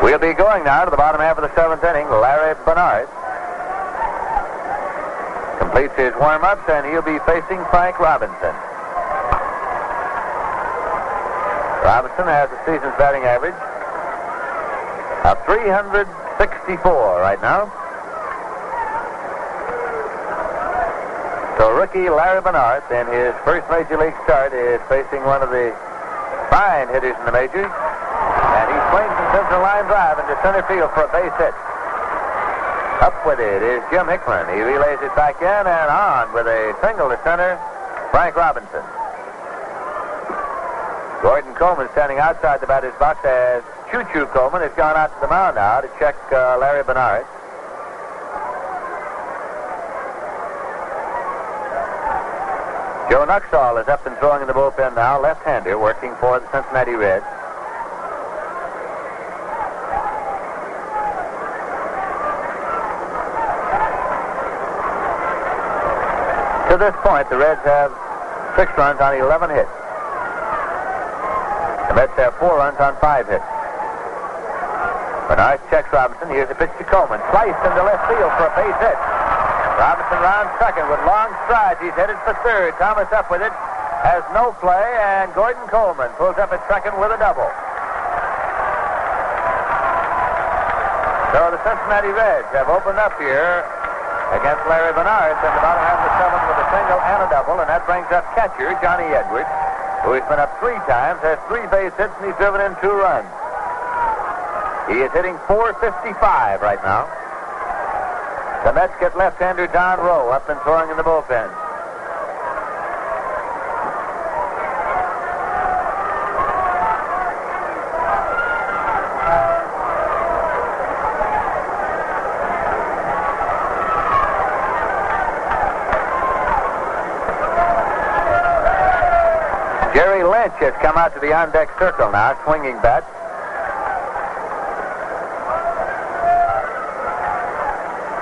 We'll be going now to the bottom half of the seventh inning. Larry Bearnarth completes his warm-ups, and he'll be facing Frank Robinson. Robinson has the season's batting average of 364 right now. So rookie Larry Bearnarth, in his first major league start, is facing one of the fine hitters in the majors. And he swings and sends a line drive into center field for a base hit. Up with it is Jim Hickman. He relays it back in and on with a single to center, Frank Robinson. Gordon Coleman standing outside the batter's box as Choo Choo Coleman has gone out to the mound now to check uh, Larry Bearnarth. Joe Nuxhall is up and throwing in the bullpen now, left-hander, working for the Cincinnati Reds. This point, the Reds have six runs on 11 hits. The Mets have four runs on five hits. Bearnarth checks Robinson. Here's a pitch to Coleman. Sliced into left field for a base hit. Robinson rounds second with long strides. He's headed for third. Thomas up with it. Has no play, and Gordon Coleman pulls up at second with a double. So the Cincinnati Reds have opened up here against Larry Bearnarth in the bottom half of the seventh with a single and a double, and that brings up catcher Johnny Edwards, who has been up three times, has three base hits, and he's driven in two runs. He is hitting 455 right now. The Mets get left-hander Don Rowe up and throwing in the bullpen. Has come out to the on-deck circle now, swinging bat.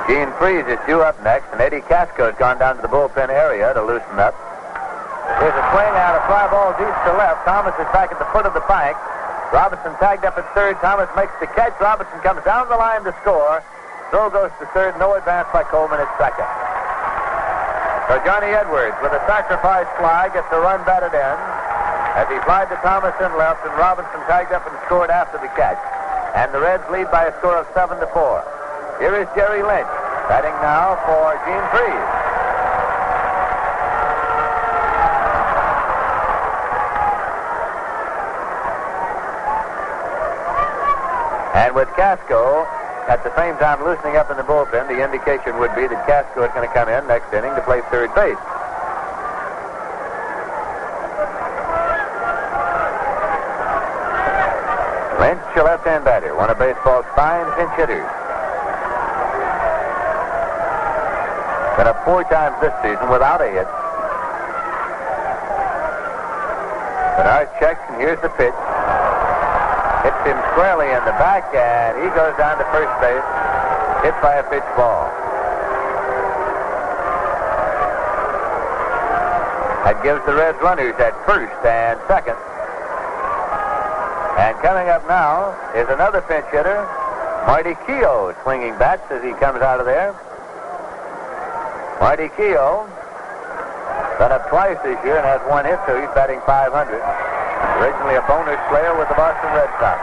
Gene Freese is due up next, and Eddie Kasko has gone down to the bullpen area to loosen up. There's a swing out, a fly ball deep to left. Thomas is back at the foot of the bank. Robinson tagged up at third. Thomas makes the catch. Robinson comes down the line to score. Throw goes to third. No advance by Coleman at second. So Johnny Edwards, with a sacrifice fly, gets the run batted in. As he flied to Thomas in left, and Robinson tagged up and scored after the catch. And the Reds lead by a score of seven to four. Here is Jerry Lynch, batting now for Gene Freese. And with Kasko at the same time loosening up in the bullpen, the indication would be that Kasko is going to come in next inning to play third base. Lynch, a left-hand batter, one of baseball's fine pinch hitters. Been up four times this season without a hit. Bearnarth checks, and here's the pitch. Hits him squarely in the back, and he goes down to first base, hit by a pitch ball. That gives the Reds runners at first and second. And coming up now is another pinch hitter, Marty Keough, swinging bats as he comes out of there. Marty Keough been up twice this year and has one hit, so he's batting 500. Originally a bonus player with the Boston Red Sox.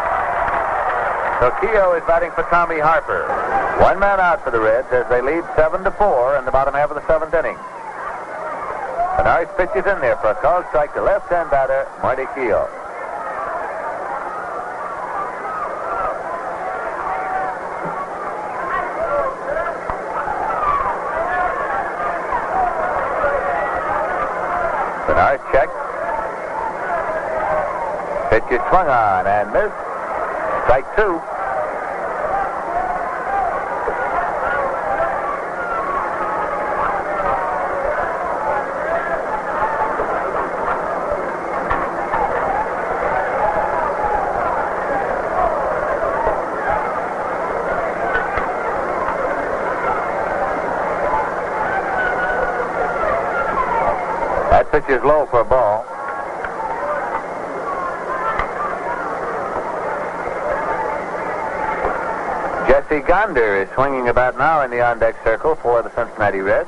So Keough is batting for Tommy Harper. One man out for the Reds as they lead seven to four in the bottom half of the seventh inning. A nice pitch is in there for a called strike to left-hand batter Marty Keough. Bearnarth checks. Pitch is swung on and missed. Strike two. That pitch is low for a ball. Jesse Gonder is swinging about now in the on-deck circle for the Cincinnati Reds.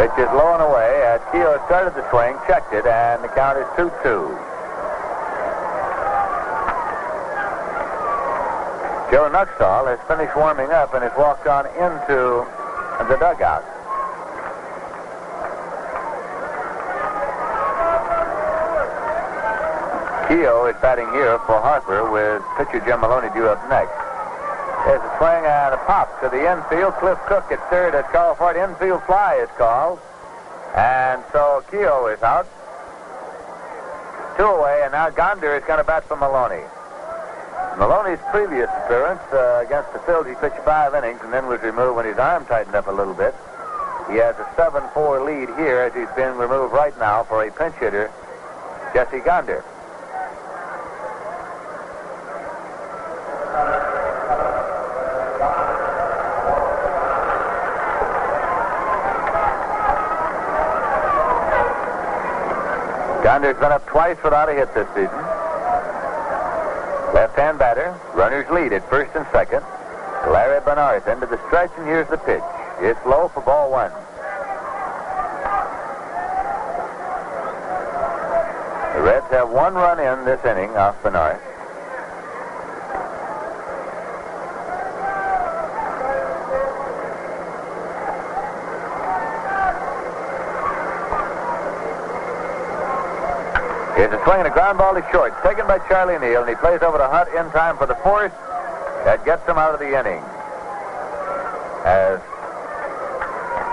Pitch is low and away as Keough started the swing, checked it, and the count is 2-2. Joe Nuxhall has finished warming up and has walked on into the dugout. Is batting here for Harper with pitcher Jim Maloney due up next. There's a swing and a pop to the infield. Cliff Cook at third is called for it. Infield fly is called. And so Keough is out. Two away, and now Gonder is going to bat for Maloney. Maloney's previous appearance uh, against the Phils, he pitched five innings and then was removed when his arm tightened up a little bit. He has a 7-4 lead here as he's been removed right now for a pinch hitter, Jesse Gonder. Gonder's been up twice without a hit this season. Left-hand batter. Runners lead at first and second. Larry Bearnarth into the stretch, and here's the pitch. It's low for ball one. The Reds have one run in this inning off Bearnarth. Here's a swing and a ground ball to short. Taken by Charlie Neal, and he plays over to Hunt in time for the fourth. That gets him out of the inning. As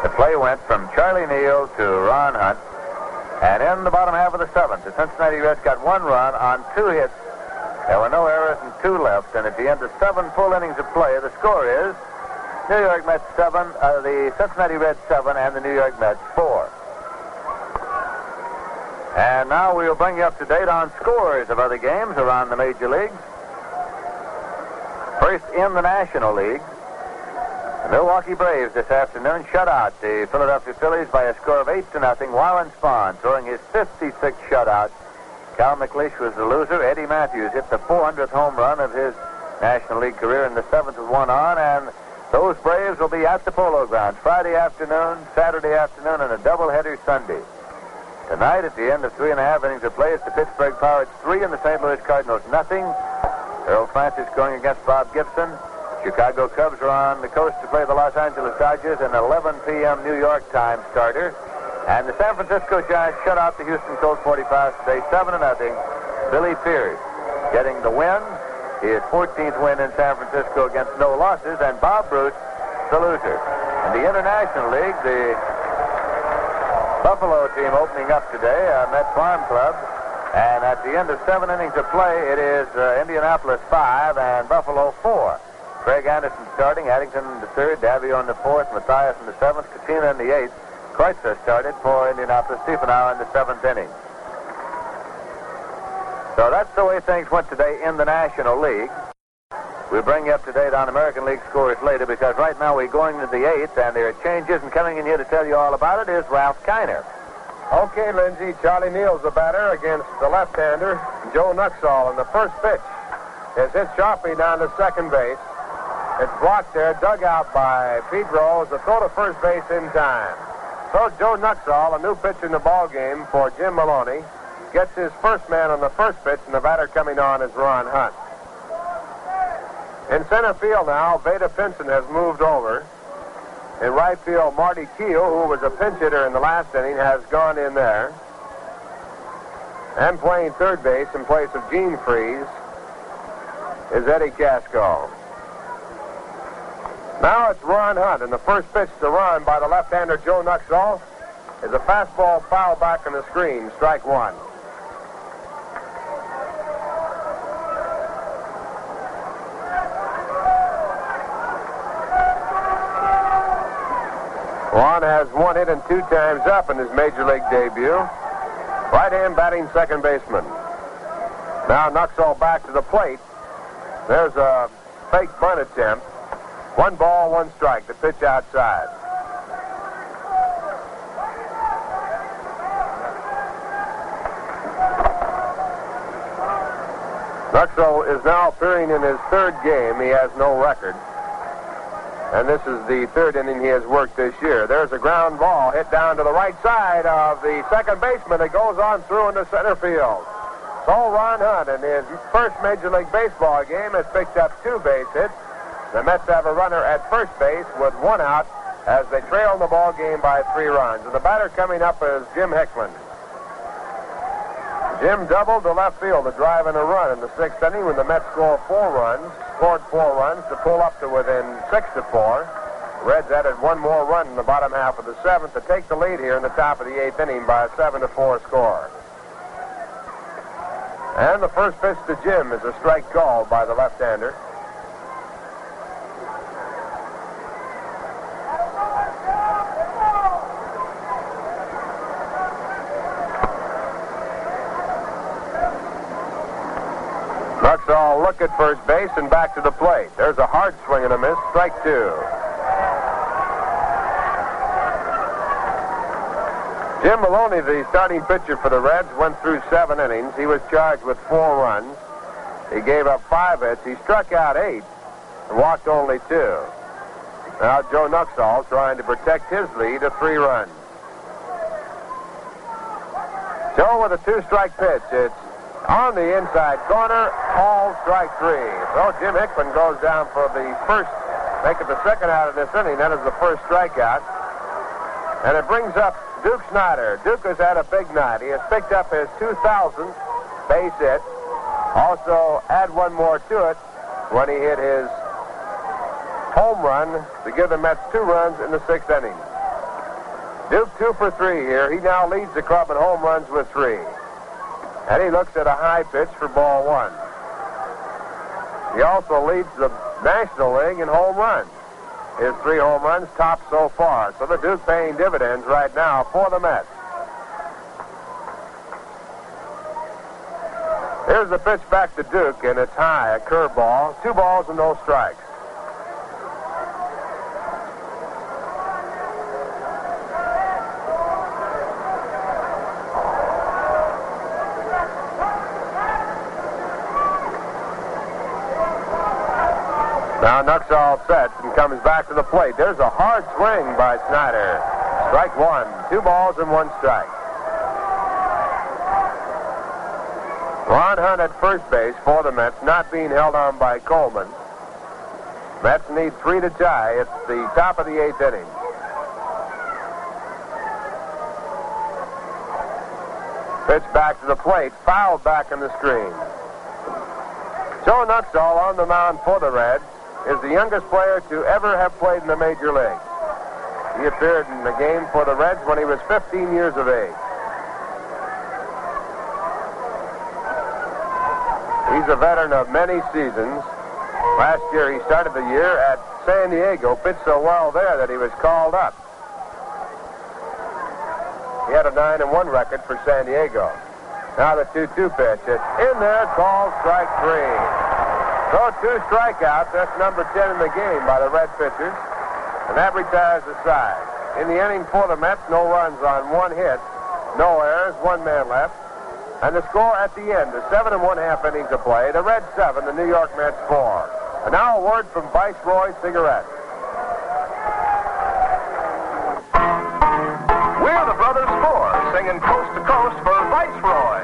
the play went from Charlie Neal to Ron Hunt. And in the bottom half of the seventh, the Cincinnati Reds got one run on two hits. There were no errors and two left. And at the end of seven full innings of play, the score is New York Mets seven, uh, the Cincinnati Reds seven, and the New York Mets four. And now we'll bring you up to date on scores of other games around the major leagues. First in the National League, the Milwaukee Braves this afternoon shut out the Philadelphia Phillies by a score of 8 to nothing. Warren Spahn throwing his 56th shutout. Cal McLish was the loser. Eddie Mathews hit the 400th home run of his National League career in the seventh with one on, and those Braves will be at the Polo Grounds Friday afternoon, Saturday afternoon, and a doubleheader Sunday. Tonight, at the end of three and a half innings of play, it's the Pittsburgh Pirates three and the St. Louis Cardinals nothing. Earl Francis going against Bob Gibson. Chicago Cubs are on the coast to play the Los Angeles Dodgers, an 11 p.m. New York time starter. And the San Francisco Giants shut out the Houston Colts 45 today, 7 to nothing. Billy Pierce getting the win. His 14th win in San Francisco against no losses, and Bob Bruce, the loser. In the International League, the Buffalo team opening up today, uh, Met Farm Club, And at the end of seven innings of play, it is uh, Indianapolis five and Buffalo four. Craig Anderson starting, Addington in the third, Davio in the fourth, Matthias in the seventh, Katina in the eighth. Kreutzer started for Indianapolis, Stiefenauer in the seventh inning. So that's the way things went today in the National League. We'll bring you up to date on American League scores later because right now we're going to the eighth and there are changes and coming in here to tell you all about it is Ralph Kiner. Okay, Lindsey. Charlie Neal's the batter against the left-hander, Joe Nuxhall. And the first pitch is hit sharply down to second base. It's blocked there, dug out by Pete Rose. The throw to first base in time. So Joe Nuxhall, a new pitch in the ball game for Jim Maloney, gets his first man on the first pitch, and the batter coming on is Ron Hunt. In center field now, Vada Pinson has moved over. In right field, Marty Keough, who was a pinch hitter in the last inning, has gone in there. And playing third base in place of Gene Freese is Eddie Kasko. Now it's Ron Hunt, and the first pitch to Ron by the left-hander Joe Nuxhall is a fastball foul back on the screen, strike one. Ron has one hit and two times up in his major league debut. Right hand batting second baseman. Now Nuxhall back to the plate. There's a fake bunt attempt. One ball, one strike. The pitch outside. Nuxhall is now appearing in his third game. He has no record. And this is the third inning he has worked this year. There's a ground ball hit down to the right side of the second baseman. It goes on through into center field. So Ron Hunt in his first Major League Baseball game has picked up two base hits. The Mets have a runner at first base with one out as they trail the ball game by three runs. And the batter coming up is Jim Hickman. Jim doubled to left field to drive in a run in the sixth inning when the Mets scored four runs, scored four runs to pull up to within six to four. Reds added one more run in the bottom half of the seventh to take the lead here in the top of the eighth inning by a seven to four score. And the first pitch to Jim is a strike called by the left-hander. Nuxhall look at first base and back to the plate. There's a hard swing and a miss. Strike two. Jim Maloney, the starting pitcher for the Reds, went through seven innings. He was charged with four runs. He gave up five hits. He struck out eight and walked only two. Now Joe Nuxhall trying to protect his lead of three runs. Joe with a two-strike pitch. It's on the inside corner, all strike three. So Jim Hickman goes down for the first, make it the second out of this inning. That is the first strikeout. And it brings up Duke Snider. Duke has had a big night. He has picked up his 2000th base hit. Also, add one more to it when he hit his home run to give the Mets two runs in the sixth inning. Duke two for three here. He now leads the club in home runs with three. And he looks at a high pitch for ball one. He also leads the National League in home runs. His three home runs top so far. So the Duke paying dividends right now for the Mets. Here's the pitch back to Duke, and it's high, a curveball. Two balls and no strikes. Now Nuxhall sets and comes back to the plate. There's a hard swing by Snider. Strike one. Two balls and one strike. Ron Hunt at first base for the Mets, not being held on by Coleman. Mets need three to tie. It's the top of the eighth inning. Pitch back to the plate, foul back on the screen. Joe Nuxhall on the mound for the Reds is the youngest player to ever have played in the major leagues. He appeared in the game for the Reds when he was 15 years of age. He's a veteran of many seasons. Last year he started the year at San Diego, pitched so well there that he was called up. He had a 9 and 1 record for San Diego. Now the 2 2 pitch. It's in there, called strike three. So two strikeouts. That's number 10 in the game by the Red pitchers. And that retires the side. In the inning for the Mets, no runs on one hit, no errors, one man left. And the score at the end, the seven and one half innings of play, the Reds seven, the New York Mets four. And now a word from Viceroy Cigarettes. We're the Brothers Four, singing coast to coast for Viceroy.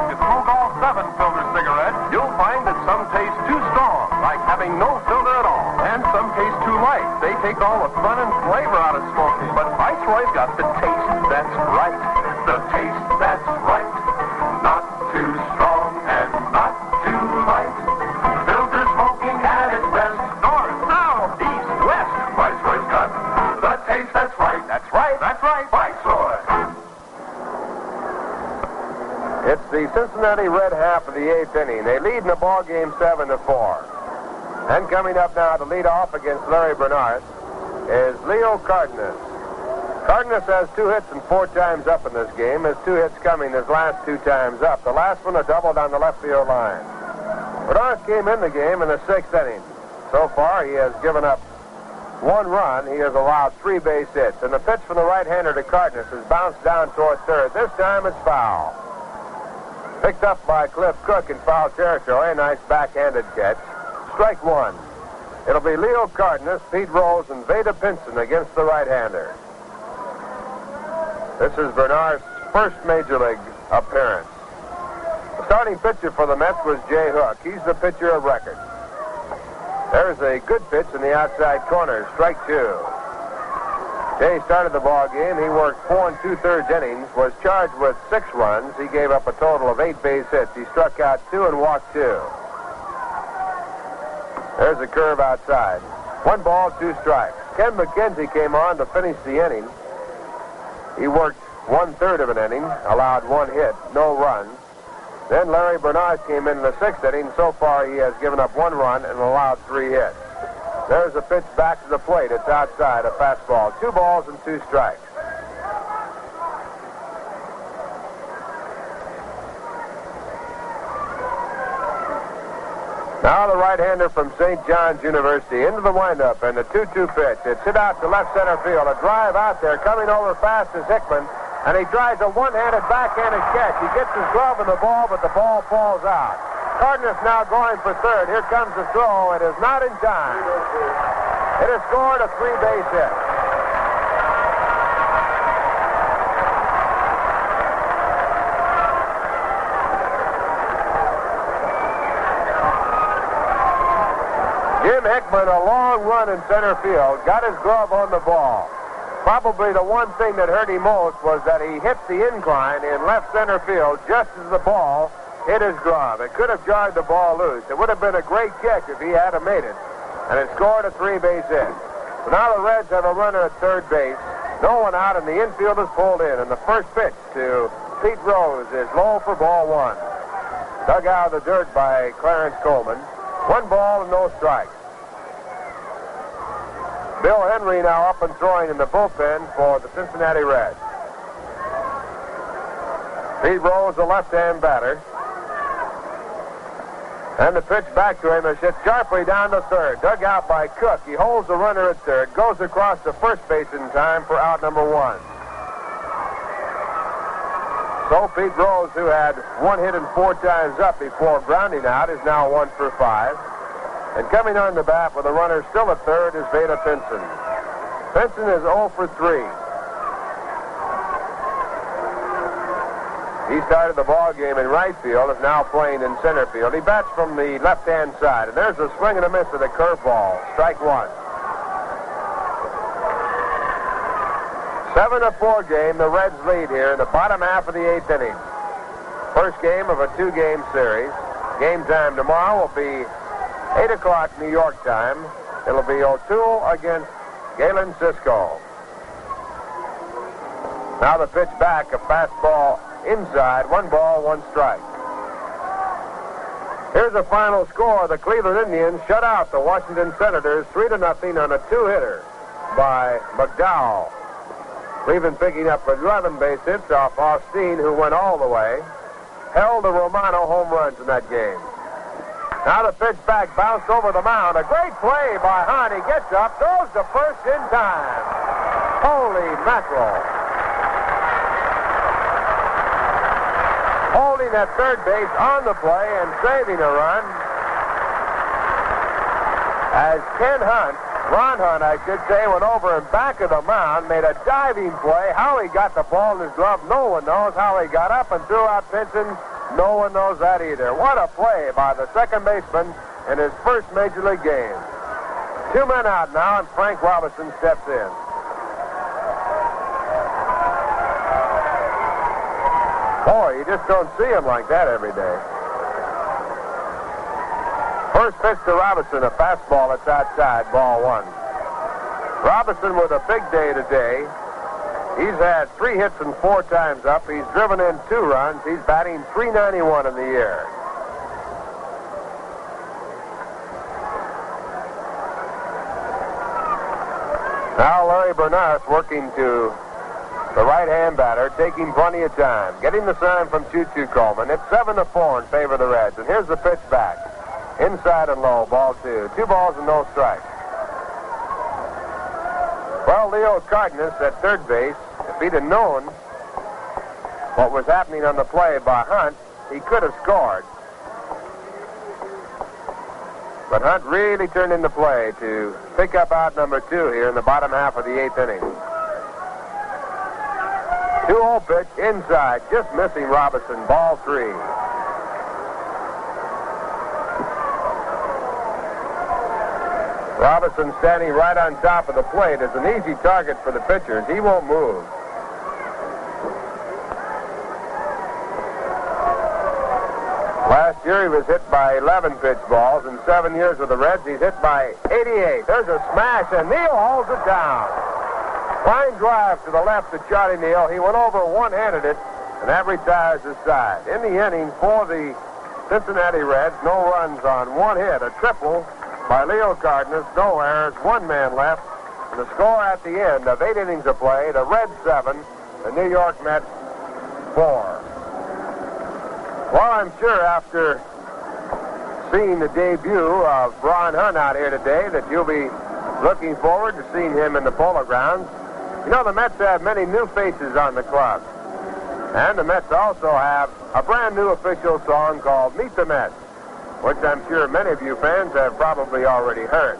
If you smoke all seven filter cigarettes, you'll find that some taste too strong, like having no filter at all, and some taste too light. They take all the fun and flavor out of smoking. But Viceroy's got the taste that's right. The taste the Cincinnati Red half of the eighth inning. They lead in the ball game seven to four. And coming up now to lead off against Larry Bearnarth is Leo Cardenas. Cardenas has two hits and four times up in this game. His two hits coming his last two times up. The last one a double down the left field line. Bearnarth came in the game in the sixth inning. So far, he has given up one run. He has allowed three base hits. And the pitch from the right-hander to Cardenas has bounced down toward third. This time it's foul. Picked up by Cliff Cook in foul territory. A nice backhanded catch. Strike one. It'll be Leo Cardenas, Pete Rose, and Vada Pinson against the right-hander. This is Bearnarth's first major league appearance. The starting pitcher for the Mets was Jay Hook. He's the pitcher of record. There's a good pitch in the outside corner. Strike two. Jay started the ball game. He worked four and two-thirds innings, was charged with six runs. He gave up a total of eight base hits. He struck out two and walked two. There's a curve outside. One ball, two strikes. Ken MacKenzie came on to finish the inning. He worked one-third of an inning, allowed one hit, no runs. Then Larry Bearnarth came in the sixth inning. So far, he has given up one run and allowed three hits. There's a pitch back to the plate. It's outside, a fastball. Two balls and two strikes. Now the right-hander from St. John's University into the windup and the 2-2 pitch. It's hit out to left center field. A drive out there coming over fast is Hickman. And he drives a one-handed backhanded catch. He gets his glove in the ball, but the ball falls out. Cardenas now going for third. Here comes the throw. It is not in time. It has scored a three-base hit. Jim Hickman, a long run in center field, got his glove on the ball. Probably the one thing that hurt him most was that he hit the incline in left center field just as the ball hit his glove. It could have jarred the ball loose. It would have been a great catch if he had made it. And it scored a three-base hit. So now the Reds have a runner at third base. No one out, and the infield is pulled in. And the first pitch to Pete Rose is low for ball one. Dug out of the dirt by Clarence Coleman. One ball and no strikes. Bill Henry now up and throwing in the bullpen for the Cincinnati Reds. Pete Rose, the left-hand batter. And the pitch back to him is hit sharply down to third. Dug out by Cook. He holds the runner at third. Goes across the first base in time for out number one. So Pete Rose, who had one hit and four times up before grounding out, is now one for five. And coming on the bat with a runner still at third is Vada Pinson. Pinson is 0 for 3. He He started the ball game in right field, is now playing in center field. He bats from the left-hand side, and there's a swing and a miss of the curveball. Strike one. Seven to four game. The Reds lead here in the bottom half of the eighth inning. First game of a two-game series. Game time tomorrow will be 8 o'clock New York time. It'll be O'Toole against Galen Cisco. Now the pitch back, a fastball inside, one ball, one strike. Here's the final score. The Cleveland Indians shut out the Washington Senators 3 to nothing on a two-hitter by McDowell. Cleveland picking up 11 base hits off Austin, who went all the way. Held the Romano home runs in that game. Now the pitch back bounced over the mound. A great play by Hunt. He gets up, throws to first in time. Holy mackerel. Holding at third base on the play and saving a run. As Ken Hunt, Ron Hunt, I should say, went over and back of the mound, made a diving play. How he got the ball in his glove, no one knows. How he got up and threw out Pinson, no one knows that either. What a play by the second baseman in his first major league game. Two men out now, and Frank Robinson steps in. Boy, you just don't see him like that every day. First pitch to Robinson, a fastball that's outside, ball one. Robinson with a big day today. He's had three hits and four times up. He's driven in two runs. He's batting 391 in the year. Now Larry Bearnarth working to the right-hand batter, taking plenty of time. Getting the sign from Choo-Choo Coleman. It's 7 to 4 in favor of the Reds. And here's the pitch back. Inside and low, ball two. Two balls and no strikes. Well, Leo Cardenas at third base, if he'd have known what was happening on the play by Hunt, he could have scored. But Hunt really turned into play to pick up out number two here in the bottom half of the eighth inning. 2-0 pitch inside, just missing Robinson. Ball three. Robinson standing right on top of the plate is an easy target for the pitchers. He won't move. Last year he was hit by 11 pitch balls. In seven years with the Reds, he's hit by 88. There's a smash, and Neal holds it down. Fine drive to the left to Charlie Neal. He went over one-handed it, and that retires his side. In the inning for the Cincinnati Reds, no runs on one hit, a triple by Leo Cardenas, no errors, one man left. And the score at the end of eight innings of play, the Reds seven, the New York Mets four. Well, I'm sure after seeing the debut of Ron Hunt out here today that you'll be looking forward to seeing him in the Polo Grounds. You know, the Mets have many new faces on the club. And the Mets also have a brand new official song called Meet the Mets, which I'm sure many of you fans have probably already heard.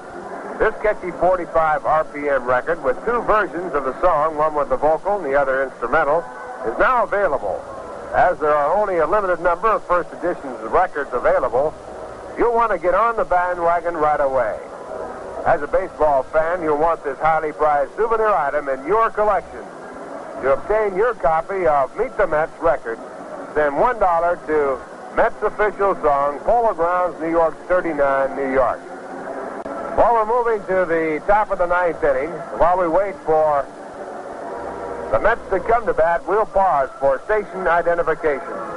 This catchy 45 RPM record with two versions of the song, one with the vocal and the other instrumental, is now available. As there are only a limited number of first editions of records available, you'll want to get on the bandwagon right away. As a baseball fan, you'll want this highly prized souvenir item in your collection. To obtain your copy of Meet the Mets record, send $1 to Mets official song, Polo Grounds, New York 39, New York. While we're moving to the top of the ninth inning, while we wait for the Mets to come to bat, we'll pause for station identification.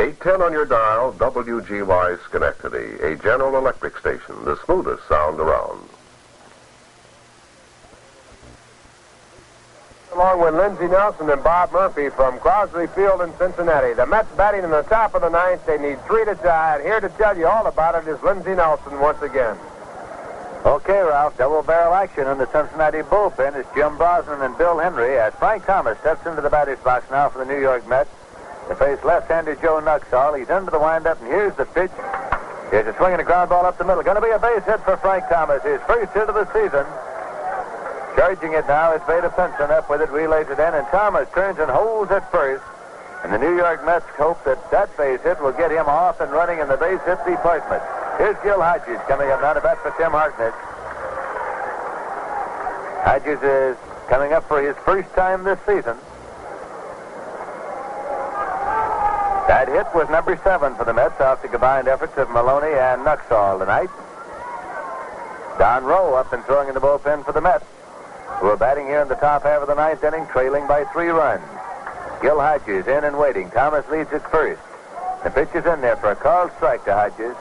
810 on your dial, WGY Schenectady, a General Electric station, the smoothest sound around. Along with Lindsey Nelson and Bob Murphy from Crosley Field in Cincinnati. The Mets batting in the top of the ninth. They need three to tie. And here to tell you all about it is Lindsey Nelson once again. Okay, Ralph. Double barrel action in the Cincinnati bullpen is Jim Brosnan and Bill Henry as Frank Thomas steps into the batter's box now for the New York Mets. They face left-hander Joe Nuxhall. He's into the windup, and here's the pitch. Here's a swing and a ground ball up the middle. Going to be a base hit for Frank Thomas. His first hit of the season. Charging it now is Vada Pinson up with it, relays it in, and Thomas turns and holds at first. And the New York Mets hope that that base hit will get him off and running in the base hit department. Here's Gil Hodges coming up now to bat for Tim Harkness. Hodges is coming up for his first time this season. That hit was number seven for the Mets the combined efforts of Maloney and Nuxhall tonight. Don Rowe up and throwing in the bullpen for the Mets, who are batting here in the top half of the ninth inning, trailing by three runs. Gil Hodges in and waiting. Thomas leads at first. The pitch is in there for a called strike to Hodges.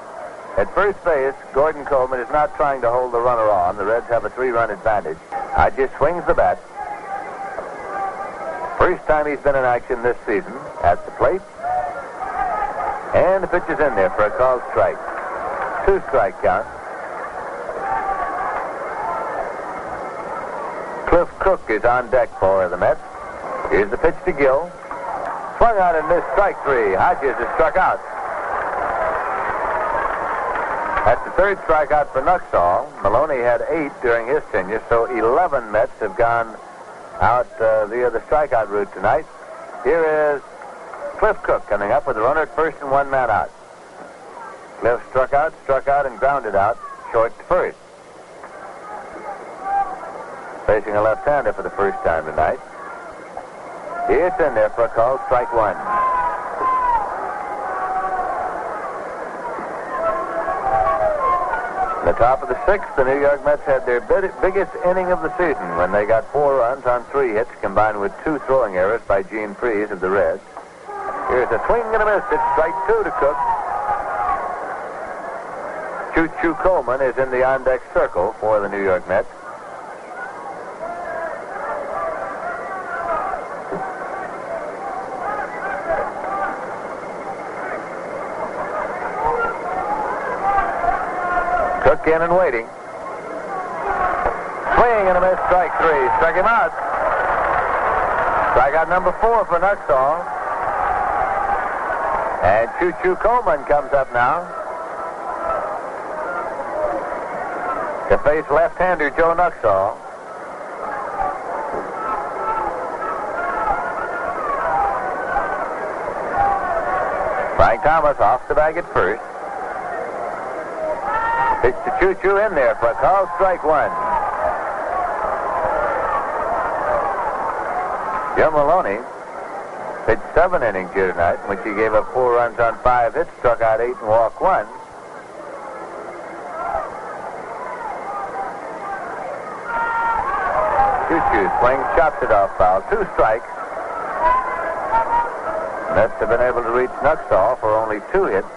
At first base, Gordon Coleman is not trying to hold the runner on. The Reds have a three-run advantage. Hodges swings the bat. First time he's been in action this season at the plate. And the pitch is in there for a called strike. Two strike count. Cliff Cook is on deck for the Mets. Here's the pitch to Gil. Swung out and missed strike three. Hodges is struck out. That's the third strikeout for Nuxhall. Maloney had eight during his tenure, so 11 Mets have gone out uh, via the strikeout route tonight. Here is Cliff Cook coming up with a runner at first and one man out. Cliff struck out, struck out, and grounded out, short to first. Facing a left-hander for the first time tonight. It's in there for a call, strike one. In The top of the sixth, the New York Mets had their biggest inning of the season when they got four runs on three hits combined with two throwing errors by Gene Freese of the Reds. Here's a swing and a miss. It's strike two to Cook. Choo Choo Coleman is in the on deck circle for the New York Mets. Cook in and waiting. Swing and a miss, strike three. Struck him out. Strikeout number four for Nuxhall. And Choo Choo Coleman comes up now. To face left-hander Joe Nuxhall. Frank Thomas off the bag at first. Pitch to Choo Choo in there for a call, strike one. Jim Maloney seven innings here tonight, in which he gave up four runs on five hits, struck out eight, and walked one. Choo Choo swing, chops it off foul. Two strikes. Mets have been able to reach Nuxhall for only two hits.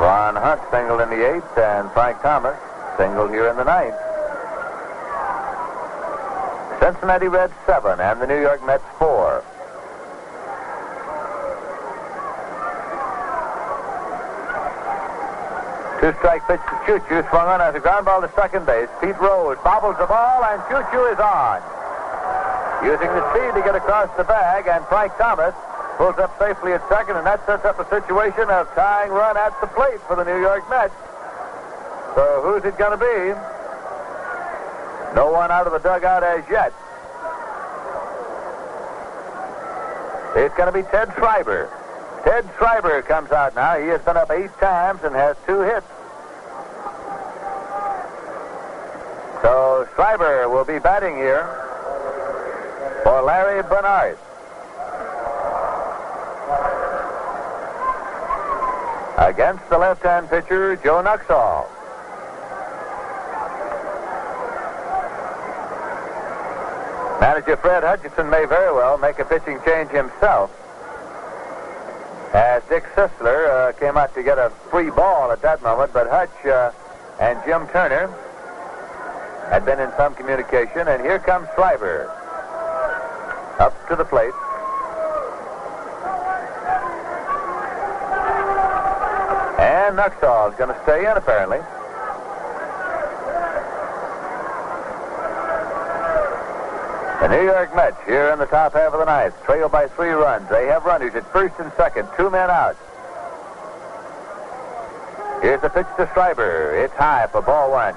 Ron Hunt singled in the eighth, and Frank Thomas singled here in the ninth. Cincinnati Reds seven, and the New York Mets four. Two strike pitch to Choo Choo, swung on as a ground ball to second base. Pete Rose bobbles the ball, and Choo Choo is on. Using the speed to get across the bag, and Frank Thomas pulls up safely at second, and that sets up a situation of tying run at the plate for the New York Mets. So who's it going to be? No one out of the dugout as yet. It's going to be Ted Schreiber. Ted Schreiber comes out now. He has been up eight times and has two hits. So Schreiber will be batting here for Larry Bearnarth. Against the left-hand pitcher, Joe Nuxhall. Manager Fred Hutchinson may very well make a pitching change himself. As Dick Sisler uh, came out to get a free ball at that moment, but Hutch uh, and Jim Turner had been in some communication, and here comes Schreiber up to the plate. And Nuxhall is going to stay in, apparently. The New York Mets here in the top half of the ninth, trail by three runs. They have runners at first and second, two men out. Here's the pitch to Schreiber. It's high for ball one.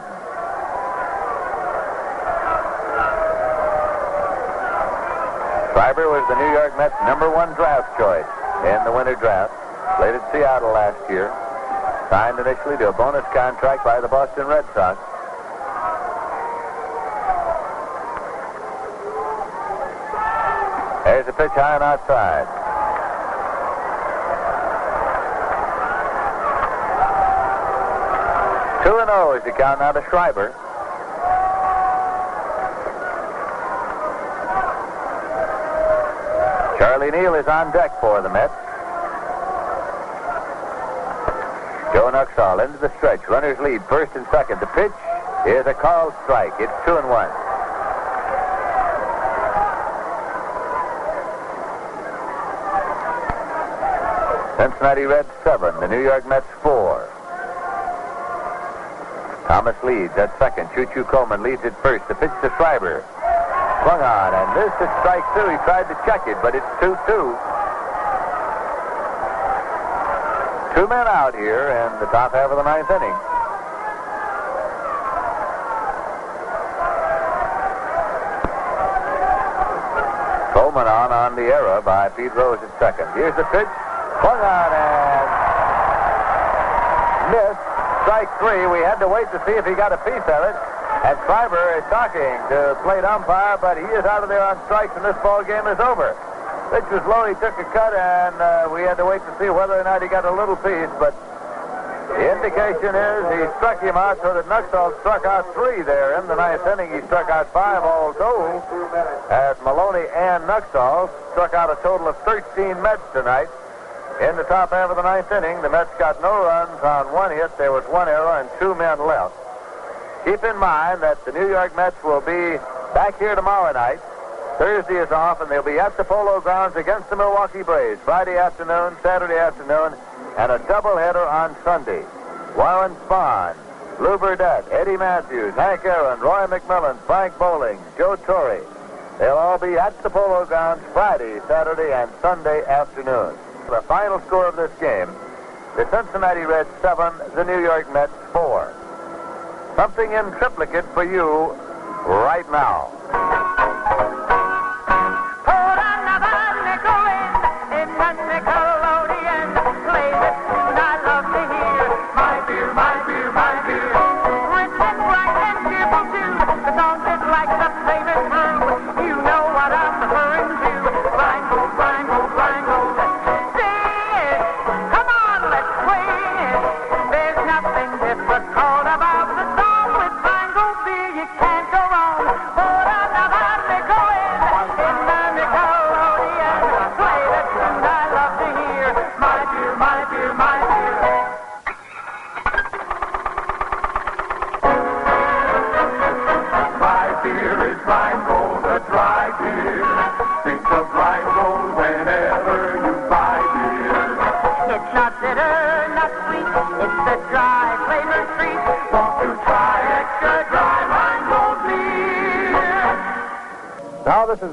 Schreiber was the New York Mets' number one draft choice in the winter draft. Played at Seattle last year. Signed initially to a bonus contract by the Boston Red Sox. There's a pitch high and outside. Two and zero is the count now to Schreiber. Charlie Neal is on deck for the Mets. Joe Nuxhall into the stretch. Runners lead first and second. The pitch is a called strike. It's two and one. Cincinnati Reds seven. The New York Mets four. Thomas leads at second. Choo Choo Coleman leads at first. The pitch to Schreiber. Swung on, and this is strike two. He tried to check it, but it's 2 2. Two men out here in the top half of the ninth inning. Coleman on on the error by Pete Rose at second. Here's the pitch. Swung on and missed. Strike three. We had to wait to see if he got a piece of it. And Schreiber is talking to plate umpire, but he is out of there on strikes, and this ball game is over. Pitch was low. He took a cut, and uh, we had to wait to see whether or not he got a little piece. But the indication is he struck him out so that Nuxhall struck out three there in the ninth inning. He struck out five all told. As Maloney and Nuxhall struck out a total of 13 Mets tonight. In the top half of the ninth inning, the Mets got no runs on one hit. There was one error and two men left. Keep in mind that the New York Mets will be back here tomorrow night. Thursday is off, and they'll be at the Polo Grounds against the Milwaukee Braves Friday afternoon, Saturday afternoon, and a doubleheader on Sunday. Warren Spahn, Lew Burdette, Eddie Mathews, Hank Aaron, Roy McMillan, Frank Bolling, Joe Torre. They'll all be at the Polo Grounds Friday, Saturday, and Sunday afternoon. The final score of this game, the Cincinnati Reds 7, the New York Mets 4. Something in triplicate for you right now.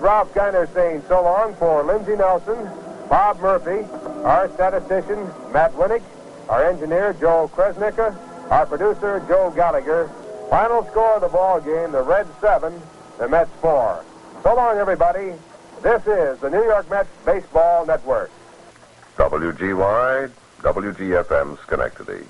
This Kiner saying so long for Lindsey Nelson, Bob Murphy, our statistician Matt Winnick, our engineer Joel Kresnicka, our producer Joe Gallagher. Final score of the ball game: the Reds seven, the Mets four. So long, everybody. This is the New York Mets Baseball Network. WGY, WGFM Schenectady.